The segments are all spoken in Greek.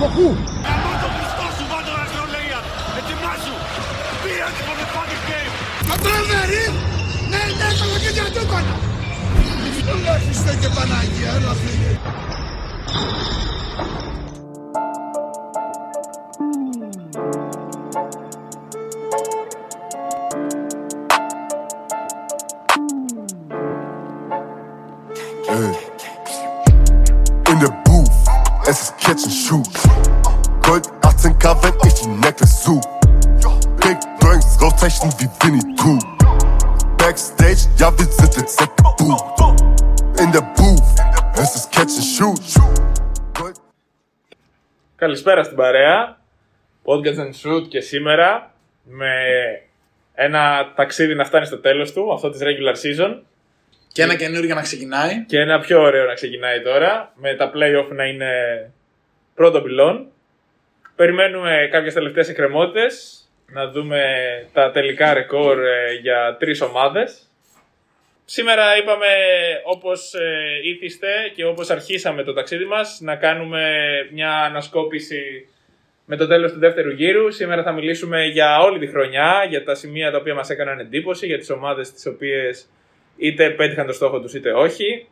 Κοκού. Καμώ το Χριστός σου βάτω αστρολογία. Ετοιμάσου. Πήραν for the fucking game. Πατράδερη. Ναι, ναι, κολοκύτια του έκανα. Έλα Χριστέ και Παναγία, έλα φίλε. Καλησπέρα στην παρέα. Podcast and Shoot και σήμερα με ένα ταξίδι να φτάνει στο τέλος του, αυτό της regular season Και ένα καινούργιο να ξεκινάει. και ένα πιο ωραίο να ξεκινάει τώρα με τα play-off να είναι πρώτο πυλόν. Περιμένουμε κάποιες τελευταίες εκκρεμότητες, να δούμε τα τελικά ρεκόρ ε, για τρεις ομάδες. Σήμερα είπαμε όπως ε, ήθιστε και όπως αρχίσαμε το ταξίδι μας να κάνουμε μια ανασκόπηση με το τέλος του δεύτερου γύρου. Σήμερα θα μιλήσουμε για όλη τη χρονιά, για τα σημεία τα οποία μας έκαναν εντύπωση, για τις ομάδες τις οποίες είτε πέτυχαν το στόχο τους είτε όχι.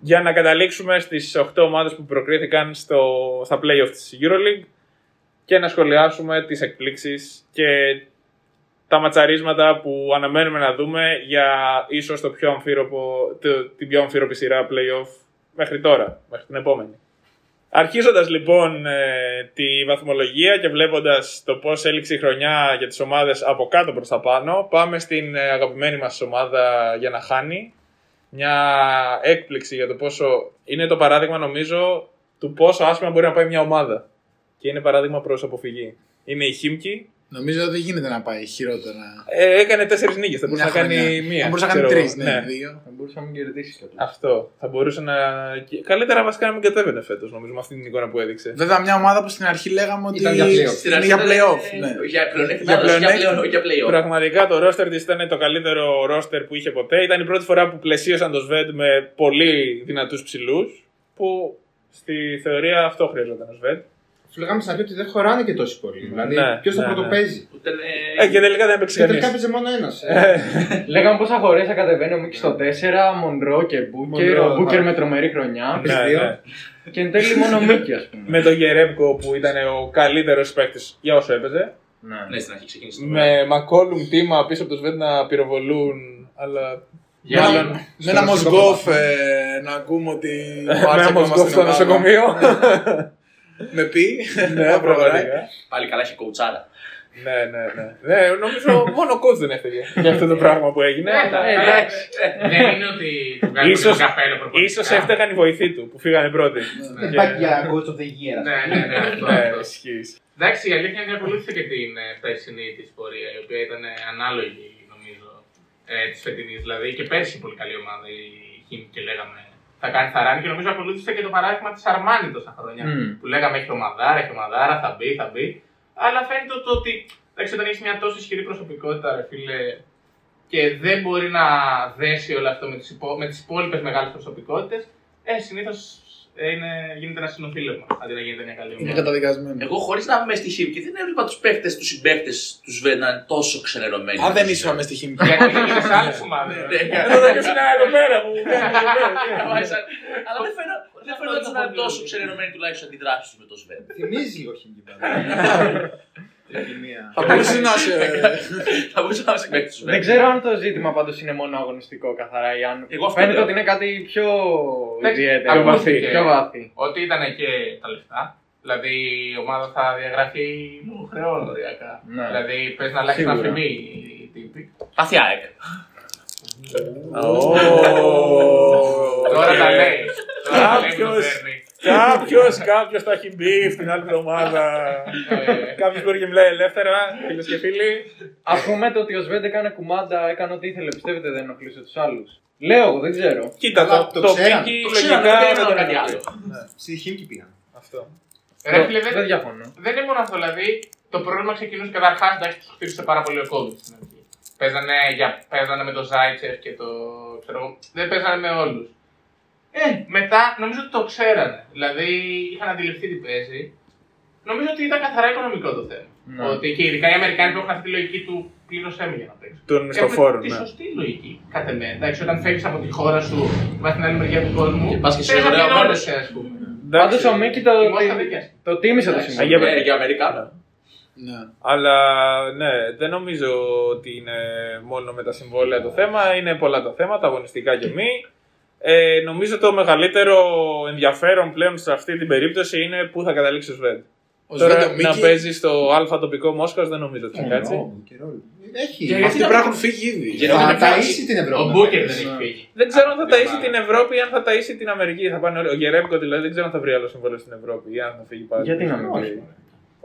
Για να καταλήξουμε στις 8 ομάδες που προκρίθηκαν στο, στα play-off της EuroLeague και να σχολιάσουμε τις εκπλήξεις και τα ματσαρίσματα που αναμένουμε να δούμε για ίσως το πιο αμφίροπο, το- την πιο αμφίροπη σειρά play-off μέχρι τώρα, μέχρι την επόμενη. Αρχίζοντας λοιπόν ε, τη βαθμολογία και βλέποντας το πώς έληξε η χρονιά για τις ομάδες από κάτω προς τα πάνω, πάμε στην ε, αγαπημένη μας ομάδα για να χάνει. Μια έκπληξη για το πόσο είναι το παράδειγμα νομίζω του πόσο άσχημα μπορεί να πάει μια ομάδα. Και είναι παράδειγμα προς αποφυγή. Είναι η Χίμκι. Νομίζω ότι δεν γίνεται να πάει χειρότερα. Ε, έκανε τέσσερις νίκες, θα μπορούσε Μια να κάνει χρονιά. μία. Θα μπορούσε να κάνει ξέρω τρεις, εγώ. ναι, δύο. Θα μπορούσε να μην κερδίσει κιόλας. Αυτό. Θα μπορούσε να. και- Καλύτερα βασικά να μην κατέβαινε φέτος, νομίζω, με αυτή την εικόνα που έδειξε. Βέβαια, μια ομάδα που στην αρχή λέγαμε ότι Ήταν για play-off. Στην είναι αρχή για ήταν, playoff. ε, ναι. Για πλεονέκτημα, Για αλλά όχι για πλεονέκτημα. πλέον, όχι για playoff. Πραγματικά το ρόστερ της ήταν το καλύτερο ρόστερ που είχε ποτέ. Ήταν η πρώτη φορά που πλαισίωσαν το Σβέντ με πολύ δυνατούς ψηλούς. Που στη θεωρία αυτό χρειαζόταν ο Σβέντ. Σου λέγαμε στην αρχή ότι δεν χωράνε και τόσοι πολλοί. Δηλαδή, Ναι, ποιος θα ναι, ναι. πρωτοπαίζει; Που ήταν, ε, Ε, και τελικά δεν έπαιξε Και τελικά κανείς. έπαιζε μόνο ένας. Λέγαμε πόσα φορέ θα κατεβαίνει ο Μίκης στο 4, Μονρό και Μπούκερ. Μονρό, Ο Μπούκερ ναι. με τρομερή χρονιά. Ναι. Ναι, δύο. ναι. Και εν τέλει μόνο ο Μίκη, ας πούμε. Με τον Γερέμπκο που ήταν ο καλύτερος παίκτης για όσο έπαιζε. Ναι, στην αρχή ξεκίνησε. το Με Μακόλουμ τίμα πίσω από το Σβέντ να πυροβολούν. Αλλά. Με Μάλλον- ένα- Με ένα Μοσγκόφ ε, να ακούμε ότι Με ο Άρης ένα ακόμα Μοσκόφ στην στο ομάδα. νοσοκομείο. Με πει. Ναι, να προχωράει. πραγματικά. Πάλι καλά είχε κοουτσάρα. Ναι, ναι, ναι. ναι νομίζω μόνο ο coach δεν έφταιγε για αυτό το πράγμα που έγινε. Ε, εντάξει. Δεν είναι ότι του βγάλει Ίσως- το καπέλο προπονητικά. Ίσως έφταγαν οι βοηθοί του που φύγανε πρώτοι. Δεν Και- πάει για coach of the year. ας Ναι, πούμε. ναι, ναι. αυτό, Ναι, αυτό. ισχύει. Εντάξει, η αλήθεια είναι ότι ακολούθησε και την ε, περσινή της πορεία, η οποία ήταν ε, ανάλογη, νομίζω, ε, της φετινής. Δηλαδή και πέρσι πολύ καλή ομάδα η Χίμ και λέγαμε θα κάνει θαράνι και νομίζω ακολούθησε και το παράδειγμα της Αρμάνι τόσα χρόνια. Μμμ. Που λέγαμε έχει ομαδάρα, έχει ομαδάρα, θα μπει, θα μπει. Αλλά φαίνεται το ότι εντάξει, όταν έχεις μια τόσο ισχυρή προσωπικότητα, ρε φίλε, και δεν μπορεί να δέσει όλο αυτό με τις υπό, με τις υπόλοιπες μεγάλες προσωπικότητες, ε, συνήθως είναι, γίνεται ένα συνοθήλευμα αντί να γίνεται μια καλή Είναι ομάδα. καταδικασμένο. Εγώ χωρίς να είμαι στη χίμη και δεν έβλεπα τους παίχτε, τους συμπαίχτε τους Σβέντ να είναι τόσο ξενερωμένοι. Αν δεν ήσουν μες στη χημική. Γιατί είναι σε άλλε ομάδε. Ναι, Εδώ δεν ήσουν εδώ πέρα μου. Αλλά δεν φαίνω- δεν φαίνονταν να είναι τόσο ξενερωμένοι τουλάχιστον αντιδράσεις τους με το Σβέντ. Θυμίζει λίγο χιμική Τρικυμία. Θα μπορούσε να σε. Θα μπορούσα να είμαι παίκτη τους Δεν Σβέντ. ξέρω αν το ζήτημα πάντως είναι μόνο αγωνιστικό καθαρά ή αν Εγώ αυτό φαίνεται λέω. ότι είναι κάτι πιο Εντάξει, ιδιαίτερο. πιο βαθύ. Πιο βαθύ. Ότι ήταν και τα λεφτά. Δηλαδή η ομάδα θα διαγραφεί λόγω χρεών οριακά. Ναι. Δηλαδή πες να αλλάξει ένα Σίγουρα. φημί οι τύποι. Παθιά έκανε. Τώρα τα λέει. Τώρα τα λέει που το Κάποιος- παίρνει. Κάποιος, κάποιο τα έχει μπει στην άλλη εβδομάδα. Ε, Κάποιος μπορεί και μιλάει ελεύθερα, φίλες και φίλοι. Α πούμε το ότι ο Σβέντ έκανε κουμάντα, έκανε ό,τι ήθελε, πιστεύετε δεν ενοχλούσε τους άλλους; Λέω εγώ, δεν ξέρω. Κοίτα, Αλλά το, το το ξέραν. Μίκη Το ξέραν, λογικά δεν δεν έκαναν τον κάτι ενοχλεί. άλλο. Στη χίμικη πήγαν. Αυτό. Ρε φίλε, Δεν δεν, διαφωνώ. δεν είναι μόνο αυτό. Δηλαδή το πρόβλημα ξεκινούσε καταρχάς. Εντάξει, τους χτύπησε πάρα πολύ ο COVID στην αρχή. Παίζανε, για, παίζανε με τον Ζάιτσεφ και το. ξέρω εγώ. Δεν παίζανε με όλους. Ε, μετά νομίζω ότι το ξέρανε. Δηλαδή είχαν αντιληφθεί τι παίζει. Νομίζω ότι ήταν καθαρά οικονομικό το θέμα. Ναι. Ότι και ειδικά οι Αμερικάνοι που έχουν αυτή τη λογική του πλήρωσέ με για να παίξει. Των Έχουν μισθοφόρων, Τη ναι. σωστή λογική, κατά με. Εντάξει, όταν φεύγεις από τη χώρα σου, πα στην άλλη μεριά του κόσμου. Και πας και σε θες να ωραία πληρώνεσαι, ας πούμε. Πάντως ο Μίκη το, Η μόσχα δίκαια. το τίμησε το Εντάξει, σημείο. για- ε, Για Αμερικάνα. Ναι. Αλλά ναι, δεν νομίζω ότι είναι μόνο με τα συμβόλαια το θέμα. Είναι πολλά τα θέματα, αγωνιστικά και μη. Ε, νομίζω το μεγαλύτερο ενδιαφέρον πλέον σε αυτή την περίπτωση είναι πού θα καταλήξει ο Σβέντ. Ο Τώρα Σβέντο να Μίκη. παίζει στο Α τοπικό Μόσχας δεν νομίζω ότι θα κάτσει. Έχει. Και- Αυτοί πρέπει να έχουν φύγει ήδη. Γιατί Θα είναι ταΐσει την Ο Ευρώπη. Μπούκερ δεν έχει φύγει. Δεν ξέρω αν θα Δεν ταΐσει πάει. την Ευρώπη ή αν θα ταΐσει την Αμερική. Θα πάνε όλοι. Ο Γερέμικο δηλαδή δεν ξέρω αν θα βρει άλλο συμβόλαιο στην Ευρώπη ή αν θα φύγει πάλι. Γιατί να μην πει.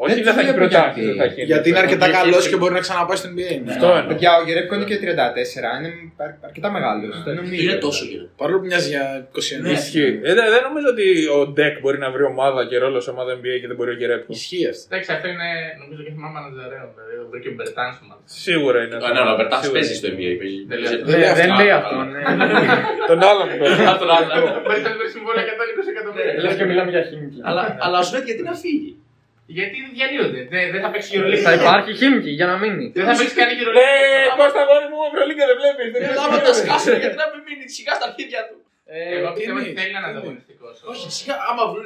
Όχι, Δεν δεν θα έχει βλέπω προτάξει. γιατί. δεν θα έχει Γιατί είναι αρκετά Γιατί- καλός και μπορεί να ξαναπάει στην NBA. ναι. Αυτό εννοώ. Παιδιά, ο Γερέπκο είναι και 34, είναι αρ- αρκετά μεγάλος. Δεν νομίζω. Είναι τόσο γύρω. Παρόλο που μοιάζει για 21. Ισχύει. Ε, δεν, δεν νομίζω ότι ο Ντεκ μπορεί να βρει ομάδα και ρόλο σε ομάδα NBA και δεν μπορεί ο Γερέπικο. Ισχύει αυτό. Εντάξει, αυτό είναι νομίζω και θυμάμαι μανατζαρέων. Δηλαδή, ο Βρήκε ο Μπερτάν στο μάτι. Σίγουρα είναι. Α, Ναι, ο Μπερτάς Σίγουρα παίζει είναι. στο NBA. παίζει- Δεν παίζει- λέει- Ναι, δεν αυτό. λέει Α, αυτό. καλά. ναι. Τον άλλον που παίζει. Αυτό το άλλο. Ο Μπερτάν βρει συμβόλαιο 120 εκατομμύρια. Λες και μιλάμε για χίμικη. Αλλά, αλλά ο Σβέντ γιατί να φύγει. Γιατί διαλύονται. Δεν, δεν θα παίξει Euroleague. Θα υπάρχει χίμικη για να μείνει. Δεν θα παίξει καν Ε, Euroleague. Κώστα γόρι μου, Ευρωλίγκα δεν βλέπεις. δεν Ε, είναι Άμα τα σημείο. σκάσουν, γιατί να μην μείνει σιγά στα αρχίδια του. Εγώ πιστεύω τι ότι είναι, θέλει να είναι τι είναι. ανταγωνιστικό. Όχι, σιγά, άμα βρουν.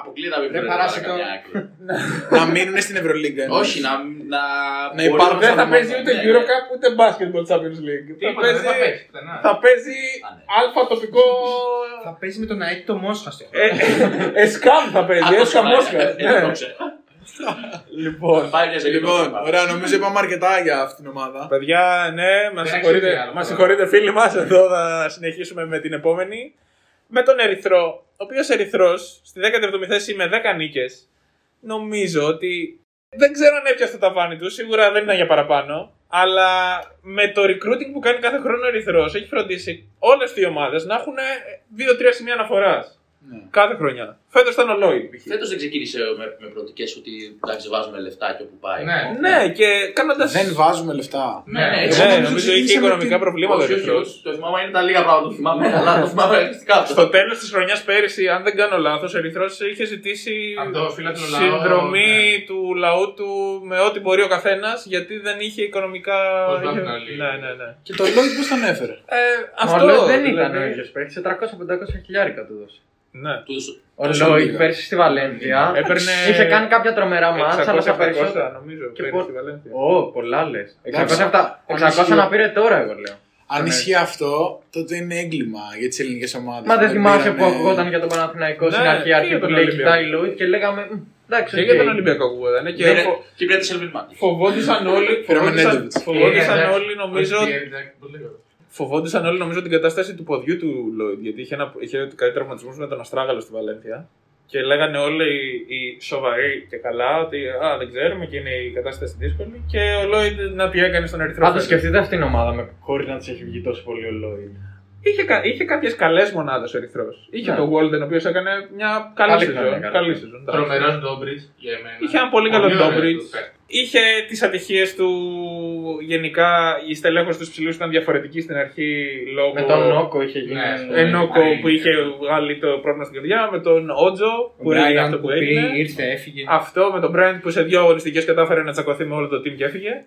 Αποκλείεται να μην Ρε, βρουν. παράσιτο. καμιά άκρη. Να μείνουν στην Ευρωλίγκα. εννοείς. Όχι, να. Να, Να υπάρχουν Δεν θα σαν παίζει ομάδα. ούτε Ναι, ναι. Eurocup ούτε Basketball Champions League. Θα Τίποτα, δεν θα παίζει- παίξει πουθενά. Θα παίζει Α, ναι. αλφα τοπικό. Θα παίζει με τον ΑΕΤ το Μόσχα στο Ε, Εσκάμ θα παίζει, Αν το έσκα ξέρω, Μόσχα. Ε, δεν το Ναι. ξέρω. Λοιπόν, Πάει μια ζωή Λοιπόν, τώρα. ωραία, νομίζω είπαμε αρκετά για αυτήν την ομάδα. παιδιά, ναι, μας Δεν συγχωρείτε, αξίζει άλλο μας τώρα. συγχωρείτε φίλοι μας, εδώ θα συνεχίσουμε με την επόμενη. Με τον Ερυθρό, ο οποίος Ερυθρός, στη 17η θέση με 10 νίκες, νομίζω ότι δεν ξέρω αν έπιασε το ταβάνι του, σίγουρα δεν ήταν για παραπάνω, αλλά με το recruiting που κάνει κάθε χρόνο ο Ερυθρός, έχει φροντίσει όλες οι ομάδες να έχουν 2-3 σημεία αναφοράς. Ναι. Κάθε χρονιά. Φέτος ήταν ο Λόιντ. π.χ. Φέτος δεν ξεκίνησε με, με προοπτικές ότι εντάξει, βάζουμε λεφτά και όπου πάει. Ναι. Ναι, και κάνοντα. Δεν βάζουμε λεφτά. Ναι, ναι, Ναι, έτσι. Εγώ νομίζω ξεκίνησα είχε με οικονομικά την- προβλήματα ο Όχι, όχι, Ερυθρός. όχι. Το θυμάμαι είναι τα λίγα πράγματα που θυμάμαι, αλλά το θυμάμαι αριστικά αυτό. Στο τέλος της χρονιάς πέρυσι, αν δεν κάνω λάθος, ο Ερυθρός είχε ζητήσει Από το φίλατρο λαό, συνδρομή ναι. του λαού του με ό,τι μπορεί ο καθένας γιατί δεν είχε οικονομικά. Πώς είχε- βάζουν όλοι. Ναι, ναι, ναι. Και το Lloyd πώς τον έφερε; Ε, Αυτό αυτό δεν ήταν δηλαδή. ο ίδιος παίχτη. 400-500 χιλιάρικα του δώσε. Ναι. Του δώσω- Ο Τόσο Λόιτ λίγα. πέρσι στη Βαλένθια Έπαιρνε. είχε κάνει κάποια τρομερά μάτσα, αλλά στα 600-700, περισσότερα. νομίζω. Και πέρυσι πο- στη Βαλένθια. Ω, πολλά λες. 600, Εντάξει, αυτά- αν 600 ισχύει- να πήρε τώρα, εγώ λέω. Αν Ναι. ισχύει αυτό, τότε είναι έγκλημα για τις ελληνικές ομάδες. Μα δεν θυμάσαι που ακουγόταν για τον Παναθηναϊκό στην Ναι, αρχή, και αρχή για που τον λέει Ολυμπιακό. κοιτάει Λόιντ και λέγαμε. «Μ, Εντάξει, Και OK». για τον Ολυμπιακό ακούγονταν. Και Πήρε- φο- Και πήρε τη Σέλβιν φοβόντουσαν όλοι. Πήραμε φοβόντουσαν- Νέντοβιτς. Φοβόντουσαν Ε, όλοι, νομίζω. Όχι, ε, εντάξει, πολύ ωραίο. Φοβόντουσαν όλοι νομίζω την κατάσταση του ποδιού του Λόιντ. Γιατί είχε, ένα, είχε κάτι τραυματισμού με τον Αστράγαλο στη Βαλένθια. Και λέγανε όλοι οι, οι σοβαροί και καλά ότι α, δεν ξέρουμε και είναι η κατάσταση δύσκολη. Και ο Λόιντ να τι έκανε στον Ερυθρό. Πάντως Φέλη. σκεφτείτε αυτήν την ομάδα με χωρί να της έχει βγει τόσο πολύ ο Λόιτ. Είχε, κα- είχε κάποιες καλές μονάδες ο Ερυθρός. Είχε Ναι. τον Walden ο οποίος έκανε μια καλή Καλή σεζόν. χρονιά, καλή. Καλή σεζόν. εντάξει. Τρομερός Ντόμπριτς για εμένα. Είχε ένα πολύ καλό ωραίο Ντόμπριτς. Του παίκτη. Είχε τις ατυχίες του. Γενικά η στελέχωση του ψηλούς ήταν διαφορετική στην αρχή λόγω. Με τον Νόκο είχε γίνει. Ναι, Ενόκο Ναι. που είχε βγάλει το πρόβλημα στην καρδιά, με τον Ότζο που έγινε αυτό που έγινε. ήρθε, έφυγε. Αυτό με τον Μπράιντ που σε δύο αγωνιστικές κατάφερε να τσακωθεί με όλο το team και έφυγε.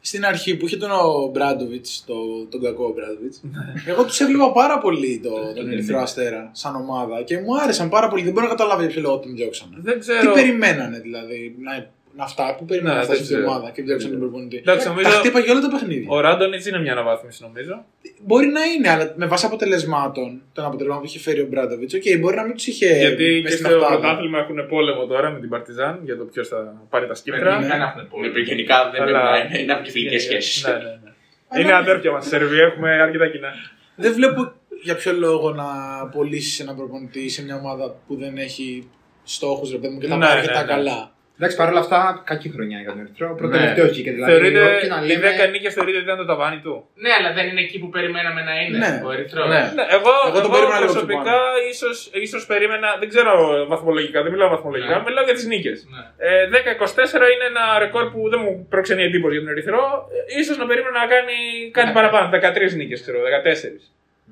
Στην αρχή που είχε τον ο Μπράντοβιτς, το, τον κακό Μπράντοβιτς, εγώ τους έβλεπα πάρα πολύ το, τον Ερυθρό Αστέρα σαν ομάδα και μου άρεσαν πάρα πολύ. Δεν μπορώ να καταλάβω για ποιο λόγο τον διώξανε. Δεν Τι ξέρω. περιμένανε δηλαδή να, να φτάσει, πού περιμένανε Ναι, να φτάσει δεν αυτή η ξέρω. ομάδα και διώξανε τον προπονητή. Εντάξει, Τα νομίζω χτύπαγε όλα τα παιχνίδια. ο Ράντονιτς είναι μια αναβάθμιση νομίζω. Μπορεί να είναι, αλλά με βάση αποτελεσμάτων, των αποτελεσμάτων που είχε φέρει ο Μπράντοβιτς, οκ, μπορεί να μην τους είχε. Γιατί μες και στην στο οκτάδα. πρωτάθλημα έχουν πόλεμο τώρα με την Παρτιζάν για το ποιος θα πάρει τα σκύπτρα. Γενικά να έχουν πολύ. Ναι, γενικά δεν Αλλά- πρέπει να είναι- να έχουν και φιλικέ σχέσει. Ναι, ναι, ναι. Είναι αδέρφια μας στη Σερβία, έχουμε αρκετά κοινά. Δεν βλέπω για ποιο λόγο να πωλήσει έναν προπονητή σε μια ομάδα που δεν έχει στόχους, ρε παιδί μου, και τα Ναι, πάει ναι, αρκετά ναι. καλά. Εντάξει, παρόλα αυτά, κακή χρονιά για τον Ερυθρό. Ναι. Προτελευταίο βγήκε δηλαδή. Θεωρείτε όχι να οι λέμε- 10 νίκε θεωρείτε ότι ήταν το ταβάνι του. Ναι, αλλά δεν είναι εκεί που περιμέναμε να είναι Ναι. ο Ερυθρός. Ναι. Ναι, εγώ, Εγώ το εγώ περίμενα λίγο πιο προσωπικά ίσως, ίσως περίμενα, δεν ξέρω βαθμολογικά, δεν μιλάω βαθμολογικά, Ναι. μιλάω για τις νίκες. Ναι. Ε, 10-24 είναι ένα ρεκόρ που δεν μου προξενεί εντύπωση για τον Ερυθρό. Ε, Ίσως να περίμενα να κάνει κάτι Ναι. παραπάνω, 13 νίκες ξέρω, 14.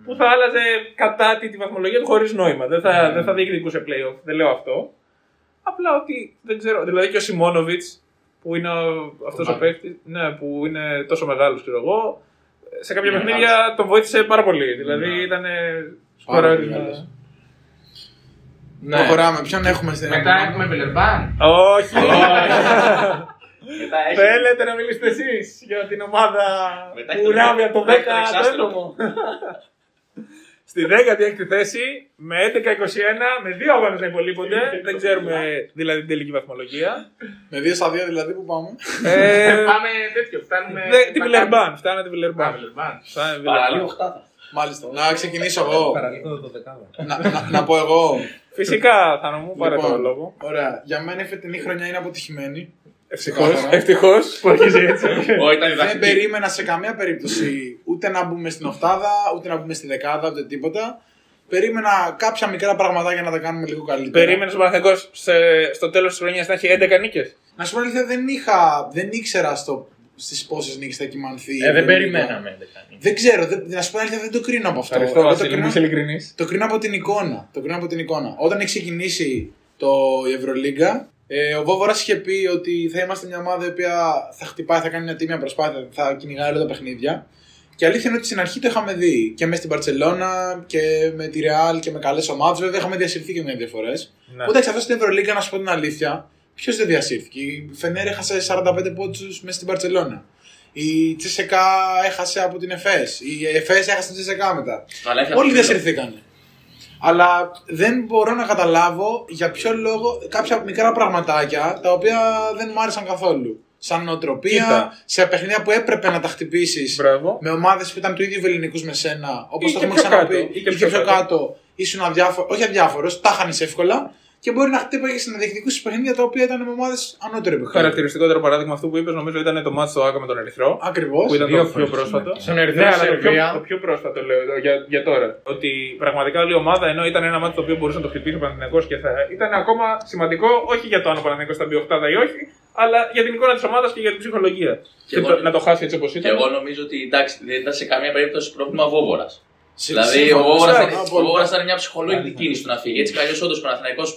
που θα άλλαζε κατά τη, τη βαθμολογία του χωρίς νόημα. Δεν θα, δεν θα διεκδικούσε playoff. Δεν λέω αυτό. Απλά ότι δεν ξέρω. Δηλαδή και ο Σιμόνοβιτ που είναι αυτός ο Μάλλον. παίκτης, ναι, που είναι τόσο μεγάλος, ξέρω εγώ, σε κάποια Είναι παιχνίδια τον βοήθησε πάρα πολύ. Δηλαδή Ναι. ήταν. Πάρα πολύ σκοράρισμα. καλός. Ναι. Προχωράμε. Ποιον έχουμε στην Μετά έχουμε Βιλερμπάν. Όχι! Μετά έχει. Θέλετε να μιλήσετε εσείς για την ομάδα Μετά έχει που τον- ράβει από το 10 μετά έχει τον το εξάστερο. έβδομο. Στη 16η θέση με 11-21, με δύο αγώνες να υπολείπονται. Δεν ξέρουμε δηλαδή την τελική βαθμολογία. Με δύο στα δύο δηλαδή που πάμε. Ε, Πάμε τέτοιο. Φτάνουμε. δε- Τη Μακάμπι. Βιλερμπάν. Φτάνει τη Α, Βιλερμπάν. Βιλερμπάν. Φτάνει τη Παραλίγο Βιλερμπάν. οχτάδα. Μάλιστα. Να ξεκινήσω εγώ. Παραλίγο το δεκάδα. να, να, να πω εγώ. Φυσικά, θα μου πάρε Λοιπόν, το λόγο. Ωραία. Για μένα η φετινή χρονιά είναι αποτυχημένη. Ευτυχώς Ξεκάθαρα. ευτυχώς που αρχίζει έτσι. Όχι, ήταν Δεν διδακτική. περίμενα σε καμία περίπτωση ούτε να μπούμε στην οχτάδα, ούτε να μπούμε στη δεκάδα, ούτε τίποτα. Περίμενα κάποια μικρά πραγματάκια να τα κάνουμε λίγο καλύτερα. Περίμενες ο Παναθηναϊκός σε- στο τέλος της χρονιάς να έχει 11 νίκες; Να σου πω αλήθεια, δεν, είχα, δεν ήξερα στο, στις πόσες νίκες θα κοιμανθεί. η Ε, δεν Ευρωλίγα. περιμέναμε. δεν κάνει. Δεν ξέρω, δεν, να σου πω αλήθεια, δεν το κρίνω από αυτό. Ευχαριστώ, Εγώ το, Βασίλη, μου κρίνω, είσαι ειλικρινή. το κρίνω από την εικόνα. Το κρίνω από την εικόνα. Όταν έχει ξεκινήσει το η Ευρωλίγκα, ε, ο Βόβορας είχε πει ότι θα είμαστε μια ομάδα η οποία θα χτυπάει, θα κάνει μια τίμια προσπάθεια, θα κυνηγάει όλα τα παιχνίδια. Και η αλήθεια είναι ότι στην αρχή το είχαμε δει και μες στην Παρσελώνα και με τη Ρεάλ και με καλές ομάδες. Βέβαια, είχαμε διασυρθεί και με δύο φορές. Ναι. Ούτε αυτός στην Ευρωλίγκα, να σου πω την αλήθεια, ποιος δεν διασύρθηκε. Η Φενέρ έχασε 45 πόντους μέσα στην Παρσελώνα. Η Τσεσεκά έχασε από την Εφές. Η Εφές έχασε την Τσεσεκά μετά. Αλλά έχει Όλοι αυτό. διασυρθήκανε. Αλλά δεν μπορώ να καταλάβω για ποιο λόγο κάποια μικρά πραγματάκια τα οποία δεν μου άρεσαν καθόλου. Σαν νοοτροπία, Κοίτα. σε παιχνίδια που έπρεπε να τα χτυπήσεις Μπράβο. με ομάδες που ήταν του ίδιου ελληνικού με σένα, όπως Ή το και έχουμε πιο ξαναπεί, κάτω, ή και ή πιο πιο κάτω. κάτω, ήσουν αδιάφορο, όχι αδιάφορος, τα χάνει εύκολα και μπορεί να χτύπαγε να διεκδικούσε παιχνίδια τα οποία ήταν με ομάδες ανώτερου επίπεδου. Χαρακτηριστικότερο παράδειγμα αυτού που είπες νομίζω ήταν το μάτι στο Άκα με τον Ερυθρό. Ακριβώς. Που ήταν Δύο το πιο φορές, πρόσφατο. ναι. Στον Ερυθρό Ναι, αλλά το πιο, Σερβία. το πιο πρόσφατο λέω εδώ, για, για τώρα. Ότι πραγματικά όλη η ομάδα ενώ ήταν ένα μάτι το οποίο μπορούσε να το χτυπήσει ο Παναθηναϊκός και θα ήταν ακόμα σημαντικό όχι για το αν ο Παναθηναϊκός θα μπει οχτάδα ή όχι, αλλά για την εικόνα της ομάδας και για την ψυχολογία. Και, εγώ- το- να το χάσει έτσι όπως Και ήταν. εγώ νομίζω ότι εντάξει, δεν ήταν σε καμία περίπτωση πρόβλημα Βόβορας. Δηλαδή, ο σύμφωνα, Βόβορας συμφωνώ ήταν, απόλυτα. ο Βόβορας ήταν μια ψυχολογική κίνηση του να φύγει. Έτσι κι αλλιώς όντως ο Παναθηναϊκός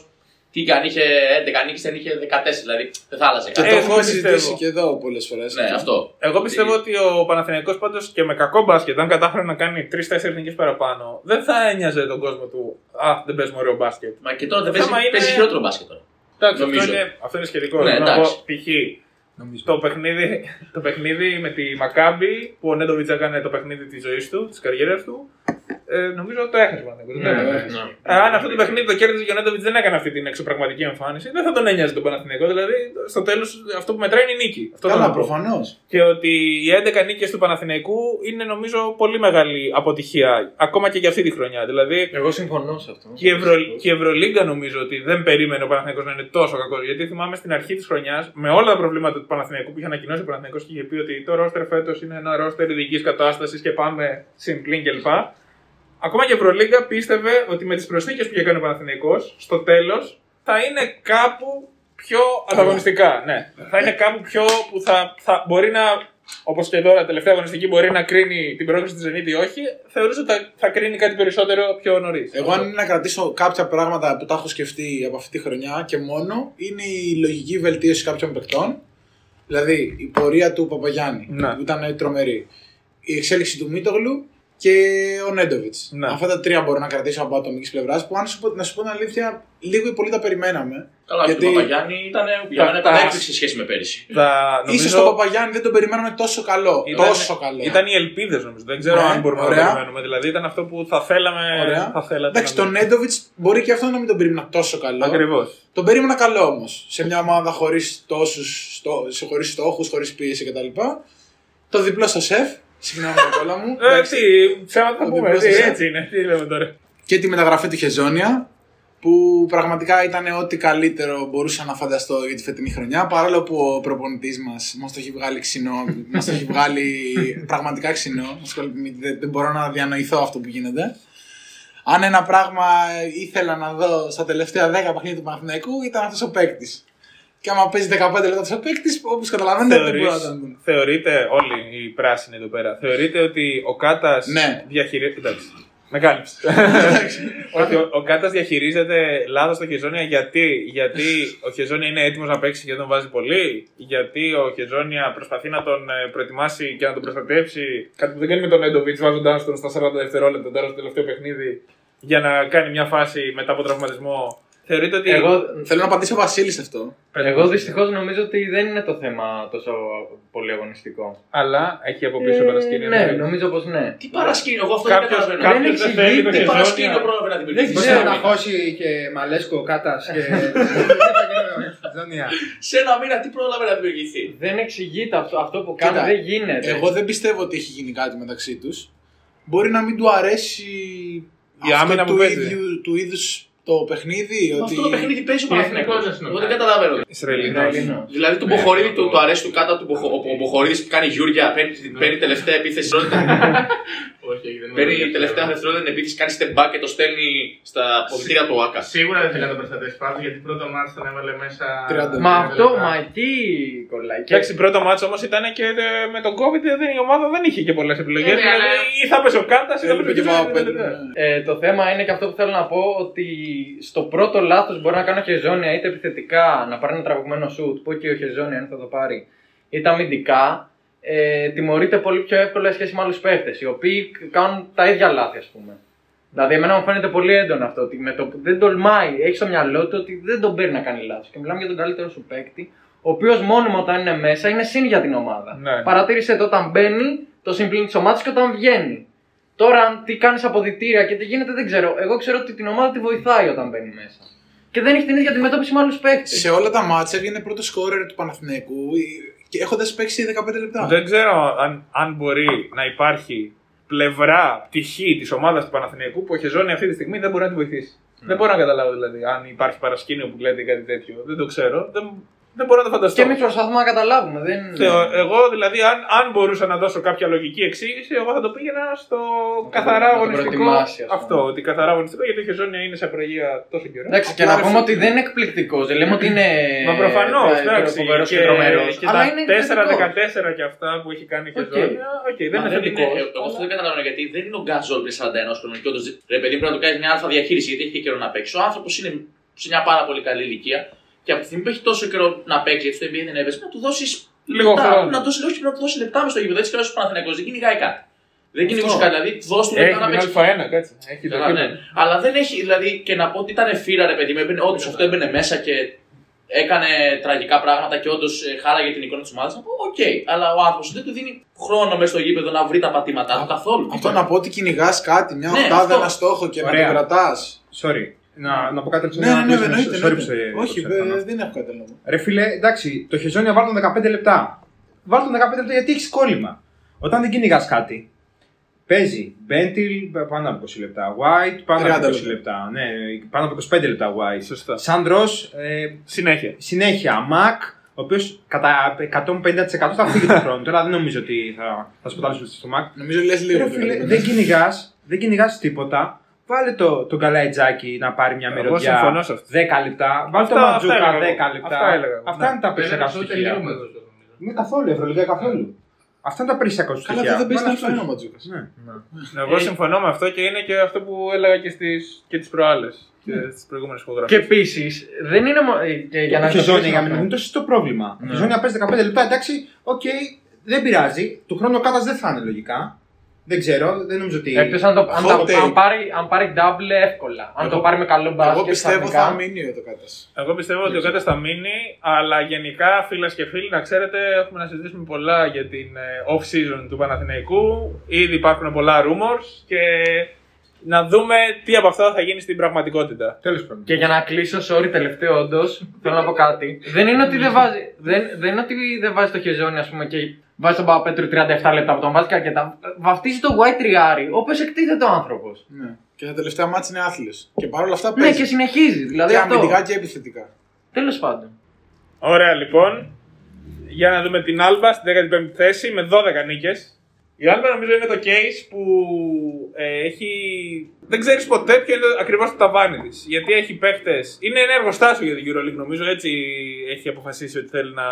τι και αν είχε 11 νίκε, δεν είχε 14, δηλαδή δεν θα άλλαζε Και κάτι. το Ε, έχουμε εγώ συζητήσει πιστεύω. και εδώ πολλές φορές. Ναι, αυτό. Εγώ πιστεύω ότι ο Παναθηναϊκός πάντως και με κακό μπάσκετ, αν κατάφερε να κάνει 3-4 νίκες παραπάνω, δεν θα ένοιαζε τον κόσμο του. Α, δεν παίζουμε ωραίο μπάσκετ. Μα και τώρα Το δεν παίζει, θέμα είναι- παίζει χειρότερο μπάσκετ τώρα. Εντάξει, αυτό Νομίζω. είναι, αυτό είναι σχετικό. Ναι, Θέλω να πω, εντάξει. π.χ. Το παιχνίδι, το παιχνίδι με τη Μακάμπη που ο Νέντοβιτς έκανε το παιχνίδι της ζωής του, της καριέρας του, ε, νομίζω το έχασε ο Παναθηναϊκός, δεν το Ναι, έχασε. ναι. Ε, Αν αυτό το παιχνίδι το κέρδιζε και ο Νέντοβιτς δεν έκανε αυτή την εξωπραγματική εμφάνιση, δεν θα τον ένοιαζε τον Παναθηναϊκό. Δηλαδή, στο τέλος αυτό που μετράει είναι η νίκη. Αυτό θέλω Καλά, να πω. προφανώς. Και ότι οι 11 νίκες του Παναθηναϊκού είναι νομίζω πολύ μεγάλη αποτυχία, ακόμα και για αυτή τη χρονιά. Δηλαδή, Εγώ συμφωνώ σε αυτό. και η, Ευρω... και η Ευρωλίγκα νομίζω ότι δεν περίμενε ο Παναθηναϊκός να είναι τόσο κακός. Γιατί θυμάμαι στην αρχή της χρονιάς, με όλα τα προβλήματα του Παναθηναϊκού που είχε ανακοινώσει ο Παναθηναϊκός και είχε πει ότι το ρόστερ φέτος είναι ένα ρόστερ ειδικής κατάστασης και πάμε συμπλήν κλπ. Ακόμα και η Ευρωλίγκα πίστευε ότι με τις προσθήκες που είχε κάνει ο Παναθηναϊκός στο τέλος θα είναι κάπου πιο ανταγωνιστικά. Ναι. θα είναι κάπου πιο που θα, θα μπορεί να. Όπως και τώρα, τελευταία αγωνιστική μπορεί να κρίνει την πρόκληση της Ζενίτη ή όχι, θεωρούσα ότι θα, θα κρίνει κάτι περισσότερο πιο νωρίς. Εγώ, αν είναι να κρατήσω κάποια πράγματα που τα έχω σκεφτεί από αυτή τη χρονιά και μόνο, είναι η λογική βελτίωση κάποιων παικτών. Δηλαδή, η πορεία του Παπαγιάννη, Ναι. που ήταν τρομερή. Η εξέλιξη του Μίτογλου και ο Νέντοβιτς. Ναι. Αυτά τα τρία μπορώ να κρατήσω από ατομικής πλευράς που, αν σου πω, να σου πω την αλήθεια, λίγο ή πολύ τα περιμέναμε. Καλά, Γιατί- και ο Παπαγιάννη ήταν για Τα- μένα τα- ήταν έκπληξη σε σχέση με πέρυσι. Θα, Ίσως τον Παπαγιάννη δεν τον περιμέναμε τόσο καλό. Ήταν- τόσο καλό. Ήταν οι ελπίδες νομίζω. Δεν ξέρω Ναι, αν μπορούμε ωραία. να το περιμένουμε. Δηλαδή ήταν αυτό που θα θέλαμε. Ωραία. Θα θέλατε Εντάξει, να τον Νέντοβιτς μπορεί και αυτό να μην τον περίμενα τόσο καλό. Ακριβώς. Τον περίμενα καλό όμως. Σε μια ομάδα χωρίς τόσους χωρίς στόχους, χωρίς πίεση κτλ. Το διπλό στο σεφ. Συγγνώμη όλα μου. Ε, Εντάξει. τι, ψέματα θα Ο πούμε. διπλός τι, εσέ. έτσι είναι. Τι λέμε τώρα. και τη μεταγραφή του Χεζόνια. Που πραγματικά ήταν ό,τι καλύτερο μπορούσα να φανταστώ για τη φετινή χρονιά. Παρόλο που ο προπονητής μας μας το έχει βγάλει ξινό. μας το έχει βγάλει πραγματικά ξινό. Μας κολλ- Δεν, δεν μπορώ να διανοηθώ αυτό που γίνεται. Αν ένα πράγμα ήθελα να δω στα τελευταία 10 παιχνίδια του Παναθηναϊκού ήταν αυτός ο παίκτης. Και άμα παίζει 15 λεπτά ο παίκτη, όπως καταλαβαίνετε, δεν μπορεί να Θεωρείς, τον δουν. θεωρείτε όλοι οι πράσινοι εδώ πέρα, θεωρείτε ότι ο Κάτας Ναι. διαχειρίζεται. Εντάξει. Με κάλυψε. ότι ο, ο Κάτας διαχειρίζεται λάθος το Χεζόνια γιατί, γιατί ο Χεζόνια είναι έτοιμος να παίξει και τον βάζει πολύ. Γιατί ο Χεζόνια προσπαθεί να τον ε, προετοιμάσει και να τον προστατεύσει. Κάτι που δεν κάνει με τον Έντοβιτ βάζοντάς τον στα 40 δευτερόλεπτα τώρα στο τελευταίο παιχνίδι για να κάνει μια φάση μετά από τραυματισμό. Θεωρείτε ότι. Εγώ, Θέλω να απαντήσει ο Βασίλης σε αυτό. εγώ δυστυχώς νομίζω ότι δεν είναι το θέμα τόσο πολύ αγωνιστικό. Αλλά έχει από πίσω παρασκήνιο. ναι, νομίζω πως ναι. Τι παρασκήνιο, εγώ αυτό δεν Κάποιος, καταλαβαίνω. κάποιος δεν θέλει το Τι παρασκήνιο Χεζόνια. πρόλαβε να δημιουργήσει. Μπορεί ξέρω. να χώσει και Μαλέσκο, Κάτας και. Ζωνία. Σε ένα μήνα τι πρόλαβε να δημιουργηθεί. Δεν εξηγείται αυτό, αυτό που κάνει, Κοίτα, δεν γίνεται. Εγώ δεν πιστεύω ότι έχει γίνει κάτι μεταξύ τους. Μπορεί να μην του αρέσει Η άμυνα που του, παίζει. ίδιου, του είδους το παιχνίδι. Με ότι... Αυτό το παιχνίδι παίζει ο Και Παναθηναϊκός. εθνικός δεν Εγώ δεν καταλαβαίνω. Ισραηλινός. Ισραηλινός. Δηλαδή του Μποχορίδη του, του αρέσει του κάτα του Μποχο- ο, ο Μποχορίδης κάνει Γιούρια, παίρνει, παίρνει τελευταία επίθεση. Όχι, όχι, δεν είμαι παίρνει βέβαιος. τελευταία δευτερόλεπτα την επίθεση, κάνει step back και το στέλνει στα ποδητήρια του Άκα. Σίγουρα δεν θέλει να τον προστατεύσει πάντως γιατί πρώτο μάτς τον έβαλε μέσα. 30. Μα 30 αυτό, λεπτά. μα εκεί κολλάει. Και- Εντάξει, πρώτο μάτσο όμως ήταν και ε, με τον COVID δεν, η ομάδα δεν είχε και πολλές επιλογές. Ε, ναι, δηλαδή, αλλά- ή θα πες ο Κάντας ή θα Έλειπε πες και ο ο Τζόνι. Παπαπέτρου, ναι. Ε, το θέμα είναι και αυτό που θέλω να πω ότι στο πρώτο λάθος μπορεί να κάνω χεζόνια είτε επιθετικά να πάρει ένα τραβηγμένο σουτ που και ο χεζόνια αν θα το πάρει είτε αμυντικά. Ε, τιμωρείται πολύ πιο εύκολα σε σχέση με άλλους παίχτες οι οποίοι κάνουν τα ίδια λάθη, ας πούμε. Δηλαδή, εμένα μου φαίνεται πολύ έντονο αυτό ότι με το, που δεν τολμάει, έχει στο μυαλό του ότι δεν τον παίρνει να κάνει λάθος. Και μιλάμε για τον καλύτερο σου παίκτη, ο οποίος μόνιμα όταν είναι μέσα είναι συν για την ομάδα. Ναι. Παρατήρησε το όταν μπαίνει, το συμπλήν της ομάδας και όταν βγαίνει. Τώρα, αν τι κάνεις αποδητήρια και τι γίνεται, δεν ξέρω. Εγώ ξέρω ότι την ομάδα τη βοηθάει όταν μπαίνει μέσα. Και δεν έχει την ίδια αντιμετώπιση με άλλους παίκτες. Σε όλα τα μάτια έβγαινε πρώτο σκόρερ του Παναθηναϊκού και έχοντας παίξει 15 λεπτά. Δεν ξέρω αν, αν μπορεί να υπάρχει πλευρά, πτυχή της ομάδας του Παναθηναϊκού που ο Χεζόνι αυτή τη στιγμή δεν μπορεί να τη βοηθήσει. Δεν μπορώ να καταλάβω δηλαδή αν υπάρχει παρασκήνιο που λέτε ή κάτι τέτοιο. Δεν το ξέρω. Δεν, δεν μπορώ να το φανταστώ. Και εμείς προσπαθούμε να καταλάβουμε. Δεν... Θεω- εγώ δηλαδή, αν, αν μπορούσα να δώσω κάποια λογική εξήγηση, εγώ θα το πήγαινα στο καθαρά να το αγωνιστικό. προετοιμάσει, ας πούμε. Αυτό, ότι καθαρά αγωνιστικό γιατί ο Χεζόνια είναι σε απεργία τόσο καιρό. Εντάξει, και Απλά, να ρε πούμε φίλε. ότι δεν είναι εκπληκτικός. Δεν λέμε ότι είναι. Μα προφανώς, ε, εντάξει. φοβερός Και, και τρομερός. και Αλλά τα είναι 4-14 και αυτά που έχει κάνει ο Οκ. Χεζόνια, οκ, δεν Μα είναι θετικό. ε, Εγώ αυτό δεν καταλαβαίνω γιατί δεν είναι ο Γκάζολ με 41 χρονών και όντως ρε παιδί πρέπει να του κάνεις μια αλφα διαχείριση γιατί έχει και καιρό να παίξει. Ο άνθρωπος είναι σε μια πάρα πολύ καλή ηλικία και από τη στιγμή που έχει τόσο καιρό να παίξει, γιατί στο NBA δεν έπαιζε, να του δώσεις Λίγο χρόνο. Να δώσεις, όχι, να του δώσεις λεπτά μες στο γήπεδο. Έτσι κι αλλιώς ο Παναθηναϊκός δεν κυνηγάει κάτι. Δεν κυνηγούσε κάτι, δηλαδή δώσ' του λεπτά Έχει να την παίξει. Α1, κάτσε. Έχει το Καλά, ναι. κείμενο. Αλλά δεν έχει, δηλαδή και να πω ότι ήταν φύρα ρε παιδί μου, έμπαινε- όντως αυτό έμπαινε μέσα και έκανε τραγικά πράγματα και όντως χάλαγε την εικόνα της ομάδας. Να πω, οκ, αλλά ο άνθρωπος δεν του δίνει χρόνο μέσα στο γήπεδο να βρει τα πατήματά του καθόλου. Αυτό να πω ότι κυνηγάς κάτι, μια Ναι, οχτάδα, αυτό. ένα στόχο και να Ωραία. το κρατάς. Sorry. Να, να πω κάτι Ναι, ναι, ναι, εννοείται. Sorry που εννοείται. σε- Όχι, που σε έκανα. ε, δεν έχω κάτι άλλο. Ρε φίλε, εντάξει, το χεζόνια βάλ τον 15 λεπτά. Βάλ τον 15 λεπτά γιατί έχεις κόλλημα. Όταν δεν κυνηγάς κάτι, παίζει Μπέντιλ πάνω από 20 λεπτά, White πάνω 30 από 20 λεπτά. λεπτά, ναι, πάνω από 25 λεπτά White. Σωστά. Σάντρο, ε, Συνέχεια. συνέχεια Μακ, ο οποίος κατά 150% θα φύγει τον χρόνο. Τώρα δεν νομίζω ότι θα, θα σποτάλει στο Μακ. Νομίζω λες λίγο. Ρε φίλε, δηλαδή. δεν κυνηγάς, δεν κυνηγάς τίποτα. Βάλε το, τον Καλαϊτζάκη να πάρει μια Εγώ μυρωδιά συμφωνώ σε αυτό. 10 λεπτά. Βάλε τον Αυτά- Μαντζούκα αυτά έλεγα 10 εγώ. λεπτά. Αυτά έλεγα εγώ. Αυτά Ναι. είναι τα Βέβαια, περισσότερα αυτό στοιχεία. τελειώνουμε εδώ. Είναι καθόλου, Ευρωλίγα καθόλου. Αυτά είναι τα περισσότερα Καλά, στοιχεία. δεν θα παίζει Βάλε την αυτούς. Α1 ο Μαντζούκα. Ναι. Εγώ συμφωνώ με αυτό και είναι και αυτό που έλεγα και, στις, και τις προάλλες. Και στις προηγούμενες Και υπογραφές. επίσης δεν είναι. μο- ε, και για να Το Χεζόνια κλείσουμε για αυτό. μένα είναι το σωστό πρόβλημα. Ο Χεζόνια παίζει 15 λεπτά, εντάξει, οκ, δεν πειράζει. Του χρόνου ο Κάτας δεν θα είναι λογικά. Δεν ξέρω, δεν νομίζω ότι. Εκτός αν, το, αν, Hot τα- take. αν, πάρει, αν πάρει double εύκολα. Αν Εγώ- το πάρει με καλό μπάσκετ. Εγώ πιστεύω ξαφνικά. θα μείνει το κάτα. Εγώ πιστεύω ότι ο Κάτας θα μείνει, αλλά γενικά φίλες και φίλοι, να ξέρετε, έχουμε να συζητήσουμε πολλά για την ε, off-season του Παναθηναϊκού. Ήδη υπάρχουν πολλά rumors και να δούμε τι από αυτά θα γίνει στην πραγματικότητα. Τέλος πάντων. Και για να κλείσω, sorry, τελευταίο όντως, θέλω να πω κάτι. δεν είναι ότι δεν βάζει, δεν, δεν είναι ότι δεν βάζει το χεζόνι, ας πούμε, και βάζεις τον Παπαπέτρου 37 λεπτά από τον βάζει και αρκετά. Βαφτίζει το white τριάρι, όπω εκτίθεται ο άνθρωπος. Ναι. Και τα τελευταία μάτια είναι άθλιε. Και παρόλα αυτά Ναι, παίζει. και συνεχίζει. Δηλαδή και αυτό. αμυντικά και επιθετικά. Τέλος πάντων. Ωραία λοιπόν. Για να δούμε την Άλμπα στην 15η θέση με 12 νίκες. Η Άλμπα νομίζω είναι το case που ε, έχει. Δεν ξέρεις ποτέ ποιο είναι ακριβώς το ταβάνι της. Γιατί έχει παίχτε. Είναι ένα εργοστάσιο για την Euroleague, νομίζω. Έτσι έχει αποφασίσει ότι θέλει να,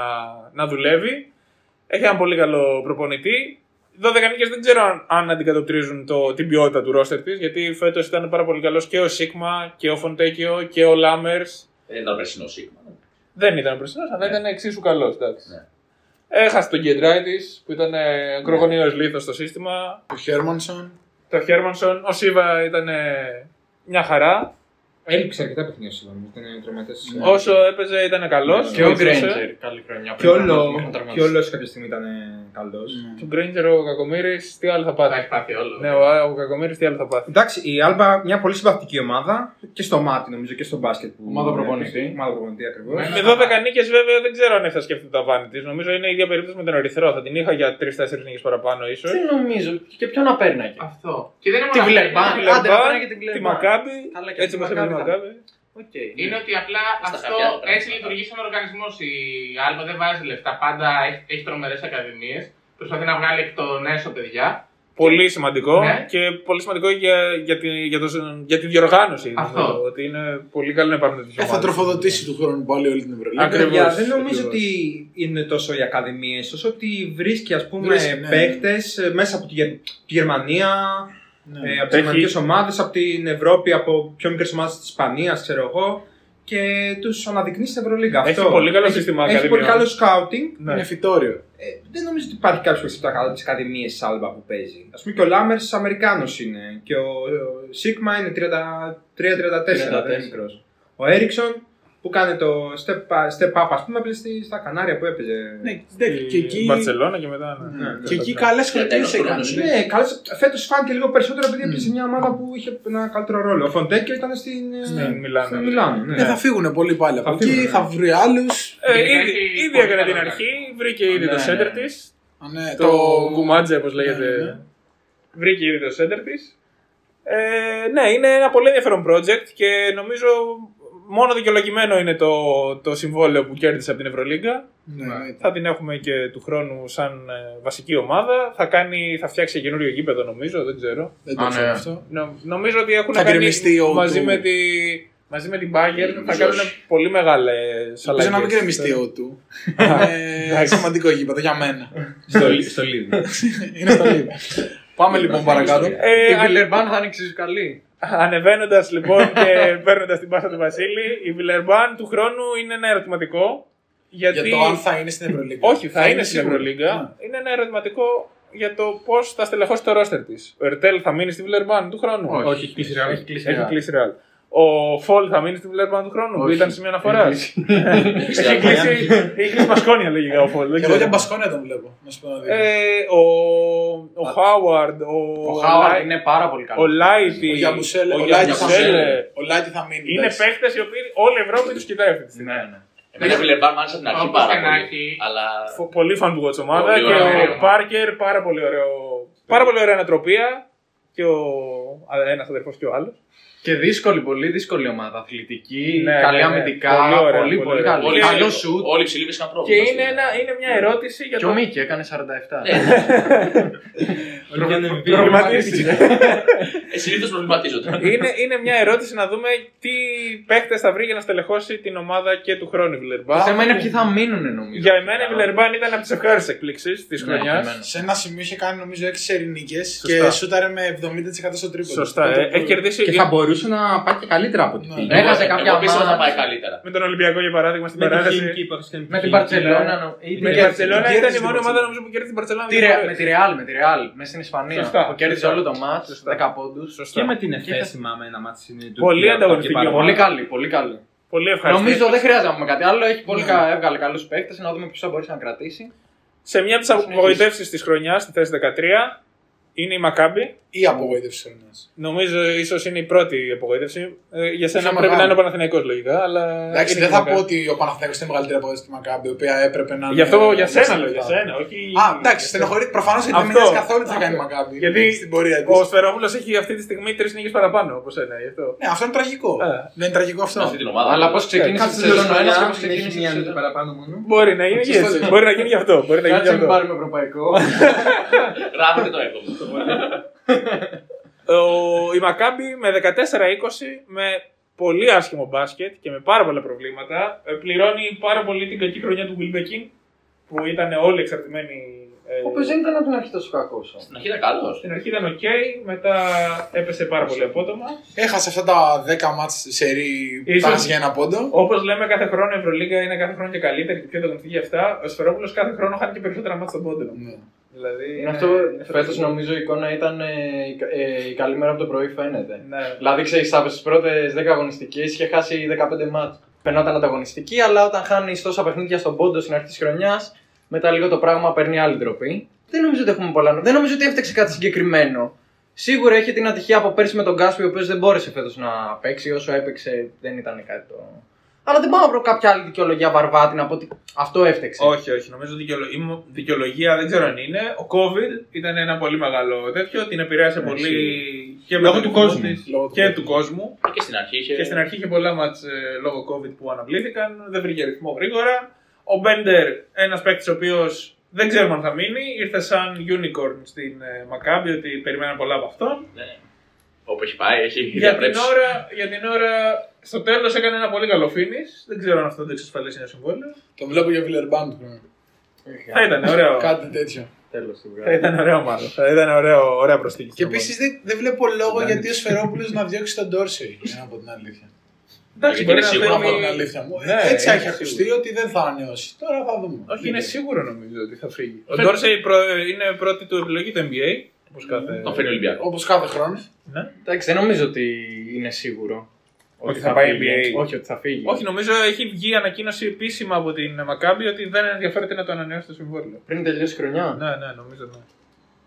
να δουλεύει. Έχει έναν πολύ καλό προπονητή. Οι 12 νίκες δεν ξέρω αν, αν αντικατοπτρίζουν το, την ποιότητα του ρόστερ της. Γιατί φέτος ήταν πάρα πολύ καλός και ο Σίγμα και ο Φοντέκιο και ο Λάμερς. Δεν ήταν περσινός σίγμα. Δεν ήταν ο περσινός, αλλά ήταν εξίσου καλός. Έχασε τον Γκεντράιτη που ήταν ακρογωνίω λίθος στο σύστημα. Ο Χέρμανσον. Το Χέρμανσον. Ο Σίβα ήταν μια χαρά. Έλειψε αρκετά παιχνίδια σήμερα. Ήταν τρομακτέ. Όσο έπαιζε ήταν καλός. Και ο Γκρέιντζερ. Καλή χρονιά. Και όλο, και όλο κάποια στιγμή ήταν καλός. Του Γκρέιντζερ ο Κακομήρη, τι άλλο θα πάθει; έχει πάθει όλο. Ναι, ο, ο Κακομήρη τι άλλο θα πάθει; Εντάξει, η Άλμπα μια πολύ συμπαθητική ομάδα και στο μάτι νομίζω και στο μπάσκετ. Που Ομάδα προπονητή. Ομάδα προπονητή ακριβώς. Ναι. Με 12 νίκες βέβαια δεν ξέρω αν θα σκέφτεται τα βάνη της. Νομίζω είναι η ίδια περίπτωση με τον Ερυθρό. Θα την είχα για 3-4 νίκες παραπάνω ίσως. Δεν νομίζω. Και ποιον να παίρναγε. Αυτό. Και δεν είναι Τη μόνο αυτό. Βιλερμπάν. Είναι- Άντε να παίρναγε τη Τη Βιλερμπάν. Μακάμπη. Καλά, και Έτσι τη μας έπαιρνε η Μακάμπη. Μακάμπη. Οκ. Είναι ότι απλά Στα αυτό χαρτιά θα έτσι πρέπει. λειτουργεί σαν οργανισμό. Η Άλμπα δεν βάζει λεφτά. Πάντα έχει, έχει τρομερές ακαδημίες. Προσπαθεί να βγάλει εκ των έσω παιδιά. Πολύ σημαντικό Ναι. και πολύ σημαντικό για, για, τη, για, το, για τη διοργάνωση. Αυτό. νομίζω, Ότι είναι πολύ καλό να υπάρχουν τέτοιες Ε, θα τροφοδοτήσει του χρόνου πάλι όλη την Ευρωλίγα. Ακριβώς. Παιδιά, δεν νομίζω ακριβώς. ότι είναι τόσο οι ακαδημίες, όσο ότι βρίσκει ας πούμε Βρίσκει, ναι. παίχτε μέσα από τη, Γε- τη Γερμανία, Ναι. ε, από τις Έχει- γερμανικέ ομάδες, από την Ευρώπη, από πιο μικρές ομάδες της Ισπανίας, ξέρω εγώ. Και τους αναδεικνύει στην Ευρωλίγα. Έχει Αυτό. πολύ καλό Έχει- σύστημα Έχει ακαδημιών. πολύ καλό σκάουτινγκ. Ναι. Είναι φυτόριο. Ε, δεν νομίζω ότι υπάρχει κάποιος από τις ακαδημίες τη Άλμπα που παίζει. Α πούμε και ο Λάμερς Αμερικάνος είναι. Και ο, ο Σίγμα είναι 33-34, δεν είναι μικρός. Ο Έριξον που κάνει το step, step up, ας πούμε, έπαιζε στη- στα Κανάρια που έπαιζε. Ναι, εντάξει, και εκεί, Μπαρσελόνα και μετά. Ναι. Ναι. και εκεί καλές χρονιές τέλος έκανε. χρόνος, ναι. Ναι, φέτος φάνηκε λίγο περισσότερο επειδή έπαιζε σε μια ομάδα που είχε ένα καλύτερο ρόλο. Ο Φοντέκιο ήταν στην, ε, Στην Μιλάνο. στην Μιλάνο. Ναι. Ε, θα φύγουν πολύ πάλι από Θα εκεί, φύγουνε, θα ναι. βρει άλλους. Ε, Γενικά ήδη, έχει ήδη πολύ έκανε καλό την κάνει. αρχή, βρήκε ήδη Ναι, το ναι. σέντερ τη. Ναι, Το γκουμάτζε, όπως λέγεται. Ναι, ναι. Βρήκε ήδη το σέντερ της. Ε, ναι, είναι ένα πολύ ενδιαφέρον project και νομίζω μόνο δικαιολογημένο είναι το, το συμβόλαιο που κέρδισε από την Ευρωλίγκα. Ναι, ναι. Θα την έχουμε και του χρόνου σαν ε, βασική ομάδα. Θα, κάνει, θα φτιάξει καινούριο γήπεδο νομίζω, δεν ξέρω. Δεν το Α, ξέρω ναι. αυτό. Νο- νομίζω ότι έχουν Θα κάνει γκρεμιστεί ο μαζί, του. με τη, μαζί με την Bayern θα Νομίζω κάνουν όχι. πολύ μεγάλες Ελπίζω να μην κρεμιστεί ο του. Είναι σημαντικό γήπεδο για μένα. Στο, Λι- στο Λίβο. Είναι στο λίγο. Πάμε λοιπόν παρακάτω. Ε, Η αν- Βιλερμπάν θα είναι εξίσου καλή. Ανεβαίνοντας λοιπόν και παίρνοντας την πάσα του Βασίλη, η Βιλερμπάν του χρόνου είναι ένα ερωτηματικό. Γιατί... Για το αν θα είναι στην Ευρωλίγα. Όχι, θα, είναι στην σίγουρο. Ευρωλίγκα. Ναι. Είναι ένα ερωτηματικό για το πώς θα στελεχώσει το ρόστερ της. Ο Ερτέλ θα μείνει στη Βιλερμπάν του χρόνου; Όχι, έχει κλείσει ρεάλ. Έχει κλείσει Έχει ρεάλ. Κλείσει ρεάλ. Ο Φολ θα μείνει στη Βιλερμπάν του χρόνου που Όχι. ήταν σημείο αναφοράς. Έχει Έχει κλείσει. Έχει κλείσει Πασκόνια λογικά ο Φολ. δεν Και εγώ ξέρω. για μπασκόνια τον βλέπω. Να σου πω να δει. Ε, ο, ο Χάουαρντ, ο, Ο Χάουαρντ Λάι- είναι πάρα πολύ ο καλό. Λάιτι, Ο Γιαμπουσέλε. ο Ο Λάιτι θα Γιαμπουσέλε. μείνει. Ο Λάιτι θα μείνει. Είναι εντάξει. παίχτε οι οποίοι όλη η Ευρώπη τους κοιτάει αυτή τη στιγμή. Ναι, ναι. Εμένα η Βιλερμπάν μ' άρεσε από την αρχή Όπως πάρα και να πολύ. έχει. Αλλά Φο- Πολύ fan του ομάδα Πολύ και ωραία ο ομάδα. Πάρκερ πάρα πολύ ωραίο. Πάρα πολύ ωραία νοοτροπία και ο ένας αδερφός και ο άλλος. Και δύσκολη, πολύ δύσκολη ομάδα. Αθλητική, Ναι, καλή ναι, ναι. αμυντικά, Πολύ ωραία, πολύ, πολύ πολύ ωραία. καλή. όλοι, Καλό όλοι, σουτ. όλοι ψηλοί βρίσκαν Και πρόβλημα. είναι, ένα, είναι μια ερώτηση για Και το. ο Μίκη έκανε 47. Ναι, Προβληματίστηκε. ε, συνήθως προβληματίζονται. είναι, είναι μια ερώτηση να δούμε τι παίχτε θα βρει για να στελεχώσει την ομάδα και του χρόνου η Το Βιλερμπάν. θέμα είναι ποιοι θα μείνουν νομίζω. Για εμένα η Βιλερμπάν ήταν από τις ευχάριστες εκπλήξεις της Ναι, χρονιάς. εμένα. Σε ένα σημείο είχε κάνει νομίζω 6 σερινίκε Σωστά. και σούταρε με 70% στο τρίποντος. Σωστά. Οπότε ε, Έχει κερδίσει Και θα μπορούσε να πάει και καλύτερα από ό,τι Ναι. πήγε. Έχασε κάποια Εγώ πίστευα θα μάτς. πάει καλύτερα. με τον Ολυμπιακό για παράδειγμα στην Με την παράταση. Χίμκι που έχασε κάνει Με την Χίμκι, Παρσελόνα. νο- ή Με την την Κέρδη- Παρσελόνα κέρδισε ήταν η την μόνη ομάδα Barcelona. νομίζω που κέρδισε την Παρσελόνα. Τη Ρε- Με τη Ρεάλ, με τη Ρεάλ, μέσα στην Ισπανία. Σωστά, Που κέρδισε σωστά. όλο το μάτς, Σωστά. 10 πόντους. Σωστά. Και με την Και ΕΦΕ θα- θυμάμαι ένα μάτι στην Πολύ Τουρκία, ανταγωνιστική από εκεί Πολύ παραπάνω. καλή, πολύ καλή. Πολύ ευχαριστώ. Νομίζω δεν χρειάζεται να πούμε κάτι άλλο. Έχει πολύ Ναι. κα- έβγαλε καλούς παίκτες. Να δούμε ποιος θα μπορέσει να κρατήσει. Σε μια από τις απογοητεύσεις της χρονιάς, στη θέση 13, είναι η Μακάμπη. Ή απογοήτευση τη χρονιά. Νομίζω ίσως είναι η πρώτη απογοήτευση. Ε, για σένα Πιο πρέπει να μεγάλη. είναι ο Παναθηναϊκός λογικά. Αλλά Εντάξει, είναι δεν και η θα πω Μακάμπη. ότι ο Παναθηναϊκός είναι μεγαλύτερη απογοήτευση στη Μακάμπη, η οποία έπρεπε να. Γι' αυτό είναι για μέσα σένα στα λέω, για λεφτά. σένα. Όχι... Α, εντάξει, στενοχωρεί. Προφανώς δεν Αυτό. με νοιάζει καθόλου τι θα κάνει η Μακάμπη. Γιατί στην πορεία της. ο Σφερόπουλος έχει αυτή τη στιγμή τρεις νίκες παραπάνω από σένα. Γι' αυτό. Ναι, αυτό είναι τραγικό. Ε. Δεν είναι τραγικό αυτό. Αυτή την ομάδα. Αλλά πώς ξεκίνησε Κάτσε τη το σεζόν ο ένας και πώς έχει ξεκίνησε μία η νίκη σεζόν. παραπάνω μόνο. Μπορεί να γίνει και έτσι. Μπορεί να γίνει γι' αυτό. Μπορεί να γίνει γι' Κάτσε να μην αυτό. πάρουμε ευρωπαϊκό. Γράφετε το έκομα. Ο, η Μακάμπη με 14-20 με πολύ άσχημο μπάσκετ και με πάρα πολλά προβλήματα ε, πληρώνει πάρα πολύ την κακή χρονιά του Wilbekin που ήταν όλοι εξαρτημένοι. ε, Ο οποίος δεν ήταν από την αρχή τόσο κακός. Στην αρχή ήταν καλός. Στην αρχή ήταν οκ, μετά έπεσε πάρα πολύ απότομα. Έχασε αυτά τα 10 ματς σε ρί Ίσως- πας για ένα πόντο. Όπως λέμε, κάθε χρόνο η Ευρωλίγα είναι κάθε χρόνο και καλύτερη και πιο ανταγωνιστική για αυτά. Ο Σφερόπουλος κάθε χρόνο χάνει και περισσότερα ματς στον πόντο. Ναι. Δηλαδή, Είναι αυτό, φέτος νομίζω η εικόνα ήταν ε, η κα- ε, η καλή μέρα από το πρωί φαίνεται. Ναι. Δηλαδή ξέρεις, από τις πρώτες 10 αγωνιστικές είχε χάσει 15 μάτς. Φαινόταν ανταγωνιστική, αλλά όταν χάνεις τόσα παιχνίδια στον πόντο στην αρχή της χρονιάς, μετά λίγο το πράγμα παίρνει άλλη ντροπή. Δεν νομίζω ότι έχουμε πολλά. Δεν νομίζω ότι έφταξε κάτι συγκεκριμένο. Σίγουρα έχει την ατυχία από πέρσι με τον Γκάσπι, ο οποίος δεν μπόρεσε φέτος να παίξει. Όσο έπαιξε, δεν ήταν κάτι το. Αλλά δεν πάω να βρω κάποια άλλη δικαιολογία βαρβάτη να πω ότι αυτό έφταξε. Όχι, όχι. Νομίζω δικαιολο... η μο- δικαιολογία δεν ξέρω αν είναι. Ο COVID ήταν ένα πολύ μεγάλο τέτοιο. Την επηρέασε Ναι, πολύ σίγουρα. και Λόγω με του τον κόσμου. της Λόγω του και κόσμου. του κόσμου. Και στην αρχή είχε. Και στην αρχή είχε πολλά μάτς ε, λόγω COVID που αναβλήθηκαν. Δεν βρήκε ρυθμό γρήγορα. Ο Μπέντερ, ένας παίκτης ο οποίος δεν ξέρουμε αν θα μείνει, ήρθε σαν unicorn στην ε, Μακάμπη, ότι περιμέναν πολλά από αυτόν. Ναι. Όπου έχει πάει, έχει Για την, διαπρέψει. ώρα, για την ώρα, στο τέλος έκανε ένα πολύ καλό finish. Δεν ξέρω αν αυτό το εξασφαλίσει ένα συμβόλαιο. Το βλέπω για Βιλερμπάν του χρόνου. Θα ήταν ωραίο. Κάτι τέτοιο. Τέλος του Θα ήταν ωραίο μάλλον. Θα ήταν ωραίο, ωραία προσθήκη. Και επίσης δεν, δεν βλέπω λόγο γιατί ο Σφερόπουλος να διώξει τον Ντόρσεϊ. Για να πω την αλήθεια. Εντάξει, Γιατί μπορεί είναι να σίγουρο Να πω θέλει- την αλήθεια μου. Ναι, Έτσι είναι έχει ακουστεί σίγουρο. ότι δεν θα ανανεώσει. Τώρα θα δούμε. Όχι, είναι σίγουρο νομίζω ότι θα φύγει. Ο Φαίνεται. Ντόρσεϊ προ- είναι πρώτη του επιλογή του NBA. Όπως κάθε... Τον φέρνει ο Ολυμπιακό. Όπως κάθε χρόνο. Ναι. Εντάξει, δεν νομίζω ότι είναι σίγουρο. Ότι θα πάει φύγει. NBA. Όχι, ότι θα φύγει. Όχι, νομίζω έχει βγει ανακοίνωση επίσημα από την Μακάμπη ότι δεν ενδιαφέρεται να το ανανεώσει το συμβόλαιο. Πριν τελειώσει η χρονιά. Ναι, ναι, νομίζω ναι.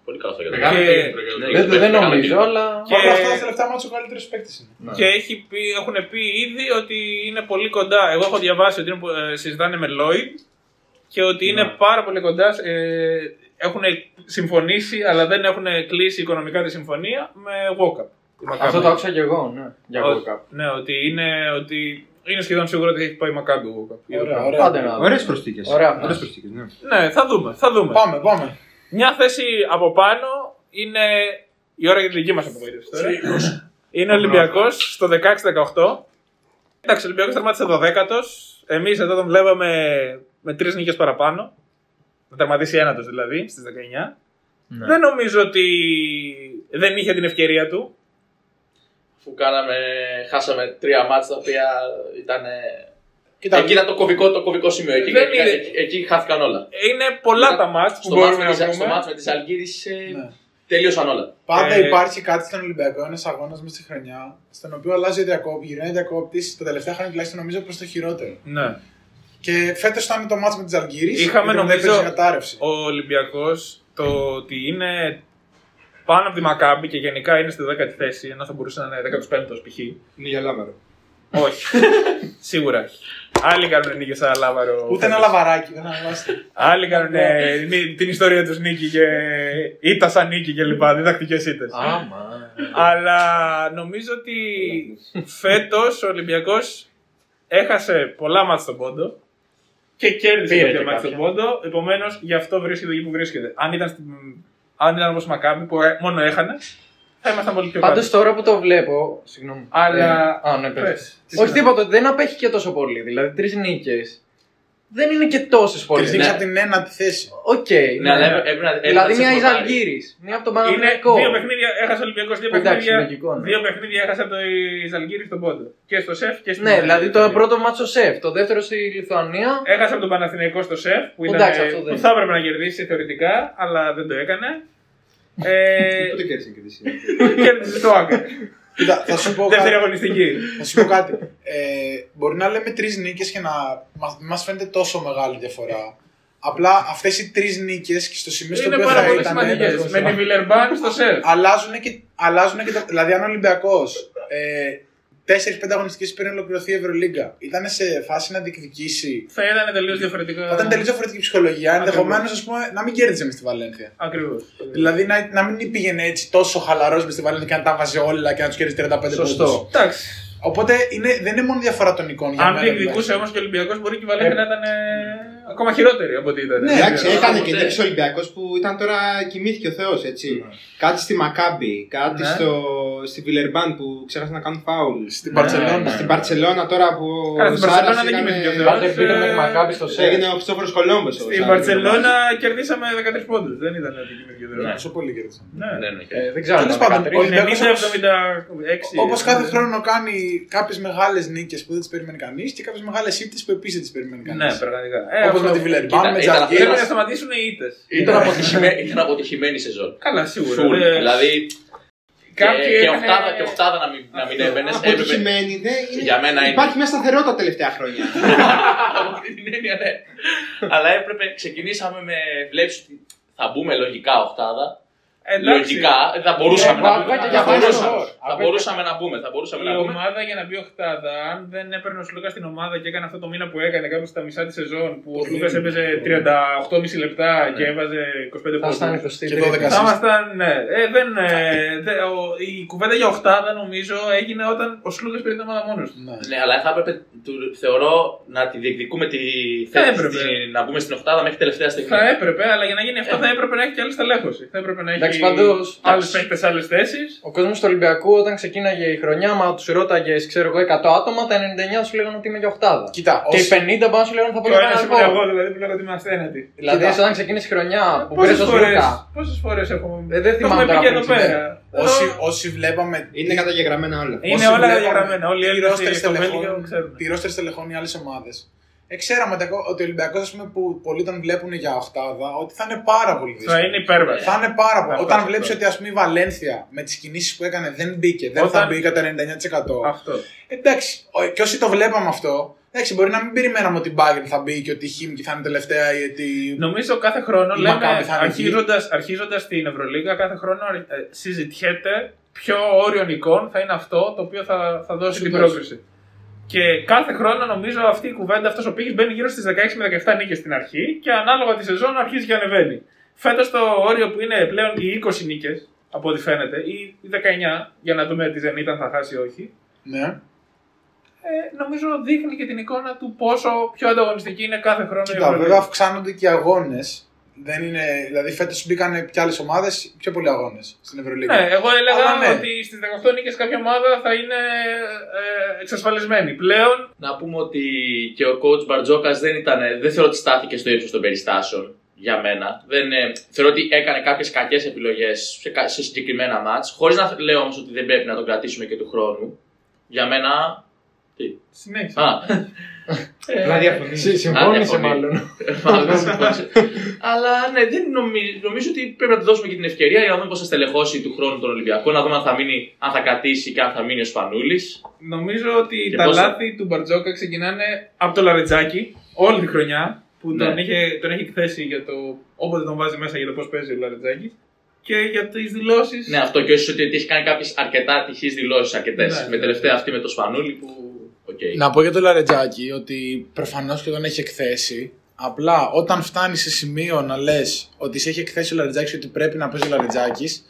Πολύ καλό αυτό για τον Μεγάλο Και- κίνητρο για Ναι, τον Δεν, δεν Μεγάλο νομίζω, κίνητρο. αλλά. Και- Παρ' όλα αυτά, τα τελευταία μάτια ο καλύτερος παίκτης είναι. Και έχει πει, έχουν πει ήδη ότι είναι πολύ κοντά. Εγώ έχω διαβάσει ότι είναι, που- ε, συζητάνε με Lloyd και ότι είναι πάρα πολύ κοντά. Ε, έχουν συμφωνήσει, αλλά δεν έχουν κλείσει οικονομικά τη συμφωνία με Walkup. η Maccabi. Αυτό το άκουσα και εγώ, ναι. Για Ότι- World Cup. Ναι, ότι είναι, ότι είναι σχεδόν σίγουρο ότι έχει πάει η Maccabi Walkup. Ωραία, ωραία. Πάντε να δούμε. Ωραίες προσθήκες. Ωραία. Ωραίες προσθήκες, ναι. Ναι, θα δούμε, θα δούμε. Πάμε, πάμε. Μια θέση από πάνω είναι η ώρα για τη δική μας απογοήτευση τώρα. είναι ο Ολυμπιακός στο 16-18. Εντάξει, ο Ολυμπιακός τερμάτισε 12ο. Εμείς εδώ τον βλέπαμε με τρεις νίκες παραπάνω. Να τερματίσει ένατος δηλαδή στις 19. Ναι. Δεν νομίζω ότι δεν είχε την ευκαιρία του. Που κάναμε, χάσαμε τρία μάτια τα οποία ήταν. Κοίτα, Εκεί ήταν το κωβικό, το κωβικό σημείο. Εκεί, Δεν εκεί, είναι- εκεί, εκεί χάθηκαν όλα. Είναι πολλά τα μάτς που Στο μάτς μπορούμε με να τις- στο πούμε. μάτς με τη Αλγύρη Ναι. τελείωσαν όλα. Πάντα Ε, υπάρχει κάτι στον Ολυμπιακό, ένας αγώνας μέσα στη χρονιά, στον οποίο αλλάζει ο διακόπτη, γυρνάει ο διακόπτη, τα τελευταία χρόνια τουλάχιστον νομίζω προς το χειρότερο. Ναι. Και φέτος ήταν το μάτς με τις Αλγύρε. Είχαμε, νομίζω, κατάρρευση. Ο Ολυμπιακός το ότι είναι πάνω από τη Μακάμπη και γενικά είναι στη 10η θέση, ενώ θα μπορούσε να είναι 15ο π.χ. Είναι για λάμαρο. Όχι. Σίγουρα όχι. Άλλοι κάνουν νίκη σαν λάβαρο. Ούτε ένα λαβαράκι, δεν αναλάστε. Άλλοι κάνουν ε, νί- την ιστορία τους νίκη και ήττα σαν νίκη και λοιπά. Διδακτικές ήττες. Άμα. Αλλά νομίζω ότι φέτος ο Ολυμπιακός έχασε πολλά ματς στον πόντο και κέρδισε Πήρε κάποια και ματς στον κάποια. πόντο. Επομένως, γι' αυτό βρίσκεται εκεί που βρίσκεται. Αν ήταν, στην... αν ήταν όπως η Μακάμπη που ε, μόνο έχανε, θα ήμασταν πολύ πιο Πάντως κάτω. τώρα που το βλέπω. Συγγνώμη. Αλλά- Ε, α, ναι, πες. Πες. Τι Όχι σημαίνει; τίποτα, δεν απέχει και τόσο πολύ. Δηλαδή τρεις νίκες. Δεν είναι και τόσες πολλέ. Και δείξει από την ένατη θέση. Οκ. Ναι, αλλά έπρεπε- έπρεπε να- έπρεπε Δηλαδή να μια σε φορτάρει. Ζαλγκίρις, μια από τον Είναι Παναθηναϊκό. δύο παιχνίδια, έχασε ο Ολυμπιακός δύο Εντάξει, παιχνίδια. λογικό, ναι. Δύο παιχνίδια έχασε από το Ιζαλγύρης στον πόντο. Και στο σεφ και στην Ναι, δηλαδή το Ιταλία. πρώτο μάτσο σεφ, το δεύτερο στη Λιθουανία. Έχασε από τον Παναθηναϊκό στο σεφ που, ήταν, Εντάξει, αυτό δεν που είναι. θα έπρεπε να κερδίσει θεωρητικά, αλλά δεν το έκανε. Ε, Πότε κέρδισε και εσύ. κέρδισε στο Άγκερ. Κοίτα, θα σου πω Δεύτερη κάτι. αγωνιστική. Θα σου πω κάτι. Ε, μπορεί να λέμε τρεις νίκες και να μας φαίνεται τόσο μεγάλη διαφορά. Απλά αυτές οι τρεις νίκες και στο σημείο στο Είναι οποίο πάρα θα πολύ ήταν. σημαντικές. Με τη Βιλερμπάν στο σερ. Αλλάζουν και, αλλάζουν και το. Δηλαδή, αν ο Ολυμπιακός ε, 4-5 αγωνιστικές πριν ολοκληρωθεί η Ευρωλίγκα ήταν σε φάση να διεκδικήσει. Θα ήταν τελείως διαφορετικά. Θα ήταν τελείω διαφορετική ψυχολογία. Ενδεχομένως να μην κέρδιζε μες στη Βαλένθια. Ακριβώς. Δηλαδή να, να μην πήγαινε έτσι τόσο χαλαρός μες στη Βαλένθια και να τα βάζει όλα και να τους κέρδιζε 35 Σωστό. πόντους. Εντάξει. Οπότε είναι, δεν είναι μόνο διαφορά των εικόνων. για Αν μένα, διεκδικούσε όμως και ο Ολυμπιακός, μπορεί και η Βαλένθια να ήταν ε, ακόμα χειρότερη από ό,τι ήταν. Ναι, Εντάξει, ναι, έκανε ναι. και νίκη ο Ολυμπιακός που ήταν τώρα κοιμήθηκε ο Θεός, έτσι. Κάτι στη Μακάμπη, κάτι Ναι. στο, στη Βιλερμπάν που ξέχασαν να κάνουν φάουλ. Στην Παρσελόνα. Στην Παρσελόνα τώρα που Καλά, ο στην Σάρας Μπαρσελόνα δεν έκανε- κοιμήθηκε ο Θεός. Πάτε πείτε με τη Μακάμπη στο σερ. Έγινε ο Χριστόφορος Κολόμπος. Στην Παρσελόνα κερδίσαμε 13 πόντους. Δεν ήταν ότι κοιμήθηκε Ναι. Τόσο πολύ κέρδισε. Ναι. Ναι, ναι. Ε, δεν ξέρω. Τέλος αν ήταν πάντων, 13. ο Ολυμπιακός 90-76. Όπω κάθε χρόνο κάνει κάποιες μεγάλες νίκες που δεν τις περιμένει κανείς και κάποιες μεγάλες ήττες που επίσης δεν τις περιμένει κανείς. Ναι, πραγματικά. Όπω με τη Κοίτα, Βιλερμπάν, με ήταν- Τζαγκίρ. Πρέπει να σταματήσουν οι ήττες. Ήταν αποτυχημένη, ήταν αποτυχημένη σεζόν. Καλά, σίγουρα. Φουλ. Ε, Δηλαδή. Και, Κάποιοι και, έκανε- οχτάδα, και οχτάδα να μην, να μην έμπαινε. Αποτυχημένη, δεν είναι. Για μένα είναι. Υπάρχει μια σταθερότητα τα τελευταία χρόνια. Από αυτή την έννοια, ναι. Αλλά έπρεπε, ξεκινήσαμε με βλέψη ότι θα μπούμε λογικά οχτάδα. Εντάξει, Λογικά θα μπορούσαμε Ε, να άκουγα μπούμε. και Θα για μπορούσαμε. Final Four. Θα μπορούσαμε να μπούμε. Θα μπορούσαμε Η να μπούμε. ομάδα για να μπει οχτάδα, αν δεν έπαιρνε ο Σλούκα στην ομάδα και έκανε αυτό το μήνα που έκανε κάπου στα μισά της σεζόν που ο Σλούκας έπαιζε 38,5 λεπτά και έβαζε 25 Θα ήταν πόντου. 23. Και 12 Θα ήμασταν, ναι. Ε, δεν, ε, δε- ο- η κουβέντα για οχτάδα νομίζω έγινε όταν ο Σλούκας πήρε την ομάδα μόνος του. Ναι. Ναι, αλλά θα έπρεπε, του- θεωρώ, να τη διεκδικούμε τη Θα θέση, έπρεπε. στη- να μπούμε στην οχτάδα μέχρι τελευταία στιγμή. Θα έπρεπε, αλλά για να γίνει αυτό θα έπρεπε να έχει και άλλη στελέχωση. Θα έπρεπε να Εντάξει, έχει πάντως, άλλου εντάξει. παίχτες σε άλλες θέσεις. Ο κόσμος του Ολυμπιακού όταν ξεκίναγε η χρονιά, μα τους ρώταγες, ξέρω εγώ, 100 άτομα, τα 99 σου λέγανε ότι είμαι για οχτάδα. Κοίτα, Και οι όσοι- 50 πάνω σου λέγανε θα πω Και ο για ένας Final ήμουν Four. εγώ, δηλαδή που λέγω ότι είμαστε ένατοι. Δηλαδή, Κοίτα. όταν ξεκίνησε η χρονιά που πήρε Πόσες ο φορέ Σλούκα. πόσες φορές έχουμε. Ε, δεν το θυμάμαι έχουμε πει τώρα και εδώ πριν, πέρα. όσοι, Εδώ- όσοι βλέπαμε. Είναι καταγεγραμμένα όλα. Είναι όσοι όλα βλέπαμε καταγεγραμμένα. Όλοι οι τι Έλληνες ρόστερ στο Βέλγιο στελεχών- ξέρουν. Τι ρόστερ στελεχών οι άλλες ομάδες. Ε, ξέραμε ότι ότι ο Ολυμπιακός, που πολλοί τον βλέπουν για οχτάδα, ότι θα είναι πάρα πολύ δύσκολο. Θα είναι υπέρβαση. Θα είναι πάρα πολύ. Αυτό, Όταν αυτό. βλέπεις ότι ας πούμε, η Βαλένθια με τις κινήσεις που έκανε δεν μπήκε, δεν θα Όταν- μπει κατά 99%. Αυτό. Εντάξει, ο- και όσοι το βλέπαμε αυτό, εντάξει, μπορεί να μην περιμέναμε ότι η Bayern θα μπει και ότι η Χίμκι θα είναι τελευταία ή ότι. Νομίζω κάθε χρόνο Η λέμε, Μακάμπι θα είναι εκεί. αρχίζοντας, αρχίζοντας την Ευρωλίγα, κάθε χρόνο ε, συζητιέται ποιο όριο εικόν θα είναι αυτό το οποίο θα, θα δώσει την δώσει. Πρόκριση. Και κάθε χρόνο νομίζω αυτή η κουβέντα, αυτός ο πύχης μπαίνει γύρω στις 16 με 17 νίκες στην αρχή και ανάλογα τη σεζόν αρχίζει και ανεβαίνει. Φέτος το όριο που είναι πλέον οι 20 νίκες, από ό,τι φαίνεται, ή οι 19, για να δούμε τη Zenit αν θα χάσει ή όχι, Ναι. ε, νομίζω δείχνει και την εικόνα του πόσο πιο ανταγωνιστική είναι κάθε χρόνο η Κοίτα, Ευρωλίγα. βέβαια αυξάνονται και οι αγώνες. Δεν είναι, δηλαδή φέτος μπήκαν και άλλες ομάδες πιο πολλοί αγώνες στην Ευρωλίγα. Ναι, εγώ έλεγα Αλλά ναι. ότι στις 18 νίκες κάποια ομάδα θα είναι ε, εξασφαλισμένη. Πλέον Να πούμε ότι και ο coach Μπαρτζόκας δεν, ήταν, δεν θεωρώ ότι στάθηκε στο ύψος των περιστάσεων για μένα. Δεν, ε, θεωρώ ότι έκανε κάποιες κακές επιλογές σε, κα- σε συγκεκριμένα μάτς Χωρίς να λέω όμως ότι δεν πρέπει να τον κρατήσουμε και του χρόνου. Για μένα. Τι; συνέχισε. Α, ε, Απλά διαφωνείς. Συ- Συμφώνησε διαφωνείς. μάλλον. Μάλλον δεν συμφώνησε. Αλλά ναι, δεν νομίζω, νομίζω ότι πρέπει να του δώσουμε και την ευκαιρία για να δούμε πώς θα στελεχώσει του χρόνου τον Ολυμπιακό, να δούμε αν θα, μείνει, αν θα κρατήσει και αν θα μείνει ο Σπανούλης. Νομίζω ότι Και τα πόσο- λάθη του Μπαρτζόκα ξεκινάνε από το Λαρετζάκι όλη τη χρονιά που Ναι. τον, είχε, τον έχει εκθέσει για το. όποτε τον βάζει μέσα για το πώς παίζει ο Λαρετζάκης. Και για τις δηλώσεις. Ναι, αυτό και ίσως ότι έχει κάνει κάποιες αρκετά ατυχείς δηλώσεις, αρκετές. Ναι, με ναι. τελευταία αυτή με το Σπανούλη που. Οκ. Να πω για το Λαρετζάκι ότι προφανώς και τον έχει εκθέσει. Απλά όταν φτάνεις σε σημείο να λες ότι σε έχει εκθέσει ο Λαρετζάκης και ότι πρέπει να παίζει ο Λαρετζάκης,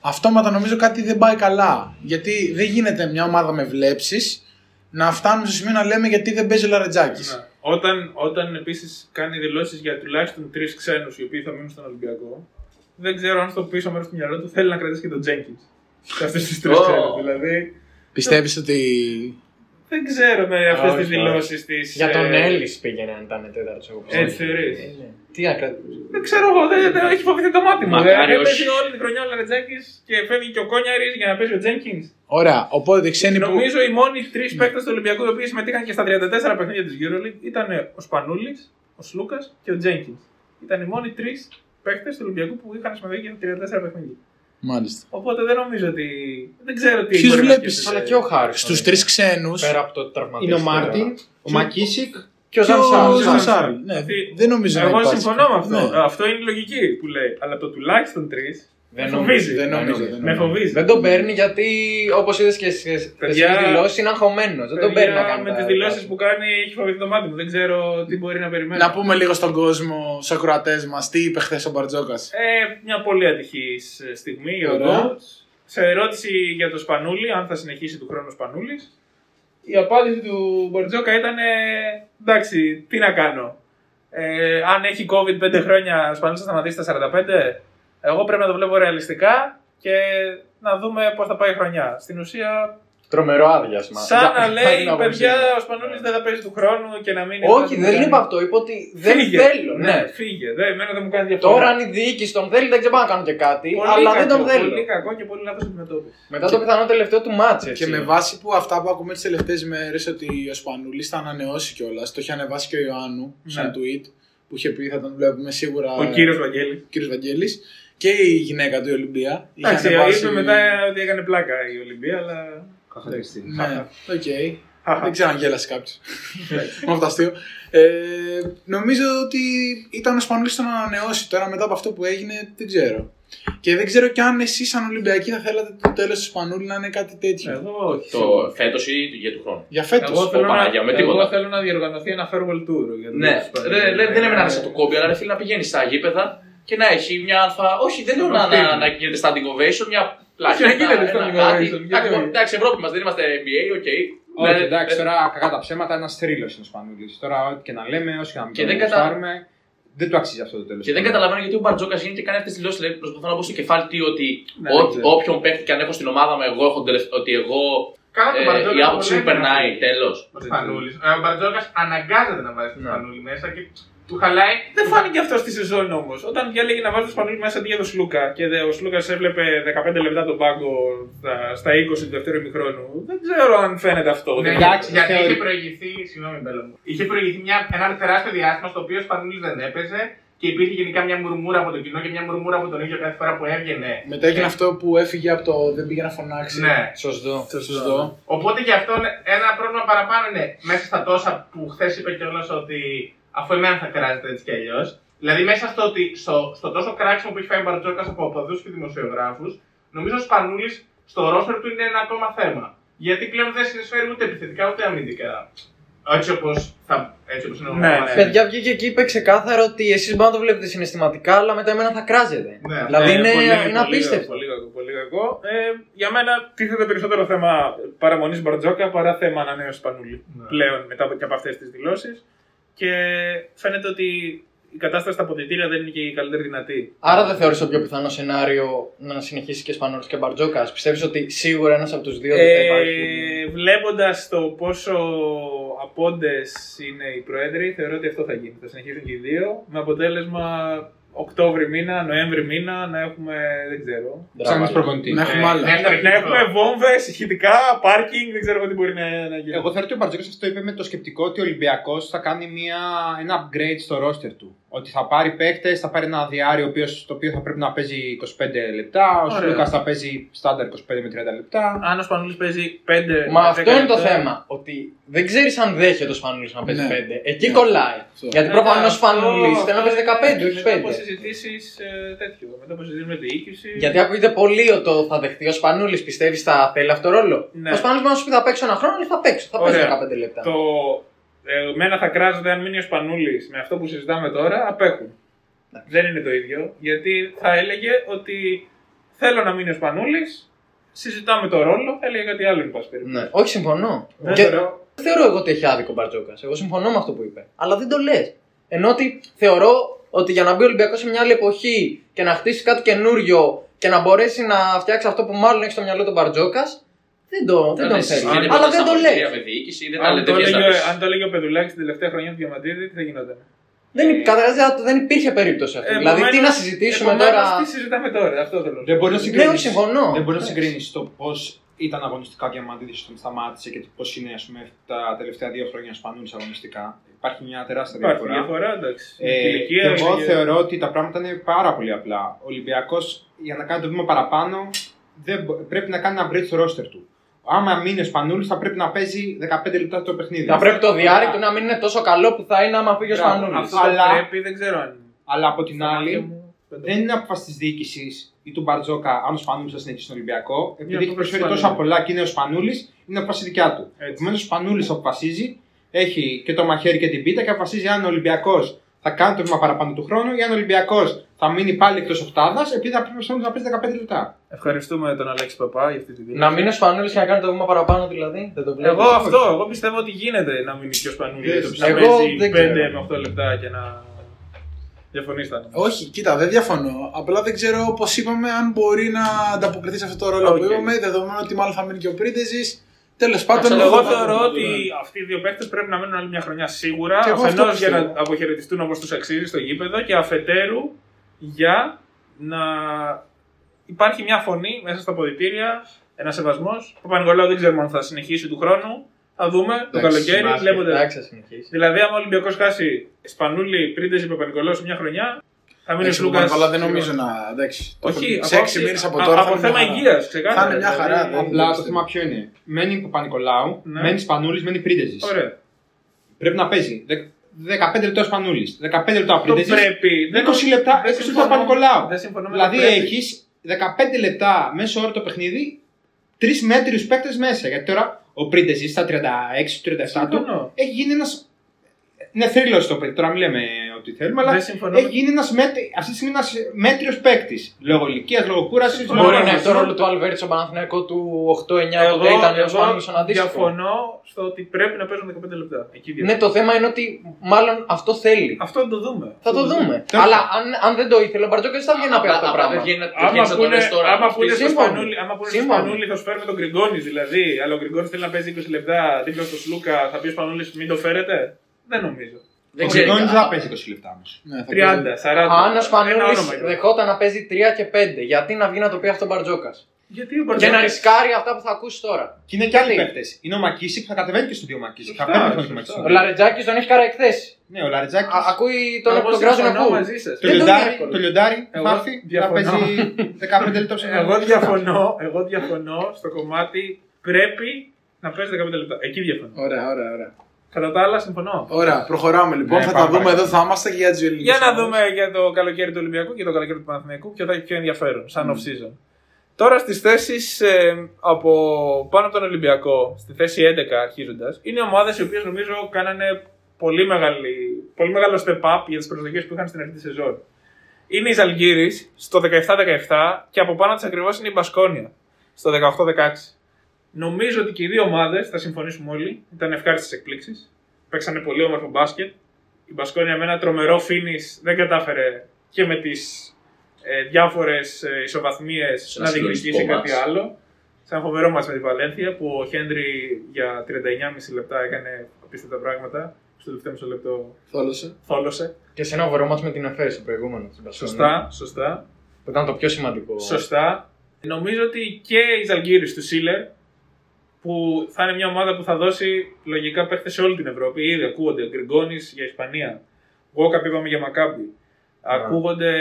αυτόματα νομίζω κάτι δεν πάει καλά. Γιατί δεν γίνεται μια ομάδα με βλέψεις να φτάνουμε στο σημείο να λέμε γιατί δεν παίζει ο Λαρετζάκης. Ναι. Όταν, όταν επίσης κάνει δηλώσεις για τουλάχιστον τρεις ξένους οι οποίοι θα μείνουν στον Ολυμπιακό, δεν ξέρω αν στο πίσω μέρος του μυαλού του θέλει να κρατήσει και τον Τζέγκινς. Σε αυτέ τι τρεις Ω. ξένους. Δηλαδή Πιστεύεις ότι. Δεν ξέρω με αυτές τις όχι. δηλώσεις της. Για τον Έλλης πήγαινε αν ήταν τέταρτος εγώ πιστεύω. Έτσι θεωρείς. Ε, ναι. Τι να κρατήσει. Δεν ξέρω εγώ, δεν, δεν έχει φοβηθεί το μάτι μου. Μακάρι Δεν όχι. παίζει όλη τη χρονιά ο Λαρετζάκης και φεύγει και ο Κόνιαρης για να παίζει ο Τζένκινς. Ωραία, οπότε οι ξένοι που. Νομίζω οι μόνοι τρεις παίκτες του Ολυμπιακού οι οποίοι συμμετείχαν και στα 34 παιχνίδια της EuroLeague ήταν ο Σπανούλης, ο Σλούκας και ο Τζένκινς. Ήταν οι μόνοι τρεις παίκτες του Ολυμπιακού που είχαν συμμετέχει για 34 παιχνίδια. Μάλιστα. Οπότε δεν νομίζω ότι. Δεν ξέρω τι. Ποιους μπορεί να βλέπεις, σκέφτεται. Αλλά και ο Χάρης. Στους τρεις ξένους. Πέρα από το τραυματισμό. Είναι ο Μάρτιν, ο Μακίσικ Και ο Και ο Ζανσάρ. Ζανσάρ. Ναι, Αυτή- δεν νομίζω να Εγώ υπάρξει. συμφωνώ με αυτό. Ναι. Αυτό είναι η λογική που λέει. Αλλά το τουλάχιστον τρεις Δεν με νομίζω, φοβίζει. Δεν νομίζω. δεν Με νομίζω. φοβίζει. Δεν τον παίρνει γιατί όπως είδες και στι Παιδιά- δηλώσεις είναι αγχωμένος. Δεν τον παίρνει να κάνει. με τα τις δικά δηλώσεις του. που κάνει έχει φοβηθεί το μάτι μου. Δεν ξέρω τι μπορεί να περιμένει. Να πούμε λίγο στον κόσμο, στους ακροατές μας, τι είπε χθες ο Μπαρτζόκας; Ε, μια πολύ ατυχής στιγμή για τον Ωραία. coach. Σε ερώτηση για το Σπανούλη, αν θα συνεχίσει του χρόνου ο Σπανούλης, η απάντηση του Μπορτζόκα ήταν ε, εντάξει, τι να κάνω. Ε, αν έχει COVID 5 χρόνια, ο Σπανούλης θα σταματήσει στα 45. Εγώ πρέπει να το βλέπω ρεαλιστικά και να δούμε πώς θα πάει η χρονιά. Στην ουσία, Τρομερό άδειασμα. σαν Για- να για λέει, την άποψή παιδιά, μου. ο Σπανούλης δεν θα παίζει του χρόνου και να μην. Όχι, δεν είπα αυτό. Είπα ότι δεν Φύγε. θέλω. Ναι, Ναι. φύγε. Δεν, εμένα δεν μου κάνει διαφορά. Τώρα αν η διοίκηση τον θέλει, δεν ξέρω αν να κάνω και κάτι. Πολύ αλλά δεν κακό, τον θέλω. Πολύ κακό και πολύ λάθος αντιμετώπιση. Μετά το πιθανό τελευταίο του μάτσε. Και με βάση που αυτά που ακούμε τις τελευταίες μέρες ότι ο Σπανούλης θα ανανεώσει κιόλας. Το είχε ανεβάσει και ο Ιωάννου σε ένα Ναι. tweet που είχε πει θα τον βλέπουμε σίγουρα. Ο κύριος Βαγγέλης. Κύριος Βαγγέλης και η γυναίκα του η Ολυμπία. Είχε Εντάξει, ανεβάσει- είπε μετά ότι έκανε πλάκα η Ολυμπία, αλλά. Καθοριστή. Ναι, οκ. Χαχα. Δεν ξέρω αν γέλασε κάποιος. Με αυτό το αστείο. Ε, νομίζω ότι ήταν ο Σπανούλης στο να ανανεώσει. Τώρα μετά από αυτό που έγινε δεν ξέρω. Και δεν ξέρω κι αν εσείς σαν Ολυμπιακοί θα θέλατε το τέλος του Σπανούλη να είναι κάτι τέτοιο. Εγώ όχι. Το φέτος ή για του χρόνου. Για φέτος. Εγώ θέλω, Ω, Παναγία, να, με εγώ τίποτα. θέλω να διοργανωθεί ένα farewell tour. Για τον Ναι, Σπανούλη. ρε, ρε, δεν έμενα σε το Κόμπι, αλλά ρε φίλε να πηγαίνεις στα γήπεδα και να έχει μια αλφα. Όχι, δεν λέω να, να, να γίνεται standing ovation, μια πλάκα. Όχι, να γίνεται ένα- standing ένα κάτι. ovation, γιατί Εντάξει, όχι. Εντάξει, Ευρώπη μας δεν είμαστε NBA, OK. Όχι, Ναι, εντάξει, ε, τώρα κακά τα ψέματα, ένας θρύλος είναι ο Σπανούλης. Τώρα, ό,τι και να λέμε, όσο και να μην Και τον δεν κατα- γουστάρουμε, δεν του αξίζει αυτό το τέλος. Και δεν καταλαβαίνω γιατί ο Μπαρτζώκας γίνεται και κάνει αυτές τις δηλώσεις. Δηλαδή, προσπαθώ να μπω στο κεφάλι του ότι Ναι, ό- δεν ξέρω. όποιον παίχτη και αν έχω στην ομάδα μου, εγώ έχω τον τελευ- ότι εγώ. Καλά τον ε, Μπαρτζόκας η το άποψή μου λέει, περνάει, ναι. τέλος. Ο Σπανούλης. Ε, Ο Μπαρτζόκας αναγκάζεται να βάζει τον Ναι. Σπανούλη μέσα και του χαλάει. Δεν φάνηκε αυτό στη σεζόν όμως. Όταν διάλεγε να βάλει το Σπανούλη μέσα αντί για τον Σλούκα και δε- ο Σλούκας έβλεπε 15 λεπτά τον πάγκο στα, στα 20 του δεύτερου ημιχρόνου. Δεν ξέρω αν φαίνεται αυτό. Ναι, Δεν- εντάξει, γιατί θεωρεί- είχε προηγηθεί, συγγνώμη Μπέλα μου, είχε προηγηθεί μια, ένα τεράστιο διάστημα στο οποίο ο Σπανούλης δεν έπαιζε και υπήρχε γενικά μια μουρμούρα από το κοινό και μια μουρμούρα από τον ίδιο κάθε φορά που έβγαινε. Μετά έγινε αυτό που έφυγε από το δεν πήγε να φωνάξει. Ναι. Σωστό. Σωστό. Οπότε γι' αυτό ένα πρόβλημα παραπάνω είναι μέσα στα τόσα που χθες είπε κιόλας ότι αφού εμένα θα κράζεται έτσι κι αλλιώς. Δηλαδή μέσα στο, ότι, στο, στο τόσο κράξιμο που έχει φάει ο Μπαρτζόκα από οπαδούς και δημοσιογράφους, νομίζω ο Σπανούλης στο ρόστερ του είναι ένα ακόμα θέμα. Γιατί πλέον δεν συνεισφέρει ούτε επιθετικά ούτε αμυντικά. Έτσι όπως είναι ο Ναι, ναι. Μασίλης. Παιδιά βγήκε και είπε ξεκάθαρα ότι εσείς μπορεί να το βλέπετε συναισθηματικά, αλλά μετά εμένα θα κράζετε. Ναι. Δηλαδή Ε, είναι, πολύ- είναι πολύ απίστευτο. κακό, Πολύ κακό. Πολύ κακό. Ε, για μένα τίθεται περισσότερο θέμα παραμονής Μπαρτζόκα παρά θέμα ανανέωση Σπανούλη. Ναι. Πλέον μετά από, και από αυτές τις δηλώσεις. Και φαίνεται ότι η κατάσταση στα αποδητήρια δεν είναι και η καλύτερη δυνατή. Άρα δεν θεωρείς το πιο πιθανό σενάριο να συνεχίσει και Σπανούλης και Μπαρτζόκας; Πιστεύεις ότι σίγουρα ένας από τους δύο δεν θα υπάρχει; Ε, Βλέποντας το πόσο απόντες είναι οι πρόεδροι, θεωρώ ότι αυτό θα γίνει. Θα συνεχίσουν και οι δύο. Με αποτέλεσμα Οκτώβρη μήνα, Νοέμβρη μήνα να έχουμε. δεν ξέρω. Ψάχνει προπονητής. Να έχουμε άλλα. δεύτερο Να κύκλο. έχουμε βόμβες, ηχητικά, πάρκινγκ, δεν ξέρω εγώ τι μπορεί να, να γίνει. Εγώ θεωρώ ότι ο Μπαρτζόκα αυτό είπε με το σκεπτικό ότι ο Ολυμπιακός θα κάνει μια, ένα upgrade στο roster του. Ότι θα πάρει παίκτες, θα πάρει ένα διάριο ο οποίος- το οποίο θα πρέπει να παίζει 25 λεπτά. Ο Ωραία. Σλούκας θα παίζει στάνταρ 25 με 30 λεπτά. Αν ο Σπανούλης παίζει 5 Μα αυτό είναι το θέμα. Ότι δεν ξέρεις αν δέχεται ο Σπανούλης να παίζει Ναι. 5. Εκεί κολλάει. Αυτό. Γιατί προφανώς ο Σπανούλης θέλει να παίζει 15, όχι Μετά από 5. συζητήσει τέτοιο. Μετά από συζητήσεις με διοίκηση. Γιατί ακούγεται πολύ ότι το θα δεχτεί ο Σπανούλης, πιστεύεις θα θέλει αυτό το ρόλο; Ναι. Ο Σπανούλης μπορεί να σου πει θα παίξω ένα χρόνο, ή θα παίξω. Θα παίζει Ωραία. 15 λεπτά. Το ε, εμένα θα κράζεται αν μείνει ο Σπανούλης με αυτό που συζητάμε τώρα, απέχουν. Δεν είναι το ίδιο. Γιατί θα έλεγε ότι θέλω να μείνει ο Σπανούλης, συζητάμε το ρόλο, θα έλεγε κάτι άλλο, εν πάση περιπτώσει. Ναι. Όχι, συμφωνώ. Δεν Και θεωρώ- δεν θεωρώ εγώ ότι έχει άδικο ο Μπαρτζόκας. Εγώ συμφωνώ με αυτό που είπε. Αλλά δεν το λες. Ενώ ότι θεωρώ ότι για να μπει ο Ολυμπιακός σε μια άλλη εποχή και να χτίσει κάτι καινούριο και να μπορέσει να φτιάξει αυτό που μάλλον έχει στο μυαλό του Μπαρτζόκας, δεν, το, δεν τον θέλει. συζητείτε Αλλά ποτέ δεν στα το αποδητήρια λε. Με διοίκηση, δεν τα Αν λέτε το, έλεγε, διαστάσεις. αν το έλεγε ο Πεδουλάκης την τελευταία χρονιά του Διαμαντίδη, τι θα γινόταν; Δεν, καταρχάς, δεν υπήρχε περίπτωση αυτή. δηλαδή, τι Επομένως- να συζητήσουμε επομένως, τώρα; Τι συζητάμε τώρα, αυτό θέλω. να Δεν πω. μπορεί να Ναι, συγκρίνει. όχι, συμφωνώ. Δεν μπορεί να Εντάξει. συγκρίνεις το πώς ήταν αγωνιστικά ο Διαμαντίδη όταν σταμάτησε και πώς είναι ας πούμε, τα τελευταία δύο χρόνια σπανούλης αγωνιστικά. Υπάρχει μια τεράστια Υπάρχει διαφορά. διαφορά, εντάξει. Ε, Η ηλικία και εγώ είναι- θεωρώ ότι τα πράγματα είναι πάρα πολύ απλά. Ο Ολυμπιακός για να κάνει το βήμα παραπάνω δεν μπο- πρέπει να κάνει ένα upgrade στο roster του. Άμα μείνει ο Σπανούλης, θα πρέπει να παίζει 15 λεπτά το παιχνίδι. Θα πρέπει το διάρρη του να μην είναι τόσο καλό που θα είναι άμα φύγει ο Μπράβο, Σπανούλης. Αυτό Αλλά- το πρέπει, δεν ξέρω αν. Αλλά από την στα μάτια άλλη, μου, δεν το- δεν είναι απόφαση της διοίκησης ή του Μπαρτζόκα αν ο Σπανούλης θα συνεχίσει στον Ολυμπιακό. Επειδή έχει απόφαση προσφέρει του τόσα Σπανούλη. πολλά και είναι ο Σπανούλης, είναι απόφαση δικιά του. Έτσι. Επομένως, ο Σπανούλης αποφασίζει, έχει και το μαχαίρι και την πίτα και αποφασίζει αν ο Ολυμπιακός θα κάνει το βήμα παραπάνω του χρόνου ή αν ο Ολυμπιακός θα μείνει πάλι εκτός οχτάδα επειδή θα πρέπει ο Σπανούλης να παίζει 15 λεπτά. Ευχαριστούμε τον Αλέξη Παπά για αυτή τη δήλωση. Να μείνει ο Σπανούλης και να κάνει το βήμα παραπάνω δηλαδή. Δεν το βλέπω. Εγώ αυτό, εγώ πιστεύω ότι γίνεται να μείνει και ο Σπανούλης. Δεν Να πιστεύω. Εγώ παίζει δεν 5 ξέρω. με 8 λεπτά και να. Διαφωνήσατε. Όχι, κοίτα, δεν διαφωνώ. Απλά δεν ξέρω, όπως είπαμε, αν μπορεί να ανταποκριθεί σε αυτό το ρόλο που Οκ. είπαμε, δεδομένου ότι μάλλον θα μείνει και ο Πρίντεζης. Τέλος πάντων, Πάντων, εγώ θα- θεωρώ ότι αυτοί οι δύο παίκτες πρέπει να μείνουν άλλη μια χρονιά σίγουρα. Και εγώ αυτό Αφενό για πιστεύω. να αποχαιρετιστούν όπως τους αξίζει στο γήπεδο και αφετέρου για να υπάρχει μια φωνή μέσα στα ποδητήρια, ένα σεβασμός. Ο Παπα-Νικολάου δεν ξέρουμε αν θα συνεχίσει του χρόνου. Θα δούμε το Εντάξει, καλοκαίρι. μπάσκετ, Βλέποντας. Εντάξει, θα συνεχίσει. Δηλαδή, άμα ο Ολυμπιακός χάσει Σπανούλη, Πρίντεζη, Παπα-Νικολάου σε μια χρονιά, θα μείνεις ο Εντάξει, Λούκα. αλλά δεν νομίζω να. Εντάξει. Όχι, σε από έξι άποψη- μήνες από α- τώρα. Από θα είναι θέμα μια χαρά. υγείας, ξεκάθαρα. Θα είναι μια χαρά, δηλαδή. δεν- Απλά το θέμα ποιο είναι. Μένει Παπα-Νικολάου, Ναι. μένεις Σπανούλη, μένει Πρίντεζη. Ωραία. Πρέπει να παίζει. Δε- 15 λεπτά ο Σπανούλη, 15 λεπτά ο Το Πρίντεζη. πρέπει. 20 λεπτά, 20 λεπτά συμφωνώ- Παπα-Νικολάου. Δεν συμφωνώ με Δηλαδή το πρέπει. έχεις 15 λεπτά μέσω όρο το παιχνίδι, τρεις μέτριους παίκτες μέσα. Γιατί τώρα ο Πρίντεζη στα 36-37 του Συμφωνώ. έχει γίνει ένα. Είναι θρύλος το παιδί, τώρα μην λέμε ό,τι θέλουμε, αλλά Δεν συμφωνώ έχει με- γίνει ένας μέτρη, αυτή τη στιγμή ένας μέτριος παίκτης. Λόγω ηλικίας, λόγω κούρασης. Συμφωνώ. Μπορεί Ωραία, να έχει το αυτό- ρόλο του Αλβέρτ στον Παναθηναϊκό του 8-9 Εγώ, ποτέ ήταν ο εγώ Σπανούλη στον αντίστοιχο. διαφωνώ στο ότι πρέπει να παίζουν 15 λεπτά. Εκεί Ναι, διαφωνώ. το θέμα είναι ότι μάλλον αυτό θέλει. Αυτό θα το δούμε. Θα το δούμε. Τέλος Αλλά αν, αν δεν το ήθελε, ο Μπαρτζόκας δεν θα βγαίνει να πει αυτό το Απλά πράγμα. δεν βγαίνει να Άμα βγαίνει να το πούνε, λες τώρα. άμα πούνε στο Σύμφωνοι. Σπανούλη, άμα πούνε στο Σύμφωνοι. Σπανούλη θα σου φέρουμε τον Γκριγκόνης δηλαδή, αλλά ο Γκριγκόνης θέλει να παίζει 20 λεπτά δίπλα στο Σλούκα, θα πει ο Σπανούλης μην το φέρετε. Δεν νομίζω. Δεν Ο ξέρει. Γκριγκόνη δεν θα παίζει 20 λεπτά όμως. Ναι, θα 30, 40. Αν ο Ένα Σπανούλη όνομα είναι. δεχόταν να παίζει 3 και 5, γιατί να βγει να το πει αυτό ο Μπαρτζόκας; Γιατί ο Και να Μπαρτζόκας- ρισκάρει αυτά που θα ακούσει τώρα. Και είναι και άλλοι Γιατί; παίκτες. Είναι ο Μακίσικ, θα κατεβαίνει και στο δύο Μακίσικ. Θα Σωστά, παίρνει χρόνο και σωστά. Μακίσικ. Ο Λαρετζάκης τον έχει χαρακτήσει. Ναι, ο Λαριτζάκη. Ακούει τον, Εγώ τον κράζουν συμφωνώ αφού. μαζί σας. Το δεν το λιοντάρι, είναι εύκολο. το λιοντάρι Εγώ θα έρθει, θα διαφωνώ. παίζει 15 λεπτά στο Εγώ διαφωνώ, εγώ διαφωνώ στο κομμάτι πρέπει να παίζει 15 λεπτά. Εκεί διαφωνώ. Ωραία, ωραία, ωραία. Κατά τα άλλα, συμφωνώ. Ωραία, προχωράμε λοιπόν. Ναι, θα πάμε τα δούμε παρακάτω. εδώ, θα είμαστε και για τις ελληνικέ. Για να δούμε για το καλοκαίρι του Ολυμπιακού και το καλοκαίρι του Παναθηναϊκού ποιο θα έχει πιο ενδιαφέρον, σαν off season. Τώρα στις θέσεις από πάνω από τον Ολυμπιακό, στη θέση 11 αρχίζοντας, είναι ομάδες οι οποίες νομίζω κάνανε πολύ, μεγάλη, πολύ μεγάλο step up για τις προσδοκίες που είχαν στην αρχή της σεζόν. Είναι η Ζαλγκύρη στο 17-17 και από πάνω της ακριβώς είναι η Μπασκόνια στο 18-16. Νομίζω ότι και οι δύο ομάδες, θα συμφωνήσουμε όλοι, ήταν ευχάριστες εκπλήξεις. Παίξανε πολύ όμορφο μπάσκετ. Η Μπασκόνια με ένα τρομερό finish δεν κατάφερε και με τις ε, διάφορες ε, ισοβαθμίες Σε να ένα διεκδικήσει συγκλονιστικό κάτι μάτς. άλλο. Σαν φοβερό μας με τη Βαλένθια που ο Χέντρι για 39,5 λεπτά έκανε απίστευτα πράγματα. Στο τελευταίο μισό λεπτό Θόλωσε. θόλωσε. Και σε ένα βορρό μάτς με την Εφέση το προηγούμενο. στην Μπασκόνια, Σωστά, σωστά. Που ήταν το πιο σημαντικό. Σωστά. Νομίζω ότι και η Ζαλγκύρης του Σίλερ, που θα είναι μια ομάδα που θα δώσει λογικά παίχτες σε όλη την Ευρώπη. Ήδη ακούγονται Γκριγκόνης για Ισπανία. Γόκαπ είπαμε για Μακάμπι. Ακούγονται,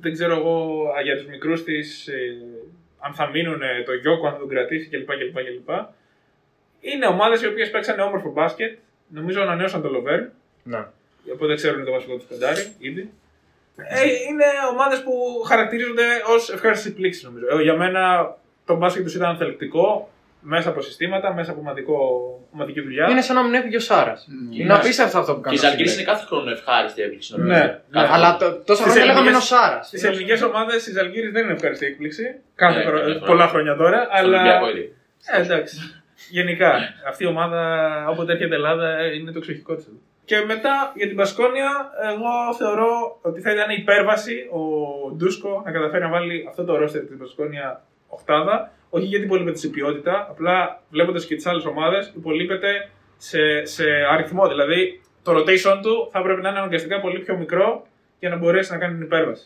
δεν ξέρω εγώ, α, για τους μικρούς της, αν θα μείνουν ε, το Γιώκο, αν θα τον κρατήσει κλπ. κλπ, κλπ. Είναι ομάδες οι οποίες παίξανε όμορφο μπάσκετ. Νομίζω ανανέωσαν το Λοβέρ. Ναι. Οπότε ξέρουν το βασικό τους πεντάρι, ήδη. Ε, είναι ομάδες που χαρακτηρίζονται ως ευχάριστης πλήξη, νομίζω. Ε, για μένα το μπάσκετ τους ήταν θελκτικό, μέσα από συστήματα, μέσα από ομαδικό, ομαδική δουλειά. Είναι σαν να μην έφυγε ο Σάρας. Είναι απίστευτο αυτό που Και η κάνει. Ζαλγκύρης είναι κάθε χρόνο ευχάριστη έκπληξη. νομίζω. Ναι, Κάθε ναι. χρόνο. Αλλά το- τόσα Στις χρόνια λέγαμε ελληνικές- είναι ο Σάρας. Στις ελληνικές ομάδες η Ζαλγκύρης δεν είναι ευχαριστή έκπληξη. Κάθε Ναι, χρόνο- κάθε χρόνο. πολλά χρόνια τώρα. Στο αλλά... Ολυμπιακό ήδη. Ε, εντάξει. Γενικά, αυτή η ομάδα όποτε έρχεται η Ελλάδα ε, είναι το εξοχικό της. Και μετά για την Πασκόνια, εγώ θεωρώ ότι θα ήταν υπέρβαση ο Ντούσκο να καταφέρει να βάλει αυτό το ρόστερ την Πασκόνια οχτάδα. Όχι γιατί υπολείπεται σε ποιότητα, απλά βλέποντας και τις άλλες ομάδες, υπολείπεται σε, σε αριθμό. Δηλαδή το rotation του θα πρέπει να είναι αναγκαστικά πολύ πιο μικρό για να μπορέσει να κάνει την υπέρβαση.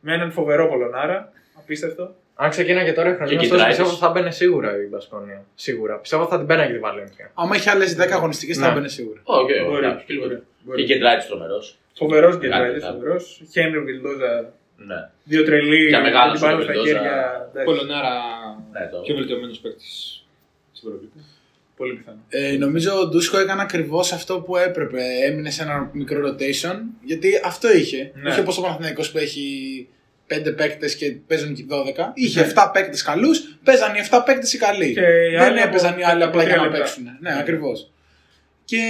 Με έναν φοβερό Πολωνάρα, απίστευτο. Αν ξεκίναγε τώρα η χρονιά, Και ωστόσο Γκεντράιτις. πιστεύω θα μπαίνει σίγουρα η Μπασκόνια. Σίγουρα. Πιστεύω θα την παίρνει και τη Βαλένθια. Άμα έχει άλλες 10 αγωνιστικές θα Ναι. μπαίνει σίγουρα. Οκ, Μπορεί, εντάξει, και λίγο. μπορεί, μπορεί. Και Γκεντράιτις τρομερός. Φοβερός και Κάτι, τράτη, κάτι. φοβερός. Χένρι Βιλντόζα, Ναι. δύο τρελοί. Για μεγάλο την πάνω ο στα Βιλντόζα. χέρια. εντάξει. Πολωνάρα Ναι, το. πιο βελτιωμένος παίκτης. Ευρωλίγκα. Πολύ πιθανό. Ε, νομίζω ο Ντούσκο έκανε ακριβώς αυτό που έπρεπε. Έμεινε σε ένα μικρό rotation. Γιατί αυτό είχε. Ναι. Όχι όπω ο Παναθηναϊκός που έχει 5 παίκτες και παίζουν και 12. Είχε Ναι. 7 παίκτες καλούς, παίζαν οι 7 παίκτες οι καλοί. Και οι Δεν άλλοι έπαιζαν από- οι άλλοι από απλά για τρία να λεπτά. παίξουν. Ναι, Ναι. ακριβώς. Και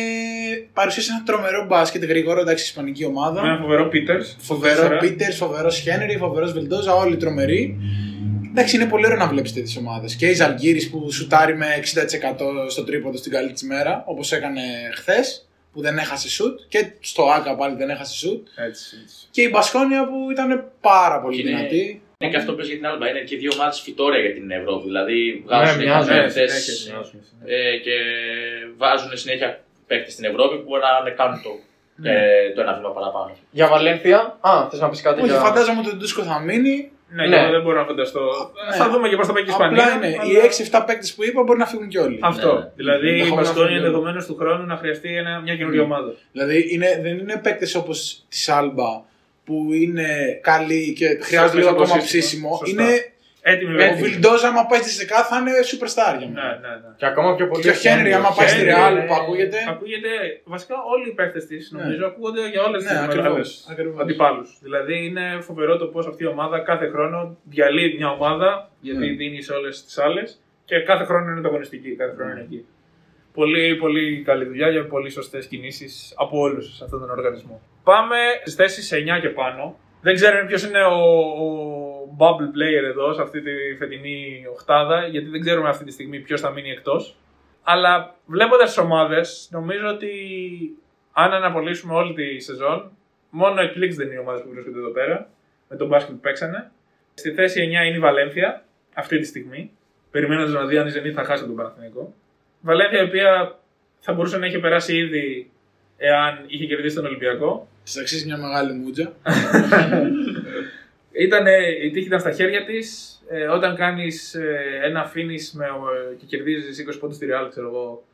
παρουσίασε ένα τρομερό μπάσκετ γρήγορο, εντάξει, ισπανική ομάδα. Με ένα φοβερό Πίτερ. Φοβερό Πίτερ, φοβερό Χένρι, φοβερός Βιλντόζα, όλοι τρομεροί. Εντάξει, είναι πολύ ωραίο να βλέπεις τέτοιες ομάδες. Και η Ζαλγκύρη που σουτάρει με 60% στο τρίποντο στην καλή της μέρα, όπως έκανε χθες, που δεν έχασε σουτ. Και στο Άκα πάλι δεν έχασε σουτ. Έτσι, έτσι. Και η Μπασκόνια που ήταν πάρα πολύ Είναι- δυνατή. Είναι και αυτό που πες για την Άλμπα. Είναι και δύο ομάδε φυτόρια για την Ευρώπη. Δηλαδή βγάζουν μοιάζουν, συνέχεια Ναι, παίκτες, συνέχεια, συνέχεια, συνέχεια. ε, και βάζουν συνέχεια παίκτες στην Ευρώπη που μπορεί να κάνουν το, Ναι. ε, το ένα βήμα παραπάνω. Για Βαλένθια. Α, θες να πεις κάτι Όχι, για. φαντάζομαι ότι ο Ντούσκο θα μείνει. Ναι, Ναι. και εγώ δεν μπορώ να φανταστώ. Ναι. Θα δούμε και πώς θα πάει και η Ισπανία. Απλά είναι αλλά- οι 6-7 παίκτες που είπα μπορεί να φύγουν και όλοι. Αυτό. Ναι, ναι. Δηλαδή η Ενδεχομένως Μπασκόνια αυτό. ενδεχομένως του χρόνου να χρειαστεί ένα- μια καινούργια Ναι. ομάδα. Δηλαδή είναι, δεν είναι παίκτες όπως της Άλμπα που είναι καλοί και χρειάζονται λίγο πλαίσιο ακόμα σύστημα. ψήσιμο. Σωστά. Είναι Έτοιμη ο βέβαια. Βιλντόζα, άμα πάει στη ΣΕΚΑ, θα είναι superstar για Ναι, μένα. ναι, ναι. Και ακόμα πιο πολύ. Και ο Χένρι, άμα πάει στη Χένρι, Ρεάλ ναι. που ακούγεται. Ακούγεται, βασικά όλοι οι παίχτε της νομίζω ακούγονται για όλες Ναι, τις ακριβώς, μεγάλε ακριβώς. αντιπάλους. Δηλαδή είναι φοβερό το πώς αυτή η ομάδα κάθε χρόνο διαλύει μια ομάδα γιατί Ναι. δίνει σε όλες τις άλλες και κάθε χρόνο είναι ανταγωνιστική. Κάθε χρόνο είναι εκεί. Πολύ, πολύ καλή δουλειά για πολύ σωστές κινήσεις από όλους σε αυτόν τον οργανισμό. Πάμε στις θέσεις 9 και πάνω. Δεν ξέρω ποιος είναι ο, ο bubble player εδώ σε αυτή τη φετινή οχτάδα, γιατί δεν ξέρουμε αυτή τη στιγμή ποιος θα μείνει εκτός. Αλλά βλέποντας τις ομάδες, νομίζω ότι αν αναπολύσουμε όλη τη σεζόν, μόνο εκπλήξει δεν είναι οι ομάδες που βρίσκονται εδώ πέρα, με τον μπάσκετ που παίξανε. Στη θέση 9 είναι η Βαλένθια, αυτή τη στιγμή, περιμένοντας να δει αν η Zenit θα χάσει από τον Παναθηναϊκό. Βαλένθια, η οποία θα μπορούσε να είχε περάσει ήδη εάν είχε κερδίσει τον Ολυμπιακό. Τη αξίζει μια μεγάλη μούτζα. Ήτανε, η τύχη ήταν στα χέρια της. Ε, όταν κάνεις ένα finish με, ε, και κερδίζεις 20 πόντους στη Real, ξέρω εγώ,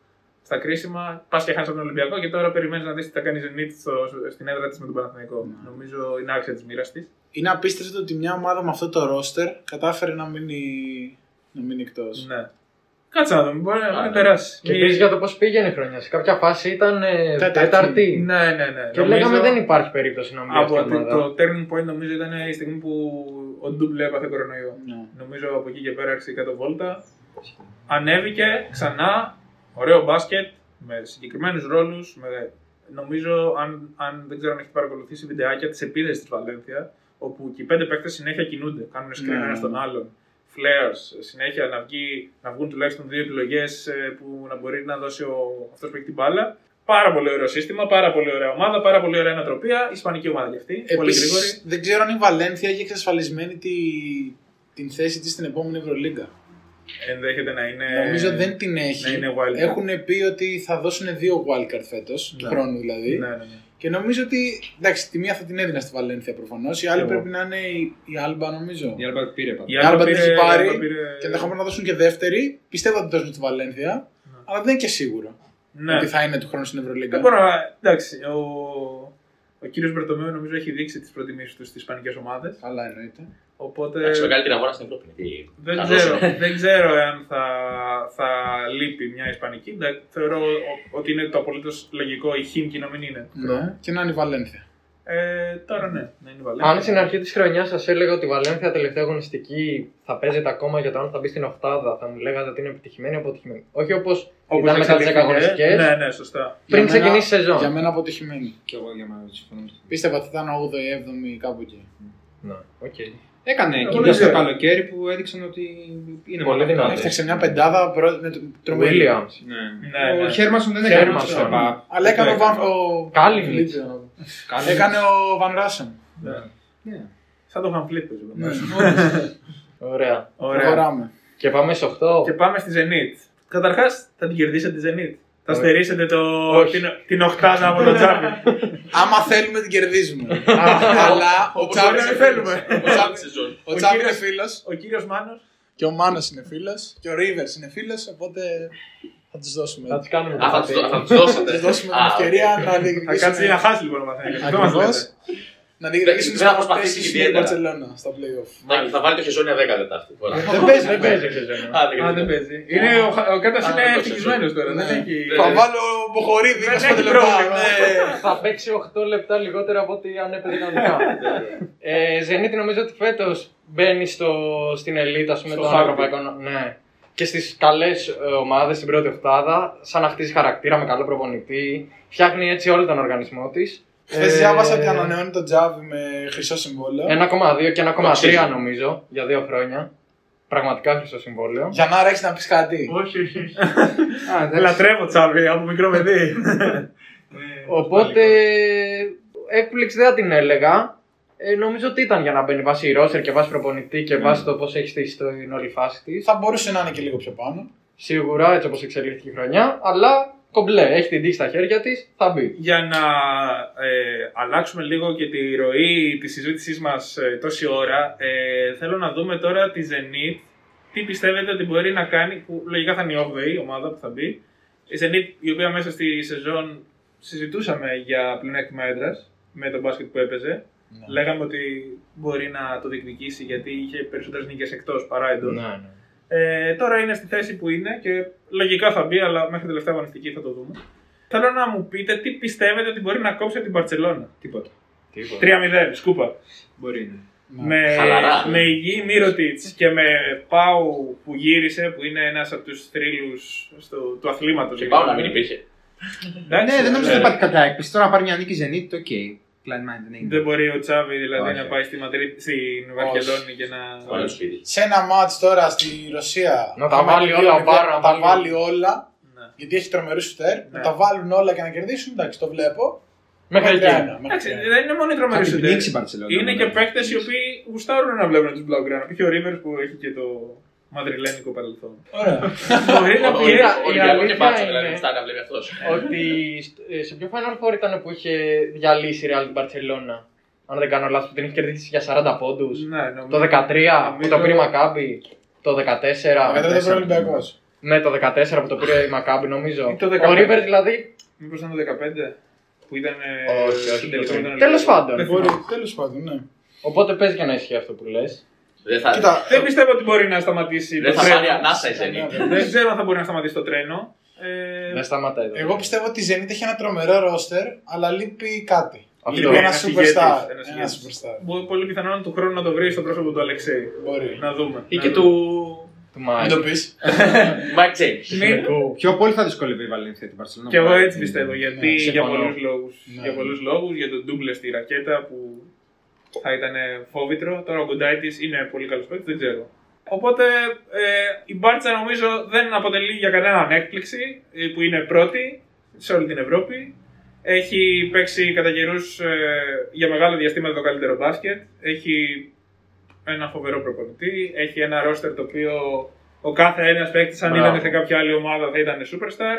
στα κρίσιμα, πας και χάνεις από τον Ολυμπιακό και τώρα περιμένεις να δεις τι θα κάνεις η Zenit στο, στην έδρα της με τον Παναθηναϊκό. Νομίζω είναι άξια της μοίρας της. Είναι απίστευτο ότι μια ομάδα με αυτό το ρόστερ κατάφερε να μείνει, να μείνει εκτός. Ναι. Κάτσε να δούμε, μπορεί να ναι. μην περάσει. Και Μη- επίσης για το πώς πήγαινε η χρονιά. Σε κάποια φάση ήταν ε, Τέταρτη. τέταρτη. Ναι, ναι, ναι. Και Νομίζω λέγαμε δεν υπάρχει περίπτωση να μείνει αυτή Από η ομάδα. το turning point νομίζω ήταν η στιγμή που ο Ντούμπλε έπαθε κορονοϊό. Ναι. Νομίζω από εκεί και πέρα άρχισε η κάτω βόλτα. Ανέβηκε ξανά, ωραίο μπάσκετ, με συγκεκριμένους ρόλους. Με... Νομίζω, αν, αν δεν ξέρω αν έχει παρακολουθήσει βιντεάκια της επίδεσης της Βαλένθια, όπου και οι πέντε παίκτες συνέχεια κινούνται, κάνουν screen Ναι. ένα στον άλλον. Flares, συνέχεια να, βγει, να βγουν τουλάχιστον δύο επιλογές που να μπορεί να δώσει ο, αυτός που έχει την μπάλα. Πάρα πολύ ωραίο σύστημα, πάρα πολύ ωραία ομάδα, πάρα πολύ ωραία ανατροπία. Ισπανική ομάδα κι αυτή. πολύ Επίσης, γρήγορη. δεν ξέρω αν η Βαλένθια έχει εξασφαλισμένη τη, την θέση της στην επόμενη Ευρωλίγκα. Ενδέχεται να είναι. Νομίζω δεν την έχει. να είναι wild card. Έχουν πει ότι θα δώσουν δύο wildcard φέτος, του Ναι. χρόνου δηλαδή. Ναι, ναι, ναι. Και νομίζω ότι. Εντάξει, τη μία θα την έδινα στη Βαλένθια προφανώς. Η άλλη εγώ. πρέπει να είναι η, η Άλμπα, νομίζω. Η Άλμπα πήρε πάντα. Η Η Άλμπα την πήρε- έχει πάρει η Άλμπα πήρε- Και ενδεχομένω να δώσουν και δεύτερη. Πιστεύω ότι δώσουν στη Βαλένθια. Αλλά δεν είναι και σίγουρο Ναι. ότι θα είναι του χρόνου στην Ευρωλίγκα. Δεν μπορώ να. Εντάξει, ο, ο κύριος Μπερτομέου νομίζω έχει δείξει τις προτιμήσεις του στις ισπανικές ομάδες. Καλά εννοείται. Οπότε. Εντάξει, μεγαλύτερη αγορά στην Ευρώπη. είναι. Τι- Δεν καλός ξέρω, είναι. δεν ξέρω αν θα, θα λείπει μια Ισπανική. Εντάξει, Θεωρώ ο- ότι είναι το απολύτως λογικό η Χίμκι να μην είναι. Ναι. Και να είναι η Βαλένθια. Ε, τώρα ναι, να είναι η Βαλένθια. Αν στην αρχή της χρονιάς σας έλεγα ότι η Βαλένθια τελευταία αγωνιστική θα παίζεται ακόμα για το αν θα μπει στην Οχτάδα, θα μου λέγατε ότι είναι επιτυχημένη ή αποτυχημένη. Όχι όπως Όπως ήταν μετά τι 10 εξελίχθηκε, αγωνιστικέ, Ναι, ναι, σωστά. πριν Για μένα- ξεκινήσει η σεζόν. Για μένα αποτυχημένη. Και εγώ για μένα συμφωνώ. με αυτό. Πίστευα ότι θα ήταν 8η, 7η, κάπου εκεί. Ναι, οκ. Έκανε Εγώ κινήσεις δεν στο ξέρω. καλοκαίρι που έδειξαν ότι είναι Πολύ μόνο δυνατό. αυτά. Έφτιαξε μια πεντάδα προ- με το- τρομερή. Williams. Ναι. Ναι, ναι. Ο Χέρμανσον δεν έκανε Χέρμανσον. το step up. Αλλά έκανε ο Βαν. Ο... Κάλινιτς. Κάνει- Έκανε ο Βαν Ρόσομ. Ναι. Ναι. Σαν το Van Fleet παίζω. Ναι, όντως. Ωραία. Ωραία. Προχωράμε. Και πάμε σε 8. Και πάμε στη Zenit. Καταρχάς, θα την κερδίσετε τη Zenit. Θα στερήσετε το, Όχι. την, την οχτάδα από το Τσάβι. Άμα θέλουμε την κερδίζουμε. Αλλά ο Όπως Τσάβης μπορεί να είναι θέλουμε. φίλος. Μετά τη σεζόν. Ο Τσάβης είναι κύριος- φίλος. Ο κύριος Μάνος. Και ο Μάνος είναι φίλος. Και ο Ρίβερ είναι φίλος. Οπότε θα τους δώσουμε. Θα τι κάνουμε Α, θα τα τους δω- θα χαρτιά. τους δώσετε. Θα τους δώσουμε την Α, ευκαιρία οκ. να Θα διεκδικήσουμε. κάτσει να χάσει λοιπόν ο Μαθαίνικας. Αυτό μας Ακριβώ. λέτε. Να διεκδικήσουν Δεν θα τι προσπαθήσει θέσεις η ιδιαίτερα. Μπαρσελόνα στα playoff. Θα- Θα βάλει το χεζόνια 10 λεπτά αυτή τη φορά. Δεν παίζει, Δεν παίζει ο Χεζόνια. Α, δεν Α, δεν κρίνεται. παίζει. Είναι, ο, ο Κάτας Α, είναι δεν το ευτυχισμένος τώρα. Ναι. Δεν έχει... Θα βάλω Μποχορίδη Δεν 25 έχει λεπτά. πρόβλημα. ναι. Θα παίξει 8 λεπτά λιγότερα από ό,τι αν έπαιζε κανονικά. ε, Ζενίτη νομίζω ότι φέτος μπαίνει στο, στην ελίτ, ας πούμε, Στο των χάρτη. ευρωπαϊκών. Ναι. Και στις καλές ομάδες στην πρώτη οχτάδα, σαν να χτίζει χαρακτήρα με καλό προπονητή. Φτιάχνει έτσι όλο τον οργανισμό της. Χθες διάβασα ότι ανανεώνει τον Τζάβι με χρυσό συμβόλαιο. 1,2 και 1,3 αξίζει. νομίζω για δύο χρόνια. Πραγματικά χρυσό συμβόλαιο. Για να έχει να πεις κάτι. Όχι, όχι. όχι. Α, εντάξει. Λατρεύω Τσάβη από μικρό παιδί. Οπότε έκπληξη δεν θα την έλεγα. Ε, νομίζω ότι ήταν για να μπαίνει βάσει ρόστερ και βάσει προπονητή και βάσει το πώς έχεις στήσει την όλη φάση της. Θα μπορούσε να είναι και λίγο πιο πάνω. Σίγουρα έτσι όπως εξελίχθηκε η χρονιά, αλλά κομπλέ, έχει την τύχη στα χέρια της, θα μπει. Για να ε, αλλάξουμε λίγο και τη ροή της συζήτησής μας ε, τόση ώρα, ε, θέλω να δούμε τώρα τη Zenit. Τι πιστεύετε ότι μπορεί να κάνει, που λογικά θα είναι η 8η ομάδα που θα μπει. Η Zenit, η οποία μέσα στη σεζόν συζητούσαμε για πλεονέκτημα έδρας με τον μπάσκετ που έπαιζε. Λέγαμε ότι μπορεί να το διεκδικήσει γιατί είχε περισσότερες νίκες εκτός παρά εντός. ναι. Ε, τώρα είναι στη θέση που είναι και λογικά θα μπει, αλλά μέχρι τελευταία αγωνιστική θα το δούμε. Θέλω να μου πείτε τι πιστεύετε ότι μπορεί να κόψει από την Παρσελώνα. Τίποτα. 3-0, σκούπα. Μπορεί να. Με, Χαλαρά. με υγιή Μίροτιτς και με Πάου που γύρισε, που είναι ένας από τους θρύλους του αθλήματος. Και Πάου να μην υπήρχε. Ναι, δεν νομίζω ότι υπάρχει κάποια έκπληξη. Τώρα να πάρει μια νίκη Zenit, OK. Κλάιν μάιν δεν Δεν είναι. μπορεί ο Τσάβη δηλαδή Όχι. να πάει στη Μαδρίτη, στην Βαρκελόνη και να. Βάλε το σπίτι. Σε ένα ματς τώρα στη Ρωσία. Να τα άμα βάλει είναι όλα δύο ο Μπάρον, να να τα βάλει- βάλει όλα. Ναι. Γιατί έχει τρομερούς σουτέρ. Να Ναι. τα βάλουν όλα και να κερδίσουν. Εντάξει, το βλέπω. Μέχρι εκεί. ένα, μέχρι Εντάξει, ένα. δεν είναι μόνο οι Θα τρομεροί την σουτέρ. πνίξει η Barcelona, Είναι ναι. και παίκτες οι οποίοι γουστάρουν να βλέπουν τους Blaugrana. Π.χ. ο Ρίβερ που έχει και το μαδριλένικο παρελθόν. Ωραία. Μπορεί να Ο πιέσει. Κοίτα, η Ολυμπιακό και αλήθεια μπάτσα είναι- δηλαδή γουστάρει να βλέπει αυτός. ότι στο- ε, σε ποιο Final Four ήταν που είχε διαλύσει η Real την Barcelona; Αν δεν κάνω λάθος, που την είχε κερδίσει για 40 πόντους. Ναι, νομίζω. Το 13 που Νομίζω- το πήρε η Maccabi. Το 14. Κατά δεν είναι Ολυμπιακός. Ναι, το 14 που το πήρε η Maccabi νομίζω. Ή το Ο 15. River δηλαδή. Μήπως ήταν το 15 που ήταν. Όχι, όχι, στο τελικό όχι. με τον Τέλος Ολυμπιακό. πάντων. Δεν Μπορεί, θυμάμαι. τέλος πάντων, ναι. Οπότε παίζει και να ισχύει αυτό που λες. Δεν θα, Κοίτα, Δεν πιστεύω ότι μπορεί να σταματήσει δεν το θα πάρει τρένο. ανάσα η Zenit. Δεν ξέρω αν θα μπορεί να σταματήσει το τρένο. Ε, Δεν σταματάει. το εγώ πράγμα. πιστεύω ότι η Zenit έχει ένα τρομερό ρόστερ, αλλά λείπει κάτι. Αυτό. Λείπει ένας Ένας superstar. ηγέτης, ένας Ένας ηγέτης. superstar. Μπορεί πολύ πιθανόν του χρόνου να το βρει στο πρόσωπο του Αλεξέη. Μπορεί. Να δούμε. Ή Να και δούμε. του Του Μην Μάικ. το πεις. Mike James. Μην- Πιο πολύ θα δυσκολεύει η Βαλένθια την Barcelona. Και εγώ έτσι πιστεύω. Γιατί Ναι, για συμφωνώ. πολλούς λόγους. Ναι. Για πολλούς λόγους, για τον Ντούμπλε στη ρακέτα που θα ήταν φόβητρο. Τώρα ο Γκουντάιτης είναι πολύ καλός παίκτης, δεν ξέρω. Οπότε ε, η Μπάρτσα νομίζω δεν αποτελεί για κανέναν έκπληξη ε, που είναι πρώτη σε όλη την Ευρώπη. Έχει παίξει κατά καιρούς για μεγάλα διαστήματα το καλύτερο μπάσκετ. Έχει ένα φοβερό προπονητή. Έχει ένα ρόστερ το οποίο ο κάθε ένας παίκτης, αν Μπράβο. ήταν σε κάποια άλλη ομάδα, θα ήταν superstar.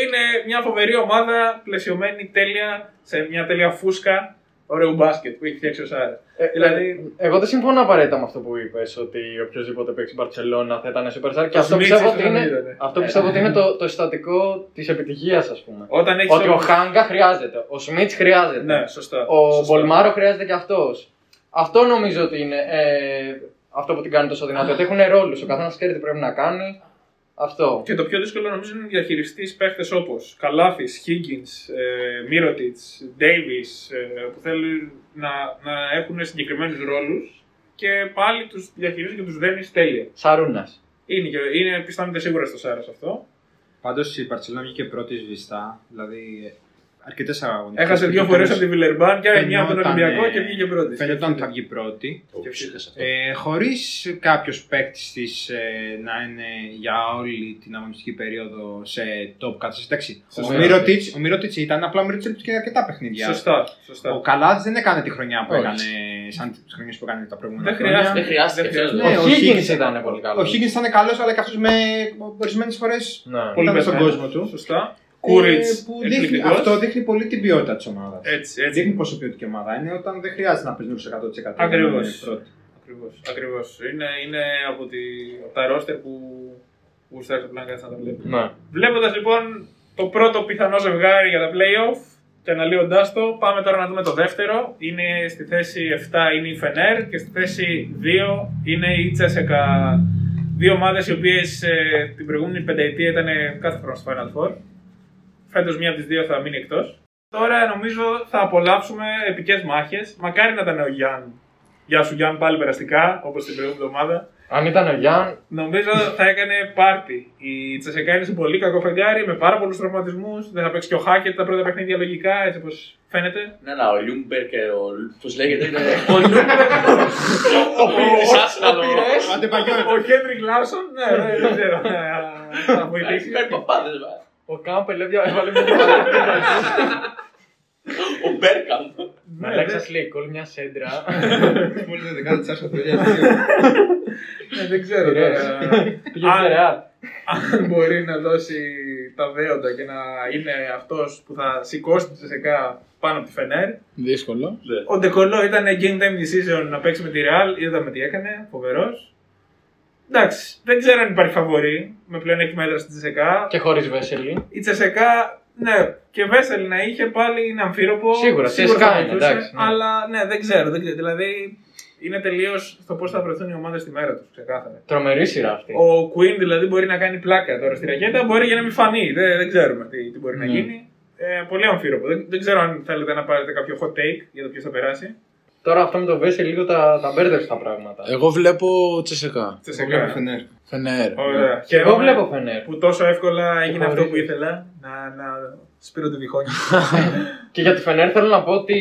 Είναι μια φοβερή ομάδα πλαισιωμένη τέλεια σε μια τέλεια φούσκα ωραίου μπάσκετ που έχει φτιάξει ο Σάρας. Ε, Δηλαδή- ε, εγώ δεν συμφωνώ απαραίτητα με αυτό που είπες, ότι οποιοδήποτε παίξει Barcelona θα ήταν superstar. Και Ο αυτό Σμιτς πιστεύω ίσως ότι να είναι, μην ήταν. αυτό πιστεύω ότι είναι το, το συστατικό της επιτυχίας, ας πούμε. Όταν έχεις. Ότι ο Χάνγκα χρειάζεται, ο Σμιτ χρειάζεται, Ναι, σωστά. ο σωστά. Μπολμάρο χρειάζεται και αυτός. Αυτό νομίζω ότι είναι ε, αυτό που την κάνει τόσο δυνατή. Ότι έχουν ρόλους. Ο καθένας ξέρει τι πρέπει να κάνει. Αυτό. Και το πιο δύσκολο νομίζω είναι να διαχειριστείς παίχτες όπως Καλάφη, Higgins, ε, Μύρωτιτ, Ντέιβι, που θέλουν να, να έχουν συγκεκριμένους ρόλους και πάλι τους διαχειρίζει και τους δένεις τέλεια. Σαρούνας. Είναι, και, είναι πιστάνεται σίγουρα στο Σάρας αυτό. Πάντως η Barcelona βγήκε πρώτη σβηστά. Δηλαδή αρκετές αγωνιστικές. Έχασε δύο φορές από τη Βιλερμπάν και άλλη μια από τον Φαινόταν, Ολυμπιακό ε, και βγήκε πρώτη. Φαινόταν ότι θα βγει πρώτη. Το ψήφισα αυτό. Ε, Χωρίς κάποιος παίκτης της ε, να είναι για όλη την αγωνιστική περίοδο σε top κατάσταση. Εντάξει, ο Σωστά. Μύρωτιτς- ο Μύρωτιτς ήταν απλά ο Μύρωτιτς έλειψε και αρκετά παιχνίδια. Σωστά, Ο σωστά. Καλάς δεν έκανε τη χρονιά που Όχι. έκανε, σαν τις χρονιές που έκανε τα προηγούμενα Δεν χρόνια. χρειάζεται. Δεν χρειάστηκε. Δεν χρειάζεται. φέτος. Ναι, Ο ο Higgins Higgins- ήταν πολύ καλός. Ο Higgins ήταν καλός, αλλά και αυτός με ορισμένες φορές Ναι. Πολύ ήταν στον μεσμένος. κόσμο του. Σωστά. Κούριτς. Ε, που δείχνει, αυτό δείχνει πολύ την ποιότητα της ομάδας. Έτσι, έτσι. Δείχνει πόσο ποιοτική ομάδα είναι όταν δεν χρειάζεται να παίζει 100%. Ακριβώς. να είναι πρώτη. Ακριβώς, ακριβώς. Είναι, είναι από, τη, από τα ρόστερ που γουστάρει το πλάνο να τα βλέπει. Ναι. Βλέποντας λοιπόν το πρώτο πιθανό ζευγάρι για τα playoff, Και αναλύοντά το, πάμε τώρα να δούμε το δεύτερο. Είναι στη θέση 7 είναι η Φενέρ και στη θέση 2 είναι η Τσέσεκα. Δύο ομάδες οι οποίες την προηγούμενη πενταετία ήταν κάθε χρόνο στο Final Four. Φέτο μία από τι δύο θα μείνει εκτό. Τώρα νομίζω θα απολαύσουμε επικέ μάχε. Μακάρι να ήταν ο Γιάνν. Γεια σου Γιάνν, πάλι περαστικά, όπω την προηγούμενη εβδομάδα. Αν ήταν ο Γιάνν, Νομίζω θα έκανε πάρτι. Η Τσεσεκά είναι σε πολύ κακό φεγγάρι με πάρα πολλού τραυματισμού. Δεν θα παίξει και ο Χάκετ τα πρώτα παιχνίδια λογικά, έτσι όπω φαίνεται. Ναι, ναι, ο Λιούμπερ και ο. Πώ λέγεται, είναι. Ο Λιούμπερ. Ο Πίρι Άσναλο. Άντε παγιό. Ο Κέντρικ Λάρσον, ναι, ναι, δεν ξέρω. ναι, Θα βοηθήσει. Παίρνει παπάδε, ο Κάμπελ έβαλε μια Ο Μπέρκαμ. Ναι, Αλέξα λέει, κόλλει μια σέντρα. Μόλις δεν δεκάτα της Άρσεν το 2002. Ναι, δεν ξέρω τώρα. Πήγε στη Ρεάλ. Αν μπορεί να δώσει τα δέοντα και να είναι αυτός που θα σηκώσει τη Τσεσεκά πάνω από τη Φενέρ. Δύσκολο. Ο Ντεκολό ήταν game time decision να παίξει με τη Real, είδαμε τι έκανε, φοβερός. Εντάξει, δεν ξέρω αν υπάρχει φαβορή με πλεονέκτημα έδρα στη Τσεσεκά. Και χωρίς Βέσελη. Η Τσεσεκά, ναι, και Βέσελ να είχε πάλι είναι αμφίροπο. Σίγουρα, θα CSKA είναι, βοηθούσε, εντάξει, ναι. Αλλά ναι, δεν ξέρω, δεν ξέρω. Δηλαδή είναι τελείως στο πώς θα βρεθούν οι ομάδες στη μέρα τους, ξεκάθαρα. Τρομερή σειρά αυτή. Ο Queen δηλαδή μπορεί να κάνει πλάκα τώρα στη ρακέτα, μπορεί για να μην φανεί. Δεν, δεν ξέρουμε τι, τι μπορεί να Ναι. γίνει. Ε, πολύ αμφίροπο. Δεν, δεν ξέρω αν θέλετε να πάρετε κάποιο hot take για το ποιος θα περάσει. Τώρα αυτό με το Βέσελ λίγο τα, τα μπέρδεψε τα πράγματα. Εγώ βλέπω Τσεσεκά. Τσεσεκά. Φενέρ. Φενέρ. Ωραία. Και εγώ Χαίρομαι βλέπω Φενέρ. Που τόσο εύκολα έγινε χωρίς. αυτό που ήθελα. Να, να σπείρω τη διχόνια. Και για τη Φενέρ θέλω να πω ότι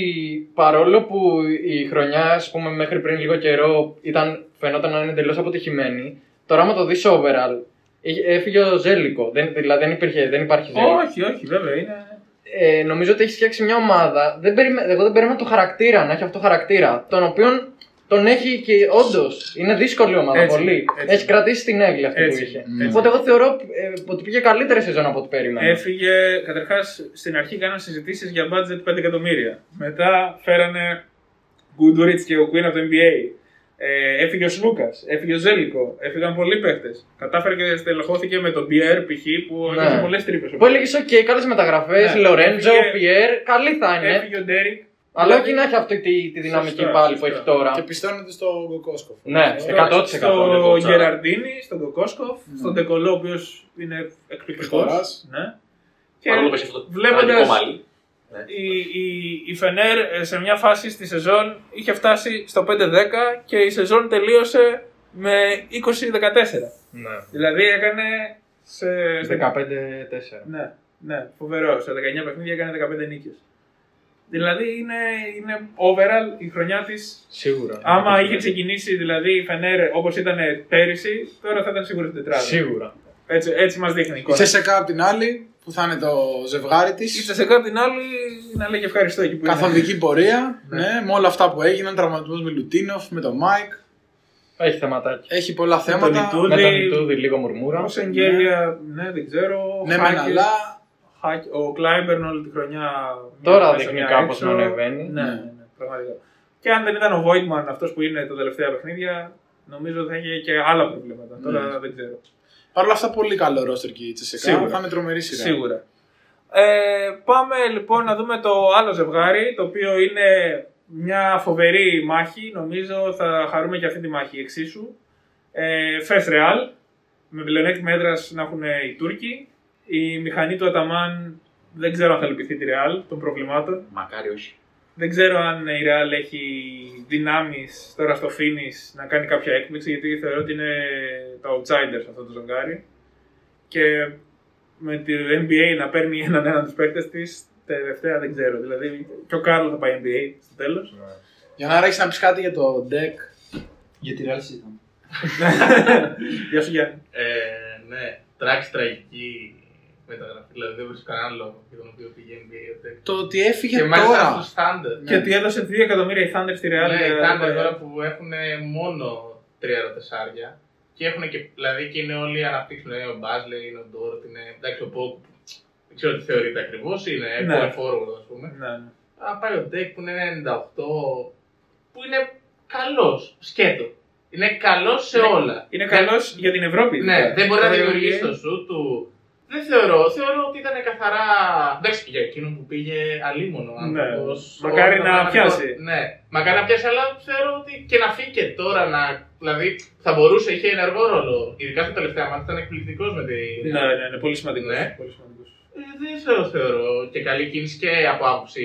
παρόλο που η χρονιά, ας πούμε, μέχρι πριν λίγο καιρό ήταν, φαινόταν να είναι εντελώς αποτυχημένη, τώρα άμα το δεις overall, είχε- έφυγε ο Ζέλικο. Δεν, δηλαδή δεν, υπήρχε, δεν υπάρχει Ζέλικο. όχι, όχι, βέβαια είναι. Ε, νομίζω ότι έχει φτιάξει μια ομάδα. Δεν περιμέ... Εγώ δεν περίμενα το χαρακτήρα, να έχει αυτό το χαρακτήρα. Τον οποίο τον έχει και όντως. Είναι δύσκολη ομάδα Έτσι, πολύ. έτσι. Έχει κρατήσει την έγκλη αυτή Έτσι, που είχε. έτσι. Οπότε εγώ θεωρώ ε, ότι πήγε καλύτερη σεζόν από ό,τι περίμενα. Έφυγε, καταρχάς στην αρχή κάναν συζητήσεις για budget 5 εκατομμύρια. Μετά φέρανε Goodrich και ο Queen από το NBA. Ε, έφυγε ο Σλούκας, έφυγε ο Ζέλικο, έφυγαν πολλοί παίχτες. Κατάφερε και στελεχώθηκε με τον Pierre π.χ. που Ναι. είχε πολλές τρύπες. Που έλεγες: OK, καλές μεταγραφές. Ναι. Λορέντζο, Έφυγε- Πιέρ, καλή θα είναι. Έφυγε ο Ντέρικ. Αλλά όχι να έχει αυτή τη, τη δυναμική Σωστά, πάλι που σωστά. έχει τώρα. Και πιστώνεται στο Κοκόσκοφ. Ναι, 100%. Στο Γκεραρντίνι, στον Κοκόσκοφ, στον Ντεκολό, ο οποίος είναι εκπληκτικός. Παιχταράς. Ναι. Και Παρόλο που έχει αυτό το βλέποντας- τραγικό μαλλί. η, η, η Φενέρ ε, σε μια φάση στη σεζόν είχε φτάσει στο 5-10 και η σεζόν τελείωσε με 20-14. Ναι. Δηλαδή έκανε σε. 15-4. Ναι, ναι, φοβερό. Σε 19 παιχνίδια έκανε 15 νίκες. Δηλαδή είναι, είναι overall η χρονιά της. Σίγουρα. Άμα είχε ξεκινήσει δηλαδή η Φενέρ όπως ήταν πέρυσι, τώρα θα ήταν σίγουρα στην τετράδα. Σίγουρα. Έτσι, έτσι μας δείχνει η Η εικόνα. Τσεσεκά απ' την άλλη, που θα είναι το ζευγάρι της. Η Τσεσεκά απ' την άλλη να λέγει ευχαριστώ εκεί που είναι. Καθοδική πορεία. Ναι. ναι, με όλα αυτά που έγιναν, τραυματισμός Μιλουτίνοφ, με τον Μάικ. Έχει θεματάκι. Έχει πολλά τον θέματα. Ιτούδη. Με τον Ιτούδη λίγο μουρμούρα. Ο Σενγκέλια, ναι, δεν ξέρω. Ναι, μεν Χάκετ, αλλά. Χάκ- Ο Κλάιμπερν όλη τη χρονιά. Τώρα μέσα, δείχνει μια κάπως έξω. να ανεβαίνει. Ναι, ναι, ναι, πραγματικά. Και αν δεν ήταν ο Βόιτμαν αυτός που είναι τα τελευταία παιχνίδια, νομίζω θα είχε και άλλα προβλήματα. Τώρα δεν ξέρω. Παρ' όλα αυτά, πολύ καλό ρόστερ και η Τσεσεκά. Σίγουρα. Θα είναι τρομερή σειρά. Σίγουρα. Ε, πάμε λοιπόν να δούμε το άλλο ζευγάρι, το οποίο είναι μια φοβερή μάχη. Νομίζω θα χαρούμε και αυτή τη μάχη εξίσου. Ε, Φες Ρεάλ, με πλεονέκτημα έδρας να έχουν οι Τούρκοι. Η μηχανή του Αταμάν δεν ξέρω αν θα λυπηθεί τη Ρεάλ των προβλημάτων. Μακάρι όχι. Δεν ξέρω αν η Real έχει δυνάμεις τώρα στο finish να κάνει κάποια έκπληξη, γιατί θεωρώ ότι είναι το outsiders αυτό το ζευγάρι. Και με τη NBA να παίρνει έναν έναν τους παίκτες της, τελευταία δεν ξέρω. Δηλαδή και ο Κάρλος θα πάει NBA στο τέλος. Για να έχει να πει κάτι για το deck. Για τη Real συζητάμε. Γεια σου Γιάννη. Ε, ναι, τράξη τραγική μεταγραφή. Δηλαδή δεν βρίσκω κανέναν λόγο για τον οποίο πήγε NBA. ο Tech. Το ότι έφυγε Και μάλιστα τώρα. στο standard. Και ότι έδωσε 2 εκατομμύρια η Thunder στη Real. Ναι, για- οι Thunder τώρα που έχουν μόνο τρία ρωτεσάρια και έχουν και, δηλαδή και είναι όλοι αναπτύξουν. Είναι ο Μπάζλε, είναι ο Ντόρτ, είναι εντάξει ο Πόκ. Δεν ξέρω τι θεωρείται ακριβώς, είναι Ναι. ναι. forward ας πούμε. Ναι, ναι. Α, πάει ο Ντεκ που είναι 98, που είναι καλός, σκέτο. Είναι καλός σε Είναι- όλα. Είναι Δεν- καλό για την Ευρώπη. Ναι, ειδικά. δεν μπορεί να Τώρα η δημιουργήσει NBA το σου του. Δεν θεωρώ. Θεωρώ ότι ήταν καθαρά. Εντάξει, για εκείνον που πήγε αλίμονο. Ναι. άνθρωπος, Μακάρι ο- να ο- πιάσει. Ναι, μακάρι να πιάσει, αλλά θεωρώ ότι και να φύγει και τώρα να. Δηλαδή θα μπορούσε, είχε ενεργό ρόλο. Ειδικά στα τελευταία μάτια ήταν εκπληκτικός με τη. Ναι, ναι, ναι, πολύ σημαντικός. Ναι. Πολύ σημαντικός. Ε, δεν θεωρώ, θεωρώ και καλή κίνηση και από άποψη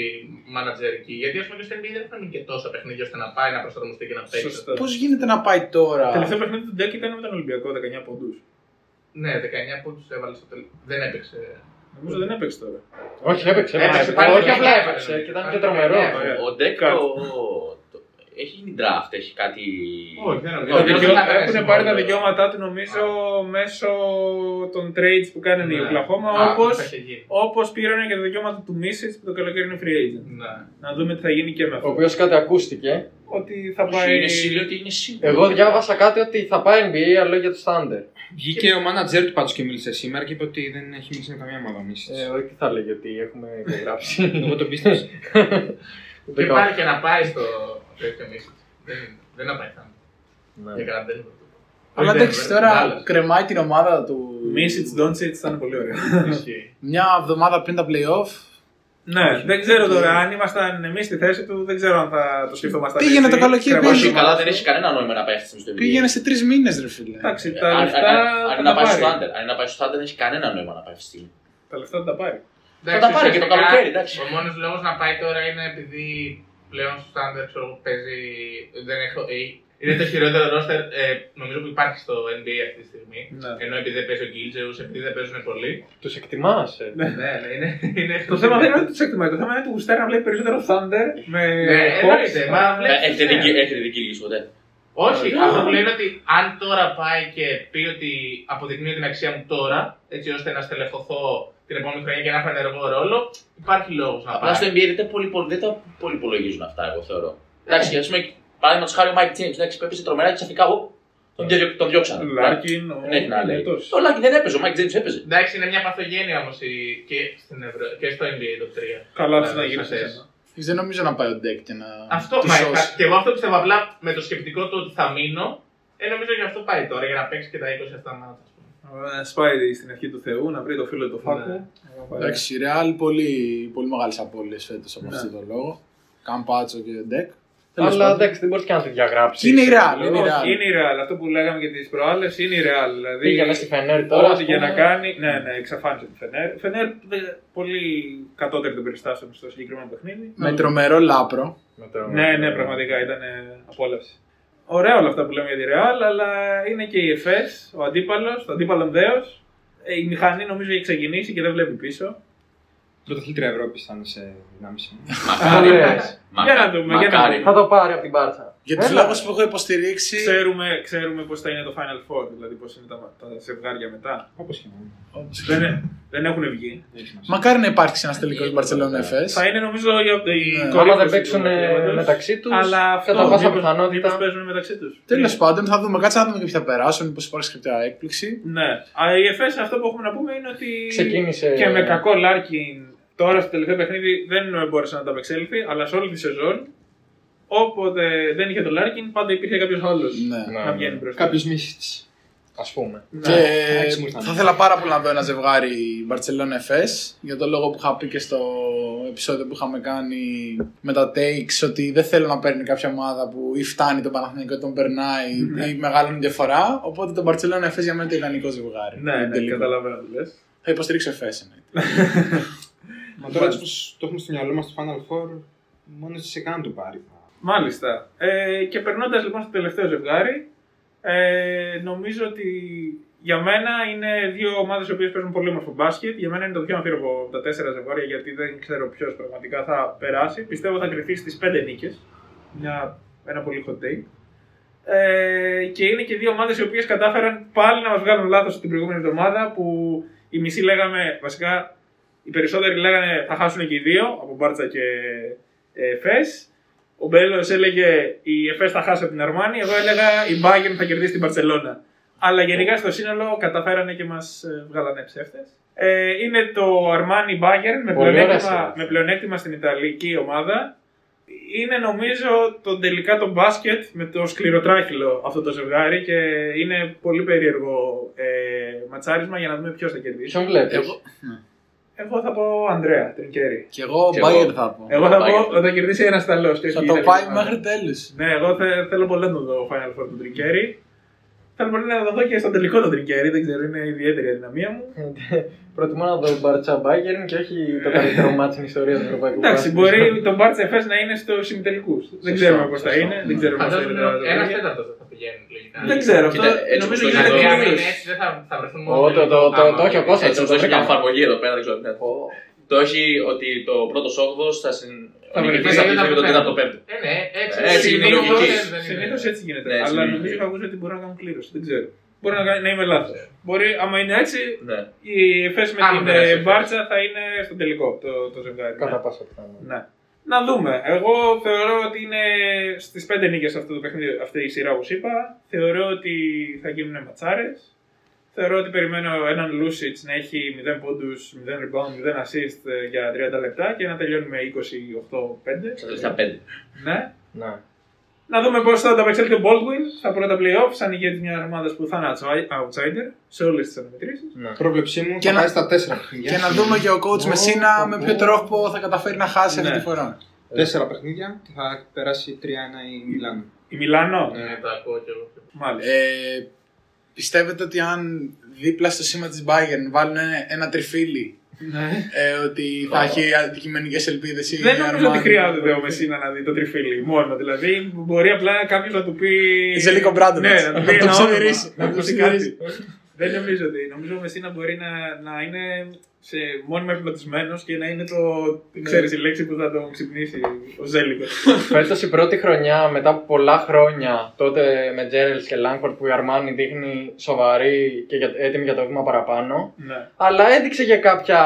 μανατζερική. Γιατί ας πούμε και στο NBA δεν έχουν και τόσα παιχνίδια ώστε να πάει να προσαρμοστεί και να παίξει. Σωστό. Πώς γίνεται να πάει τώρα; Τελευταίο παιχνίδι του Ντέκ ήταν με τον Ολυμπιακό, 19 πόντους. Ναι, 19 που του έβαλες στο τέλο. Δεν έπαιξε. Νομίζω δεν έπαιξε τώρα. Όχι, έπαιξε. Έπαιξε, έπαιξε. πάλι Όχι, απλά έπαιξε. έπαιξε και ήταν και Πάλι τρομερό. έπαιξε. Ο Ντεκ Κάτι. το... το- έχει γίνει draft, έχει κάτι. Όχι, δεν Τα νομίζω. δικαιώ- Δεν θα Έχουν πέσει πάρει τα μόνο. δικαιώματά του νομίζω μέσω των trades που κάνανε οι Ναι. Οκλαχώμα, Α, όπως, θα είχε γίνει. όπως πήραν και τα δικαιώματα του Μίσιτ που το καλοκαίρι είναι free agent. Ναι. Να δούμε τι θα γίνει και με Ο αυτό. οποίος κάτι ακούστηκε. Ότι θα Όχι, πάει. είναι σίγουρο ότι είναι σίγουρο. Εγώ διάβασα κάτι ότι θα πάει NBA αλλά για το Thunder. Βγήκε ο μάνατζερ του πάντως και μίλησε σήμερα και είπε ότι δεν έχει μιλήσει με καμία ομάδα μίσης. Ε, όχι, τι θα λέγει ότι έχουμε υπογράψει. Εγώ το πίστεψα. Και πάλι και να πάει στο τέτοιο μίσο. Δεν, δεν να πάει θάνατο. Ναι. Για κανένα δεν Αλλά Όχι, εντάξει, δεν- τώρα Dallas. κρεμάει την ομάδα του. Μίσιτ, Ντόντσιτ ήταν πολύ ωραίο. Ισχύει. Μια εβδομάδα πριν τα playoff. ναι, δεν ξέρω τώρα αν ήμασταν εμείς στη θέση του, δεν ξέρω αν θα το σκεφτόμασταν. Πήγαινε έτσι. το καλοκαίρι, Κρεμάσει Όχι, η καλά, ομάδα δεν του. έχει κανένα νόημα να πάει αυτή στο NBA. Πήγαινε σε τρεις μήνες, ρε φίλε. Εντάξει, Ε, τα αν- λεφτά αν- θα Αν τα να πάει στο πάρει. Thunder, αν να πάει στο Thunder, δεν έχει κανένα νόημα να πάει αυτή τη στιγμή. Τα λεφτά θα τα πάρει. Θα τα πάρει και το ουσιαστικά, καλοκαίρι, εντάξει. Ο μόνος λόγος να πάει τώρα είναι επειδή πλέον στο Thunder ξέρω, εγώ, παίζει. Δεν έχω, ε, είναι το χειρότερο ρόστερ ε, νομίζω που υπάρχει στο NBA αυτή τη στιγμή. Ναι. Ενώ επειδή δεν παίζει ο Γκίλτζεου, επειδή δεν παίζουν πολλοί. Τους εκτιμάς. Ναι, ναι, είναι. είναι Το θέμα δεν είναι ότι τους εκτιμάει. Το θέμα είναι ότι γουστάρει να βλέπει περισσότερο Thunder με Ναι, Hawks. εννοείται. Μα Ε, βλέπεις, Έχετε ναι. δική- έχετε δική λύση ποτέ; Όχι, αυτό που λένε ότι αν τώρα πάει και πει ότι αποδεικνύει την αξία μου τώρα, έτσι ώστε να στελεχωθώ την επόμενη χρονιά και να έχω ενεργό ρόλο, υπάρχει λόγος να Απλά στο πάει. NBA δεν τα, πολύ, δεν τα πολύ υπολογίζουν αυτά, εγώ θεωρώ. Εντάξει, ας πούμε, παράδειγμα χάρη ο Mike James, εντάξει, που έπαιζε τρομερά και ξαφνικά εγώ τον, διώξα- τον διώξανε. Λάρκιν, ο Δεν έχει να λέει. Νέτος. Το Λάκη δεν έπαιζε, ο Mike James έπαιζε. Εντάξει, είναι μια παθογένεια όμως και, στην Ευρω... και στο NBA το 3. Καλά, του Δηλαδή, να γίνει σε σε θέση. σένα. Δεν νομίζω να πάει ο Ντεκ και να. Αυτό, τη μα, σώσει. και εγώ αυτό πιστεύω απλά με το σκεπτικό του ότι θα μείνω. Ε, νομίζω γι' αυτό πάει τώρα, για να παίξει και τα 20 αυτά μάτια. Ας πούμε. Να σπάει στην αρχή του Θεού, να βρει το φίλο του Φάκου. Ναι. Εντάξει, η Real πολύ, πολύ μεγάλες απώλειες φέτος από Ναι. αυτόν τον λόγο. Καμπάτσο και Ντεκ. Αλλά εντάξει, δεν μπορείς και να τη διαγράψεις. Είναι η Real, είναι η Όχι, Real. Είναι η Real. Αυτό που λέγαμε και τις προάλλες είναι η Real. Δηλαδή, Πήγαινε στη Φενέρ τώρα. Ό,τι ας για πούμε. να κάνει. Ναι, ναι, εξαφάνισε τη Φενέρ. Φενέρ δε- πολύ κατώτερη των περιστάσεων στο συγκεκριμένο παιχνίδι. Με τρομερό λάπρο. Με το- Ναι, ναι, πραγματικά ήταν ε, απόλαυση. Ωραία όλα αυτά που λέμε για τη Real, αλλά είναι και η ΕΦΕΣ, ο αντίπαλος, το αντίπαλο δέος. Η μηχανή νομίζω έχει ξεκινήσει και δεν βλέπει πίσω. Πρωταθλήτρια Ευρώπης θα είναι σε 1,5 μήνε. Μακάρι. λες. Για να δούμε, για να Μακάρι. δούμε. Θα το πάρει από την Μπάρτσα. Για του Έλα. λόγου που έχω υποστηρίξει. Ξέρουμε, ξέρουμε πώς θα είναι το Final Four, δηλαδή πώς είναι τα, τα ζευγάρια μετά. Όπως και να είναι. δεν, δεν έχουν βγει. Δεν έχει σημασία. Μακάρι να υπάρξει ένας τελικός Μπαρσελόνα Εφές. Θα είναι νομίζω η, η Ναι. κορύφωση Άμα δεν του παίξουν ε, πρωταθλήματος. μεταξύ τους, Αλλά αυτό κατά πάσα μήπως- πιθανότητα. μήπως παίζουν μεταξύ τους. Τέλος πάντων, θα δούμε. Κάτσε να δούμε και ποιοι θα περάσουν. Μήπως υπάρξει κάποια έκπληξη. Ναι. Αλλά η Εφές αυτό που έχουμε να πούμε είναι ότι. Ξεκίνησε- Και με κακό Λάρκιν τώρα στο τελευταίο παιχνίδι δεν μπόρεσε να ανταπεξέλθει, αλλά σε όλη τη σεζόν. Όποτε δεν είχε το Λάρκιν, πάντα υπήρχε κάποιος άλλος Ναι. να βγαίνει μπροστά. Κάποιος μίστη. Α πούμε. Ναι. Και εντάξει, μου ήρθαν. θα ήθελα πάρα πολύ να δω ένα ζευγάρι Barcelona FS για το λόγο που είχα πει και στο επεισόδιο που είχαμε κάνει με τα takes ότι δεν θέλω να παίρνει κάποια ομάδα που ή φτάνει τον Παναθηναϊκό ή τον περνάει Ναι. ή μεγαλώνει διαφορά. Οπότε το Barcelona FS για μένα είναι το ιδανικό ζευγάρι. Ναι, ναι, Τελικό. καταλαβαίνω τι λες. Θα υποστηρίξω FS εννοείται. Μα τώρα έτσι πως το έχουμε στο μυαλό μας το Final Four, μόνο στη Σεκάν του πάρει. Μάλιστα. Ε, και περνώντας λοιπόν στο τελευταίο ζευγάρι, ε, νομίζω ότι για μένα είναι δύο ομάδες οι οποίες παίζουν πολύ όμορφο μπάσκετ. Για μένα είναι το πιο αμφίροπο από τα τέσσερα ζευγάρια γιατί δεν ξέρω ποιος πραγματικά θα περάσει. Πιστεύω θα κρυφτεί στις πέντε νίκες. Ένα πολύ hot take. Ε, και είναι και δύο ομάδες οι οποίες κατάφεραν πάλι να μας βγάλουν λάθος την προηγούμενη εβδομάδα που οι μισοί λέγαμε, βασικά οι περισσότεροι λέγανε θα χάσουν και οι δύο από Μπάρτσα και ε, Φες. Ο Μπέλος έλεγε η Εφές θα χάσει από την Αρμάνη, εγώ έλεγα η Bayern θα κερδίσει την Παρσελώνα. Αλλά γενικά στο σύνολο καταφέρανε και μας βγάλανε ψεύτες. Ε, είναι το Αρμάνι Bayern με Πολύ ωραία πλεονέκτημα, σειρά. με πλεονέκτημα στην Ιταλική ομάδα. Είναι νομίζω το τελικά το μπάσκετ με το σκληροτράχυλο αυτό το ζευγάρι και είναι πολύ περίεργο ε, ματσάρισμα για να δούμε ποιος θα κερδίσει. Ποιον βλέπεις; Εγώ, Εγώ θα πω Ανδρέα, Τρινκέρι. και εγώ Και Bayern εγώ. θα πω. Εγώ θα Bayern. πω ότι θα κερδίσει ένας Ιταλό. Θα το πάει μέχρι τέλου. Ναι, εγώ θε- θέλω πολύ να το δω Final Four του Τρινκέρι. Θέλω πολύ να το δω και στον τελικό του Τρινκέρι, δεν ξέρω, είναι ιδιαίτερη η αδυναμία μου. Προτιμώ να δω Μπαρτσα Μπάγκερν και όχι το καλύτερο μάτι στην ιστορία του Ευρωπαϊκού Εντάξει, Μπάσκετ. μπορεί το Μπάρτσα Εφές να είναι στο συμμετελικού. Δεν ξέρουμε πώς θα σωστό. είναι, δεν ξέρουμε πώς θα είναι. Φαντάζομαι τα ένας παιχνίδια. τέταρτος θα πηγαίνει λογικά. Δεν ξέρω, αυτό Κοίτα, έτσι νομίζω όπως το γίνεται Δηλαδή, είναι αν είναι κυρίως. έτσι, δεν θα, θα βρεθούν Ω, μόνο. το- το- το- άμα- το έχει ο Κώστας. Έτσι όπως το έχει βρήκα. και εφαρμογή εδώ πέρα, δεν ξέρω. ναι. Το έχει ότι το πρώτος όγδος θα συν. Θα Ο νικητής βρεθείς θα μετά πεις από το τέταρτο πέμπτο. Ε, ναι, έτσι. Έτσι είναι η Συνήθως λογική. δεν είναι. Συνήθως έτσι γίνεται. Ναι, έτσι Αλλά είναι η νομίζω λογική. είχα ακούσει ότι μπορεί να κάνουν κλήρωση. Δεν ξέρω. Μπορεί να, κάνει- να είμαι λάθος. Μπορεί, άμα είναι έτσι, Ναι. η Εφές με Άμα την περάσει η ε, Εφές. Μπάρτσα θα είναι στο τελικό το, το ζευγάρι. Κατά Ναι. πάσα πιθανότητα. Ναι. Να δούμε. Εγώ θεωρώ ότι είναι στις πέντε νίκες αυτό το παιχνίδι, αυτή η σειρά όπως είπα. Θεωρώ ότι θα γίνουν ματσάρες. Θεωρώ ότι περιμένω έναν Λούσιτς να έχει 0 πόντους, 0 rebound, 0 assist ε, για 30 λεπτά και να τελειώνει με 28-5. Στα τελευταία πέντε. Ναι. Ναι. Να δούμε πώς θα ανταπεξέλθει ο Baldwin στα πρώτα playoff, σαν ηγέτη μιας ομάδας που θα είναι outside- outsider σε όλες τις αναμετρήσεις. ναι. Πρόβλεψή μου Και θα να- πάει στα τέσσερα παιχνίδια. Και να δούμε και ο coach Μεσίνα με ποιο τρόπο θα καταφέρει να χάσει αυτή Ναι. τη φορά. Τέσσερα παιχνίδια και θα περάσει 3-1 η Μιλάνο. Η Μιλάνο; Ναι. Ναι, το ακούω κι εγώ. Μάλιστα. Ε, πιστεύετε ότι αν δίπλα στο σήμα της Bayern βάλουν ένα, ένα τριφύλι Ναι. ε, ότι θα έχει αντικειμενικές ελπίδες η Δεν νομίζω ότι Armani; χρειάζεται ο Μεσίνα να δει το τριφύλι μόνο. Δηλαδή, μπορεί απλά κάποιος να του πει. Ζελίκο Μπράντοβιτς. Ναι, να του Να πει το ένα όνομα, ψιθυρίσει, να να του το πει ψιθυρίσει. κάτι. Δεν νομίζω ότι. Νομίζω ο Μεσίνα μπορεί να, να είναι σε μόνιμα επιπλατισμένο και να είναι το. ξέρεις, η λέξη που θα τον ξυπνήσει ο Ζέλικος. Φέτος η πρώτη χρονιά μετά από πολλά χρόνια, τότε με Τζέρελ και Λάγκφορντ που η Αρμάνι δείχνει σοβαρή και για, έτοιμη για το βήμα παραπάνω. ναι. Αλλά έδειξε και κάποια.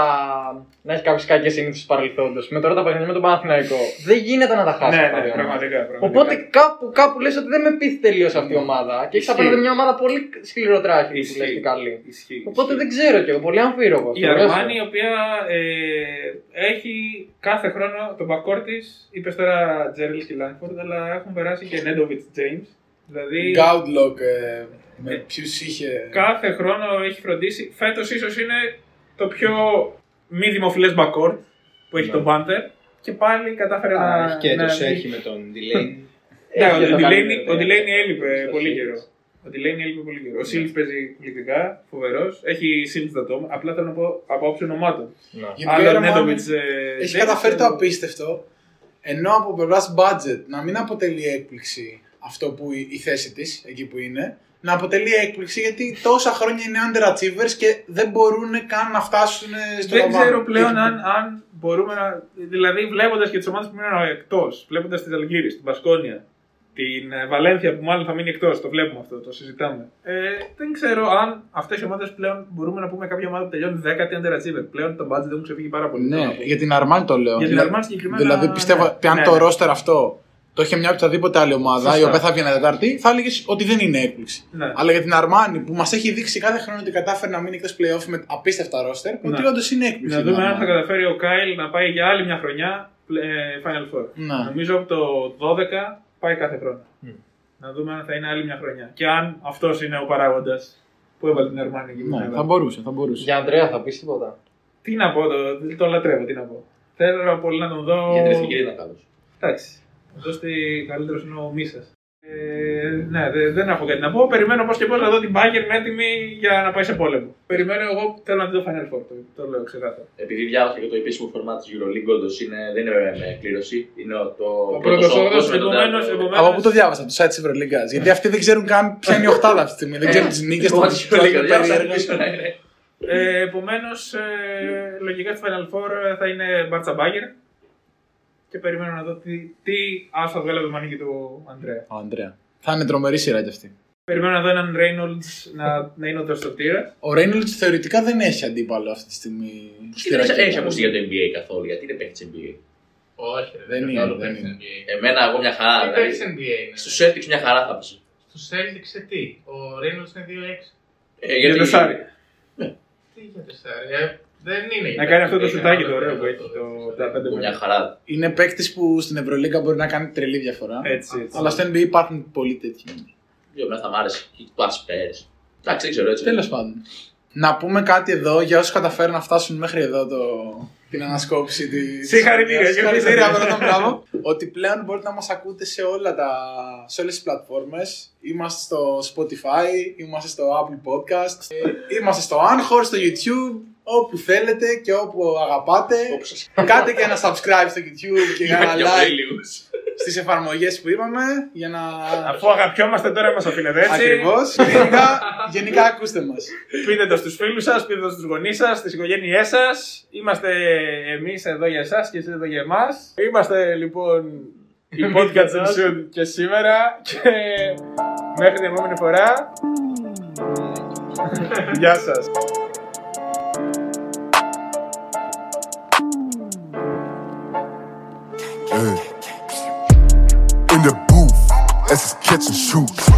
να έχει κάποιες κακές συνήθειες του παρελθόντο. Με τώρα τα παιχνίδια με τον Παναθηναϊκό. Δεν γίνεται να τα χάσει ναι, αυτά ναι, δύο ομάδες. πραγματικά. πραγματικά. Οπότε κάπου, κάπου λες ότι δεν με πείθει τελείως αυτή η ομάδα. Και έχεις Ισχύει. απέναντι μια ομάδα πολύ σκληροτράχη που Ισχύει. λες και καλή. Ισχύει, Οπότε ισχύει. δεν ξέρω κι εγώ, πολύ αμφίροπο. Η Αρμάνι, η οποία ε, έχει κάθε χρόνο τον backcourt της, είπες τώρα Τζέρελ και Λάγκφορντ, αλλά έχουν περάσει και Νέντοβιτς James. Δηλαδή, Γκάουτλοκ ε, με ποιους είχε... κάθε χρόνο έχει φροντίσει. Φέτος ίσως είναι το πιο μη δημοφιλές backcourt που έχει Ναι. τον Banter. Και πάλι κατάφερε να. Έχει και να έτος δει- έχει με τον Delaney. Ναι, Έχει και ο το Delaney- καλύτερο, ο ναι. Delaney έλειπε Στο πολύ Shields. Καιρό. Ο Delaney έλειπε πολύ καιρό. Ο Σίλτ παίζει εκπληκτικά, φοβερός. Έχει Σίλτ στα τόμα. Απλά θέλω να πω από όψη ονομάτων. Γενικά η Αλλά Armani Νέντοβιτ. Έχει καταφέρει το απίστευτο, ενώ από πλευράς budget να μην αποτελεί έκπληξη αυτό που η, η θέση της, εκεί που είναι, να αποτελεί έκπληξη γιατί τόσα χρόνια είναι underachievers και δεν μπορούν καν να φτάσουν στο Δεν λαμβάνο. ξέρω πλέον Εκεί αν, αν μπορούμε να. Δηλαδή, βλέποντας και τις ομάδες που μείνουν εκτός, βλέποντας τη Αλγύρη, την Πασκόνια, την ε, Βαλένθια που μάλλον θα μείνει εκτός, το βλέπουμε αυτό, το συζητάμε. Ε, δεν ξέρω αν αυτές οι ομάδες πλέον μπορούμε να πούμε κάποια ομάδα που τελειώνει 10η underachiever. Πλέον το budget δεν μου ξεφύγει πάρα πολύ. θέλω Ναι, να πω. για την Αρμάνι το λέω. Για την Δηλαδή- Armani συγκεκριμένα, Δηλαδή πιστεύω ναι. ότι αν Ναι, το ναι. ρόστερ αυτό το είχε μια οποιαδήποτε άλλη ομάδα, Σωστά. η οποία θα βγαίνει Τετάρτη, θα έλεγες ότι δεν είναι έκπληξη. Ναι. Αλλά για την Αρμάνι που μας έχει δείξει κάθε χρόνο ότι κατάφερε να μείνει εκτός playoff με απίστευτα ρόστερ, ότι Ναι. όντως είναι έκπληξη. Να η δούμε αν Armani. θα καταφέρει ο Κάιλ να πάει για άλλη μια χρονιά ε, Final Four. Ναι. Νομίζω από το 12 πάει κάθε χρόνο. Να δούμε αν θα είναι άλλη μια χρονιά. Και αν αυτός είναι ο παράγοντας που έβαλε την Αρμάνη εκεί. που την Ναι, έβαλε. θα μπορούσε, θα μπορούσε. Για Αντρέα θα πεις τίποτα. Τι να πω, το, το λατρεύω, τι να πω. Θέλω πολύ να τον δω. Για την εθνική δεν ήταν καλό. Εντάξει. Εδώ στη καλύτερο είναι ο Μίσα. Ε, ναι, δε- δεν έχω κάτι να πω. Περιμένω πώς και πώς να δω την Bayern έτοιμη για να πάει σε πόλεμο. Περιμένω εγώ, θέλω να δει το Final Four. Το, το λέω ξεκάθαρα. Επειδή διάβασα και το επίσημο φορμά της Euroleague, όντως δεν είναι με κλήρωση. Είναι ο- το Ο πρώτος όγδοος, με τον επομένως, τέταρτο- επομένως- Από πού το διάβασα, το site της Ευρωλίγκας; Γιατί αυτοί δεν ξέρουν καν ποια είναι η οχτάδα αυτή τη στιγμή. Δεν ξέρουν τις νίκες Εγώ της Euroleague, διάβασα περίεργα. πίσω, ναι, ναι. Ε, Επομένως, ε, λογικά στο Final Four ε, θα είναι Μπάρτσα Μπάγκερ. Και περιμένω να δω τι, τι άσο θα βγάλει από το μανίκι του Αντρέα. Ο Ανδρέα. Θα είναι τρομερή σειρά κι αυτή. Περιμένω να δω έναν Reynolds να, να είναι ο δραστοτήρα. Ο Reynolds θεωρητικά δεν έχει αντίπαλο αυτή τη στιγμή. στη Τι δεν ρακέτα. έχει ακούσει για το NBA καθόλου, γιατί είναι παίχτη NBA. Όχι, ρε, Δεν είναι, καθόλου δεν παίκτης είναι. NBA. Εμένα, εγώ μια χαρά. Τι Δηλαδή, παίκτης NBA είναι. Στους Celtics μια χαρά θα πεις. Στους Celtics σε τι; Ο Reynolds είναι 2-6. Ε, Για το Σάρι. Τι για τεσσάρι. Ε, Δεν είναι. Να κάνει αυτό το Είναι σουτάκι ένα το ωραίο που το- έχει, το, τα πέντε Μια μέτρα. χαρά. Είναι παίκτης που στην Ευρωλίγκα μπορεί να κάνει τρελή διαφορά. Έτσι, έτσι. Αλλά στο NBA υπάρχουν πολλοί τέτοιοι. Δύο μέρα θα μ' άρεσε. Και του Ασπέρ. Εντάξει, δεν ξέρω έτσι. Τέλος πάντων. Να πούμε κάτι εδώ για όσους καταφέρουν να φτάσουν μέχρι εδώ το... την ανασκόπηση τη. Συγχαρητήρια, Συγχαρητήρια, χαιρετίσματα. πρώτα μπράβο. Ότι πλέον μπορείτε να μας ακούτε σε, όλα τα... σε όλες τις πλατφόρμες. Είμαστε στο Spotify, είμαστε στο Apple Podcast, ε, είμαστε στο Anchor, στο YouTube. Όπου θέλετε και όπου αγαπάτε. Κάντε και ένα subscribe στο YouTube και ένα Για like φίλους. στις εφαρμογές που είπαμε για να... Αφού αγαπιόμαστε τώρα μας οφείλετε έτσι. Ακριβώς. γενικά, γενικά ακούστε μας. Πείτε το στους φίλους σας, πείτε το στους γονείς σας, στις οικογένειές σας. Είμαστε εμείς εδώ για εσάς και εσείς εδώ για εμάς. Είμαστε λοιπόν η podcast and Shoot και σήμερα και μέχρι την επόμενη φορά. Γεια σας. truth.